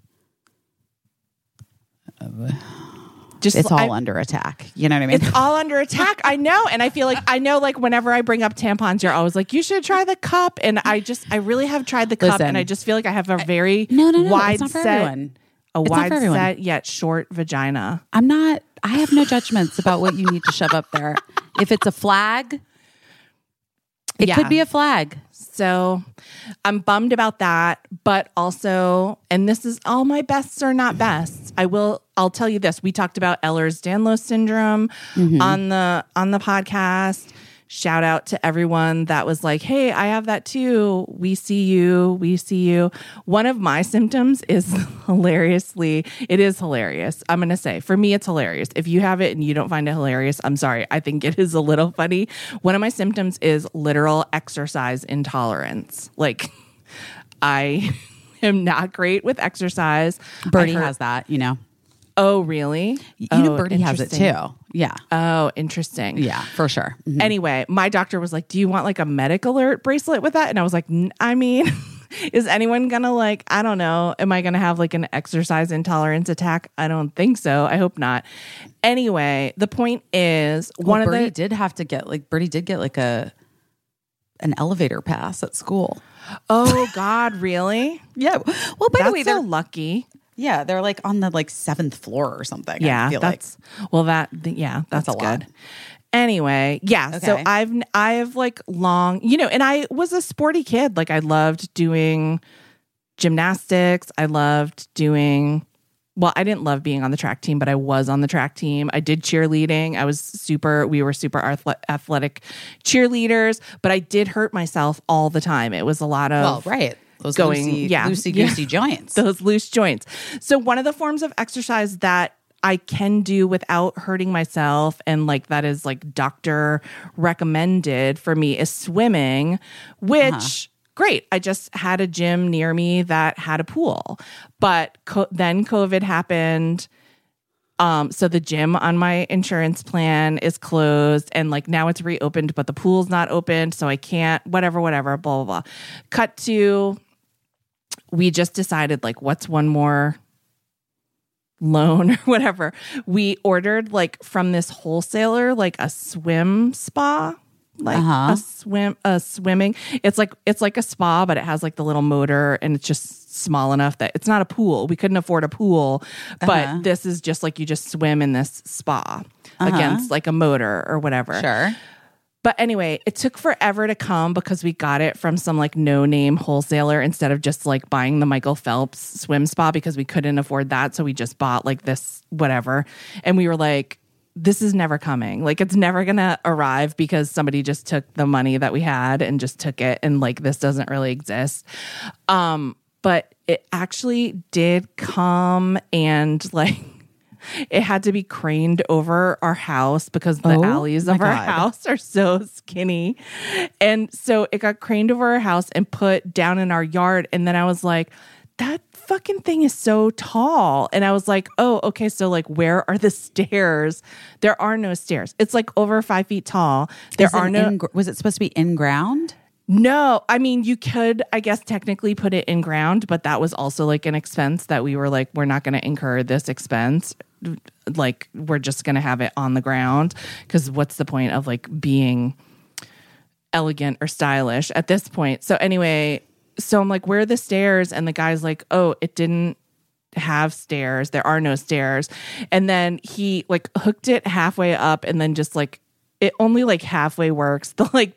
Just it's all I- under attack. You know what I mean? It's all under attack. I know. And I feel like I know like whenever I bring up tampons, you're always like, you should try the cup. And I just I really have tried the cup Listen. and I just feel like I have a very no, no, no. wide it's not for set everyone. a It's wide set yet short vagina. I'm not, I have no judgments about what you need to shove up there. If it's a flag, it Yeah. could be a flag. So I'm bummed about that, but also, and this is all my bests are not bests. I will I'll tell you this. We talked about Ehlers-Danlos syndrome mm-hmm. on the on the podcast. Shout out to everyone that was like, "Hey, I have that too. We see you. We see you." One of my symptoms is (laughs) hilariously, it is hilarious. I'm going to say, for me it's hilarious. If you have it and you don't find it hilarious, I'm sorry. I think it is a little funny. One of my symptoms is literal exercise intolerance. Like (laughs) I (laughs) am not great with exercise. I Birdie heard- has that, you know. Oh, really? You know, Oh, Birdie has it too. Yeah. Oh, interesting. Yeah, for sure. Mhm. Anyway, my doctor was like, "Do you want like a medic alert bracelet with that?" And I was like, "N- "I mean, (laughs) is anyone gonna like? I don't know. Am I gonna have like an exercise intolerance attack? I don't think so. I hope not." Anyway, the point is, one Well, of Birdie the did have to get like Birdie did get like a an elevator pass at school. oh god, really? (laughs) Yeah. Well, by That's the way, they're lucky. Yeah, they're like on the like seventh floor or something. Yeah, I feel like. that's well. That th- yeah, that's, That's a lot. good. Anyway, yeah. So I've I've like long, you know, and I was a sporty kid. Like I loved doing gymnastics. I loved doing. Well, I didn't love being on the track team, but I was on the track team. I did cheerleading. I was super. We were super athletic cheerleaders, but I did hurt myself all the time. It was a lot of well, right. Those going- loosey, yeah. loosey Yeah. goosey joints. (laughs) those loose joints. So one of the forms of exercise that I can do without hurting myself and like that is like doctor recommended for me is swimming, which great. I just had a gym near me that had a pool. But co- then COVID happened. Um, so the gym on my insurance plan is closed and like now it's reopened, but the pool's not opened. So I can't, whatever, whatever, blah, blah, blah. Cut to we just decided like what's one more loan (laughs) or whatever. We ordered like from this wholesaler like a swim spa. Like Uh-huh. a swim a swimming. It's like it's like a spa, but it has like the little motor and it's just small enough that it's not a pool. We couldn't afford a pool, but Uh-huh. this is just like you just swim in this spa against like a motor or whatever. sure. But anyway, it took forever to come because we got it from some like no name wholesaler instead of just like buying the Michael Phelps swim spa because we couldn't afford that. So we just bought like this whatever. And we were like, this is never coming. Like it's never going to arrive because somebody just took the money that we had and just took it. And like this doesn't really exist. Um, but it actually did come and like, it had to be craned over our house because the Oh, alleys of our God. house are so skinny. And so it got craned over our house and put down in our yard. And then I was like, that fucking thing is so tall. And I was like, oh, okay. So, like, where are the (laughs) stairs? There are no stairs. It's like over five feet tall. There Is are no. in was it supposed to be in ground? No, I mean, you could, I guess, technically put it in ground, but that was also like an expense that we were like, we're not going to incur this expense. Like, we're just going to have it on the ground because what's the point of like being elegant or stylish at this point? So, anyway, so I'm like, where are the stairs? And the guy's like, oh, it didn't have stairs. There are no stairs. And then he like hooked it halfway up and then just like it only like halfway works. (laughs) The like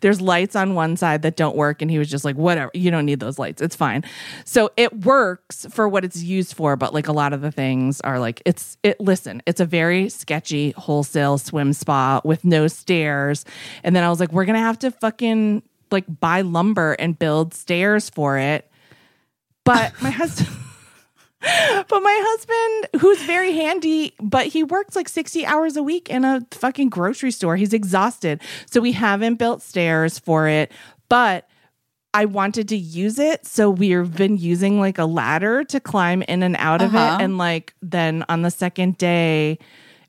there's lights on one side that don't work and he was just like whatever, you don't need those lights. It's fine. So it works for what it's used for, but like a lot of the things are like it's it listen, it's a very sketchy wholesale swim spa with no stairs. And then I was like we're going to have to fucking like buy lumber and build stairs for it. But my (laughs) husband but my husband, who's very handy, but he works like 60 hours a week in a fucking grocery store. He's exhausted. So we haven't built stairs for it, but I wanted to use it. So we've been using like a ladder to climb in and out of Uh-huh. it. And like then on the second day,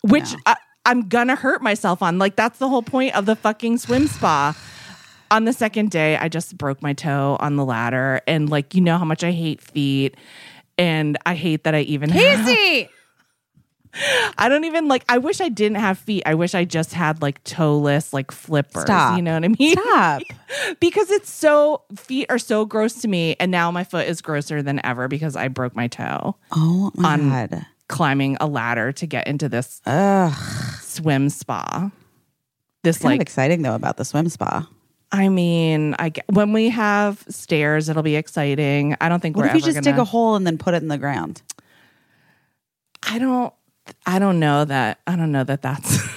which I, I'm gonna hurt myself on. Like that's the whole point of the fucking swim spa. On the second day, I just broke my toe on the ladder. And like, you know how much I hate feet. And I hate that I even have, Casey. I don't even like I wish I didn't have feet. I wish I just had like toeless like flippers. Stop. You know what I mean? Stop. (laughs) because it's so feet are so gross to me and now my foot is grosser than ever because I broke my toe Oh my On- god. climbing a ladder to get into this Ugh. swim spa. This It's like exciting though about the swim spa. I mean, I when we have stairs, it'll be exciting. I don't think What we're ever going to. What if you just gonna, dig a hole and then put it in the ground? I don't. I don't know that. I don't know that that's. (laughs)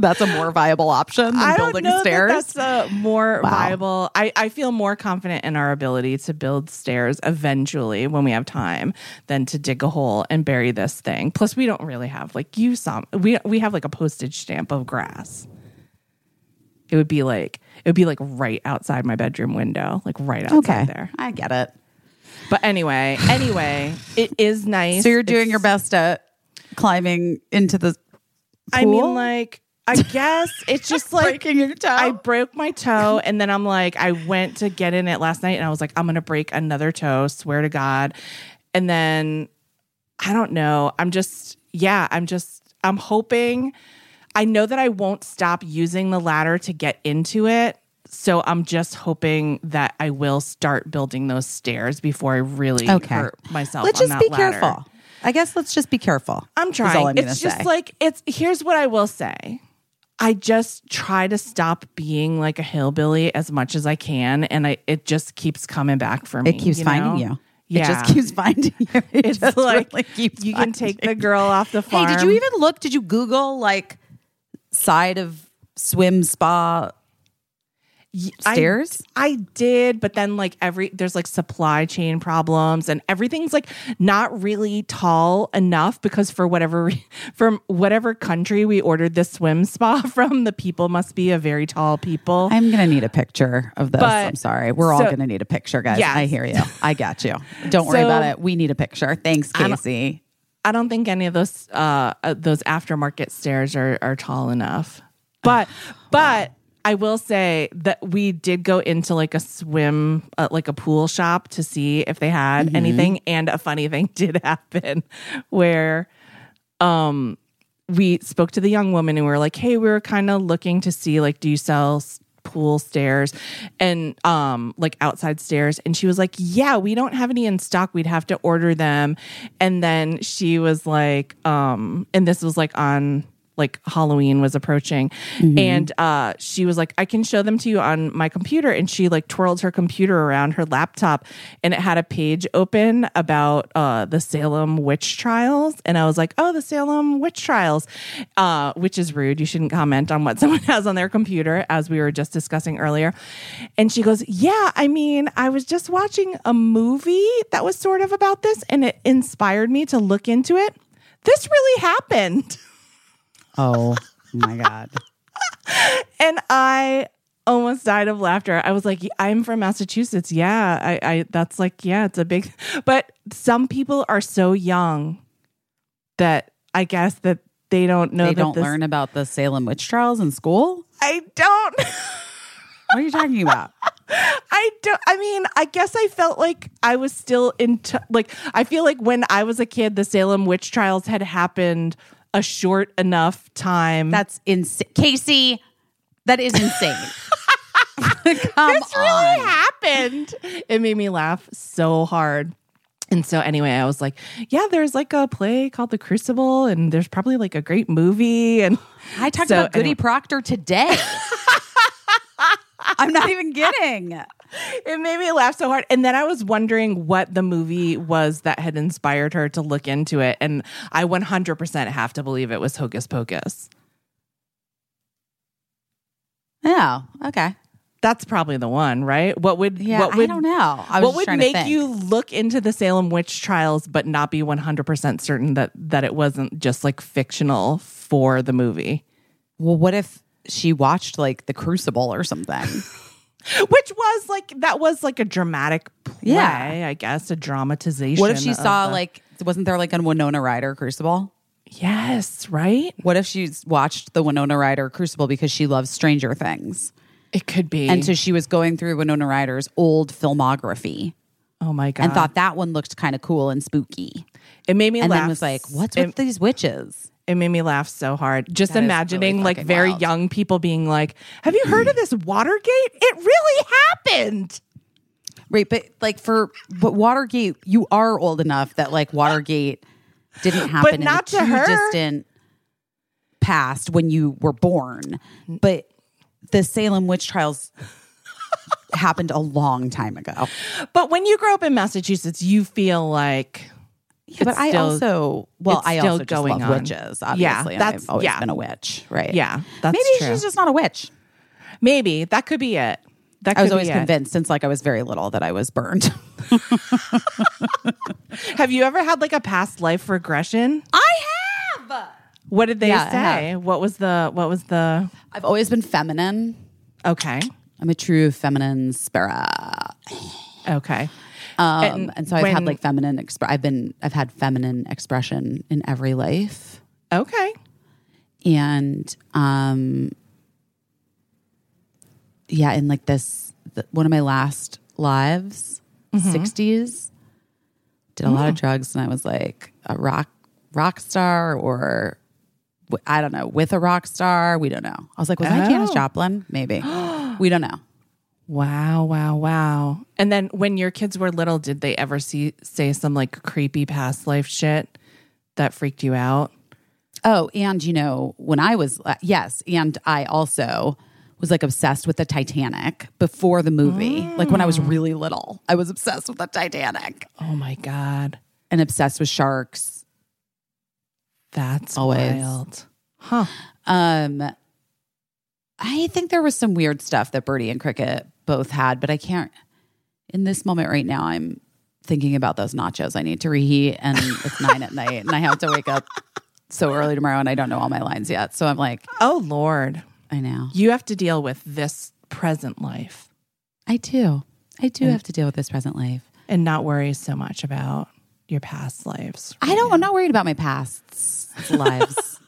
That's a more viable option than I don't building know stairs. That that's a more Wow. viable. I, I feel more confident in our ability to build stairs eventually when we have time than to dig a hole and bury this thing. Plus, we don't really have like you saw we we have like a postage stamp of grass. It would be like It would be like right outside my bedroom window, like right outside Okay, there. I get it. But anyway, anyway, it is nice. So you're doing It's- your best at climbing into the. I mean, like, I guess it's just (laughs) like Breaking your toe? I broke my toe, and then I'm like, I went to get in it last night, and I was like, I'm gonna break another toe, swear to God. And then I don't know. I'm just, yeah, I'm just, I'm hoping. I know that I won't stop using the ladder to get into it. So I'm just hoping that I will start building those stairs before I really Okay. hurt myself. Let's on just that be ladder. careful. I guess let's just be careful. I'm trying. I'm it's just say. like it's here's what I will say. I just try to stop being like a hillbilly as much as I can, and I it just keeps coming back for me. It keeps you finding know? you. Yeah, It just keeps finding you. (laughs) It It's just like really keeps you can take the girl off the you. Hey, did you even look? Did you Google like side of swim spa stairs? I, did, but then like every there's like supply chain problems and everything's like not really tall enough because for whatever (laughs) from whatever country we ordered this swim spa (laughs) from, the people must be a very tall people. I'm gonna need a picture of this. But- I'm sorry. We're all gonna need a picture, guys. Yes. I hear you. I got you. (laughs) Don't worry So- about it. We need a picture. Thanks, Casey. I don't think any of those uh, uh, those aftermarket stairs are are tall enough. But (sighs) but I will say that we did go into like a swim uh, like a pool shop to see if they had anything and a funny thing (laughs) did happen where um we spoke to the young woman and we were like, "Hey, we were kind of looking to see like do you sell pool stairs and um like outside stairs?" And she was like, "Yeah, we don't have any in stock. We'd have to order them." And then she was like, um and this was like on like Halloween was approaching. And uh she was like I can show them to you on my computer. And she like twirled her computer around her laptop and it had a page open about uh the Salem witch trials. And I was like oh the Salem witch trials uh which is rude. You shouldn't comment on what (laughs) someone has on their computer as we were just discussing earlier. And she goes yeah I mean I was just watching a movie that was sort of about this and it inspired me to look into it. This really happened (laughs) Oh my god. (laughs) and I almost died of laughter. I was like, I'm from Massachusetts. Yeah, I, I that's like, yeah, it's a big but some people are so young that I guess that they don't know They don't this, learn about the Salem witch trials in school. I don't What are you talking about? (laughs) I don't I mean, I guess I felt like I was still in t- like I feel like when I was a kid the Salem witch trials had happened a short enough time. That's insane, Casey. That is insane. (laughs) Come this really on. happened. It made me laugh so hard. And so anyway, I was like, yeah, there's like a play called The Crucible and there's probably like a great movie and I talked So, about Goody anyway. Proctor today. (laughs) I'm not even kidding. (laughs) it made me laugh so hard. And then I was wondering what the movie was that had inspired her to look into it and I 100% have to believe it was Hocus Pocus. Yeah. Okay. That's probably the one, right? What would Yeah. what would I don't know. I was what would make you look into the Salem witch trials but not be 100% certain that that it wasn't just like fictional for the movie? Well, what if she watched like The Crucible or something? (laughs) Which was like that was like a dramatic play, Yeah. I guess, a dramatization. What if she saw the- like wasn't there like a Winona Ryder Crucible? Yes, right? What if she's watched the Winona Ryder Crucible because she loves Stranger Things? It could be. And so she was going through Winona Ryder's old filmography oh my god. and thought that one looked kind of cool and spooky. it made me And laugh. then was like, what's it, with these witches? It made me laugh so hard. Just That imagining really like very wild. young people being like, Have you heard of this Watergate? It really happened. Right, but like for but Watergate, you are old enough that like Watergate didn't happen not in to her. distant past when you were born. But the Salem witch trials happened a long time ago. But when you grow up in Massachusetts, you feel like but it's I also well, I still also just going love on. witches. Yeah, Obviously, that's- I've always yeah. been a witch, right? Yeah, that's maybe true. she's just not a witch. maybe that could be it. That I was always it. convinced since like I was very little that I was burned. (laughs) Have you ever had like a past life regression? I have. What did they Yeah, say? What was the what was the I've always been feminine. okay? I'm a true feminine spirit. Okay. Um, And and, so I've had like feminine exp- I've been I've had feminine expression in every life. Okay. and um yeah in like this the, one of my last lives Mm-hmm. 60s did a lot of drugs and i was like a rock rock star or I don't know with a rock star we don't know i was like was i janis Oh. joplin maybe (gasps) we don't know Wow, wow, wow. And then when your kids were little, did they ever see say some like creepy past life shit that freaked you out? Oh, and you know, when I was, uh, yes, and I also was like obsessed with the Titanic before the movie. Like when I was really little, I was obsessed with the Titanic Oh my god. and obsessed with sharks. That's Always. wild. Huh. Um, I think there was some weird stuff that Birdie and Cricket both had, but I can't. In this moment right now, I'm thinking about those nachos I need to reheat, and it's nine at night, and I have to wake up so early tomorrow, and I don't know all my lines yet. So I'm like, Oh Lord. I know. You have to deal with this present life I do. I do have to deal with this present life. and not worry so much about your past lives. I don't. I'm not worried about my past lives,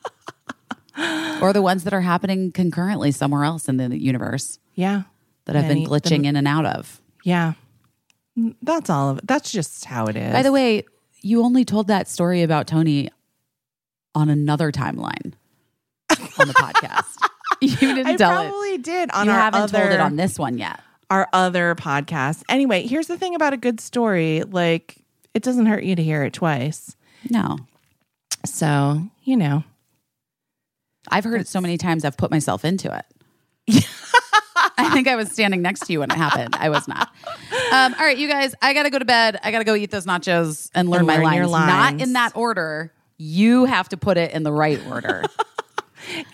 (laughs) or the ones that are happening concurrently somewhere else in the universe Yeah. That I've been glitching the- in and out of. Yeah. That's all of it. That's just how it is. By the way, you only told that story about Tony on another timeline (laughs) on the podcast. You didn't I tell it. I probably did on You our haven't other, told it on this one yet. our other podcast. Anyway, here's the thing about a good story. Like it doesn't hurt you to hear it twice. No, So, you know. I've heard it so many times. I've put myself into it. (laughs) I think I was standing next to you when it happened. I was not. Um, all right, you guys. I gotta go to bed. I gotta go eat those nachos and learn And my learn lines. your Not in that order. You have to put it in the right order. (laughs)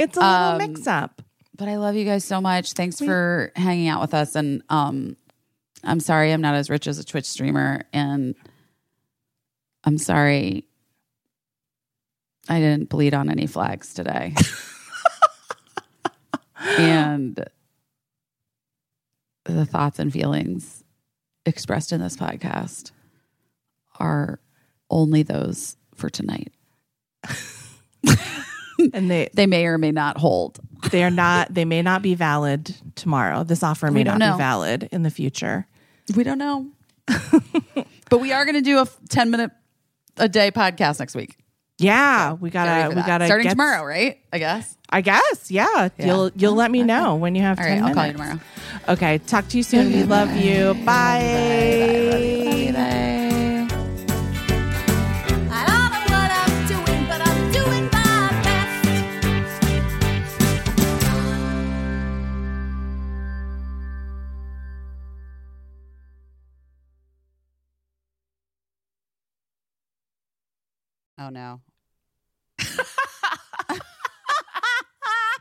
It's a little Um, mix up. but I love you guys so much. Thanks for hanging out with us. And um, I'm sorry I'm not as rich as a Twitch streamer, and I'm sorry I didn't bleed on any flags today. (laughs) and the thoughts and feelings expressed in this podcast are only those for tonight. (laughs) And they They may or may not hold. they are not they may not be valid tomorrow. This offer may not know. be valid in the future. We don't know. (laughs) but we are going to do a 10 minute a day podcast next week. Yeah, we gotta for we gotta starting get- tomorrow, right? I guess. I guess, yeah. You'll you'll let me know when you have All 10 right, I'll call you tomorrow. Okay, talk to you soon. We love you. Bye. I don't know what I'm doing, but I'm doing my best. Oh no.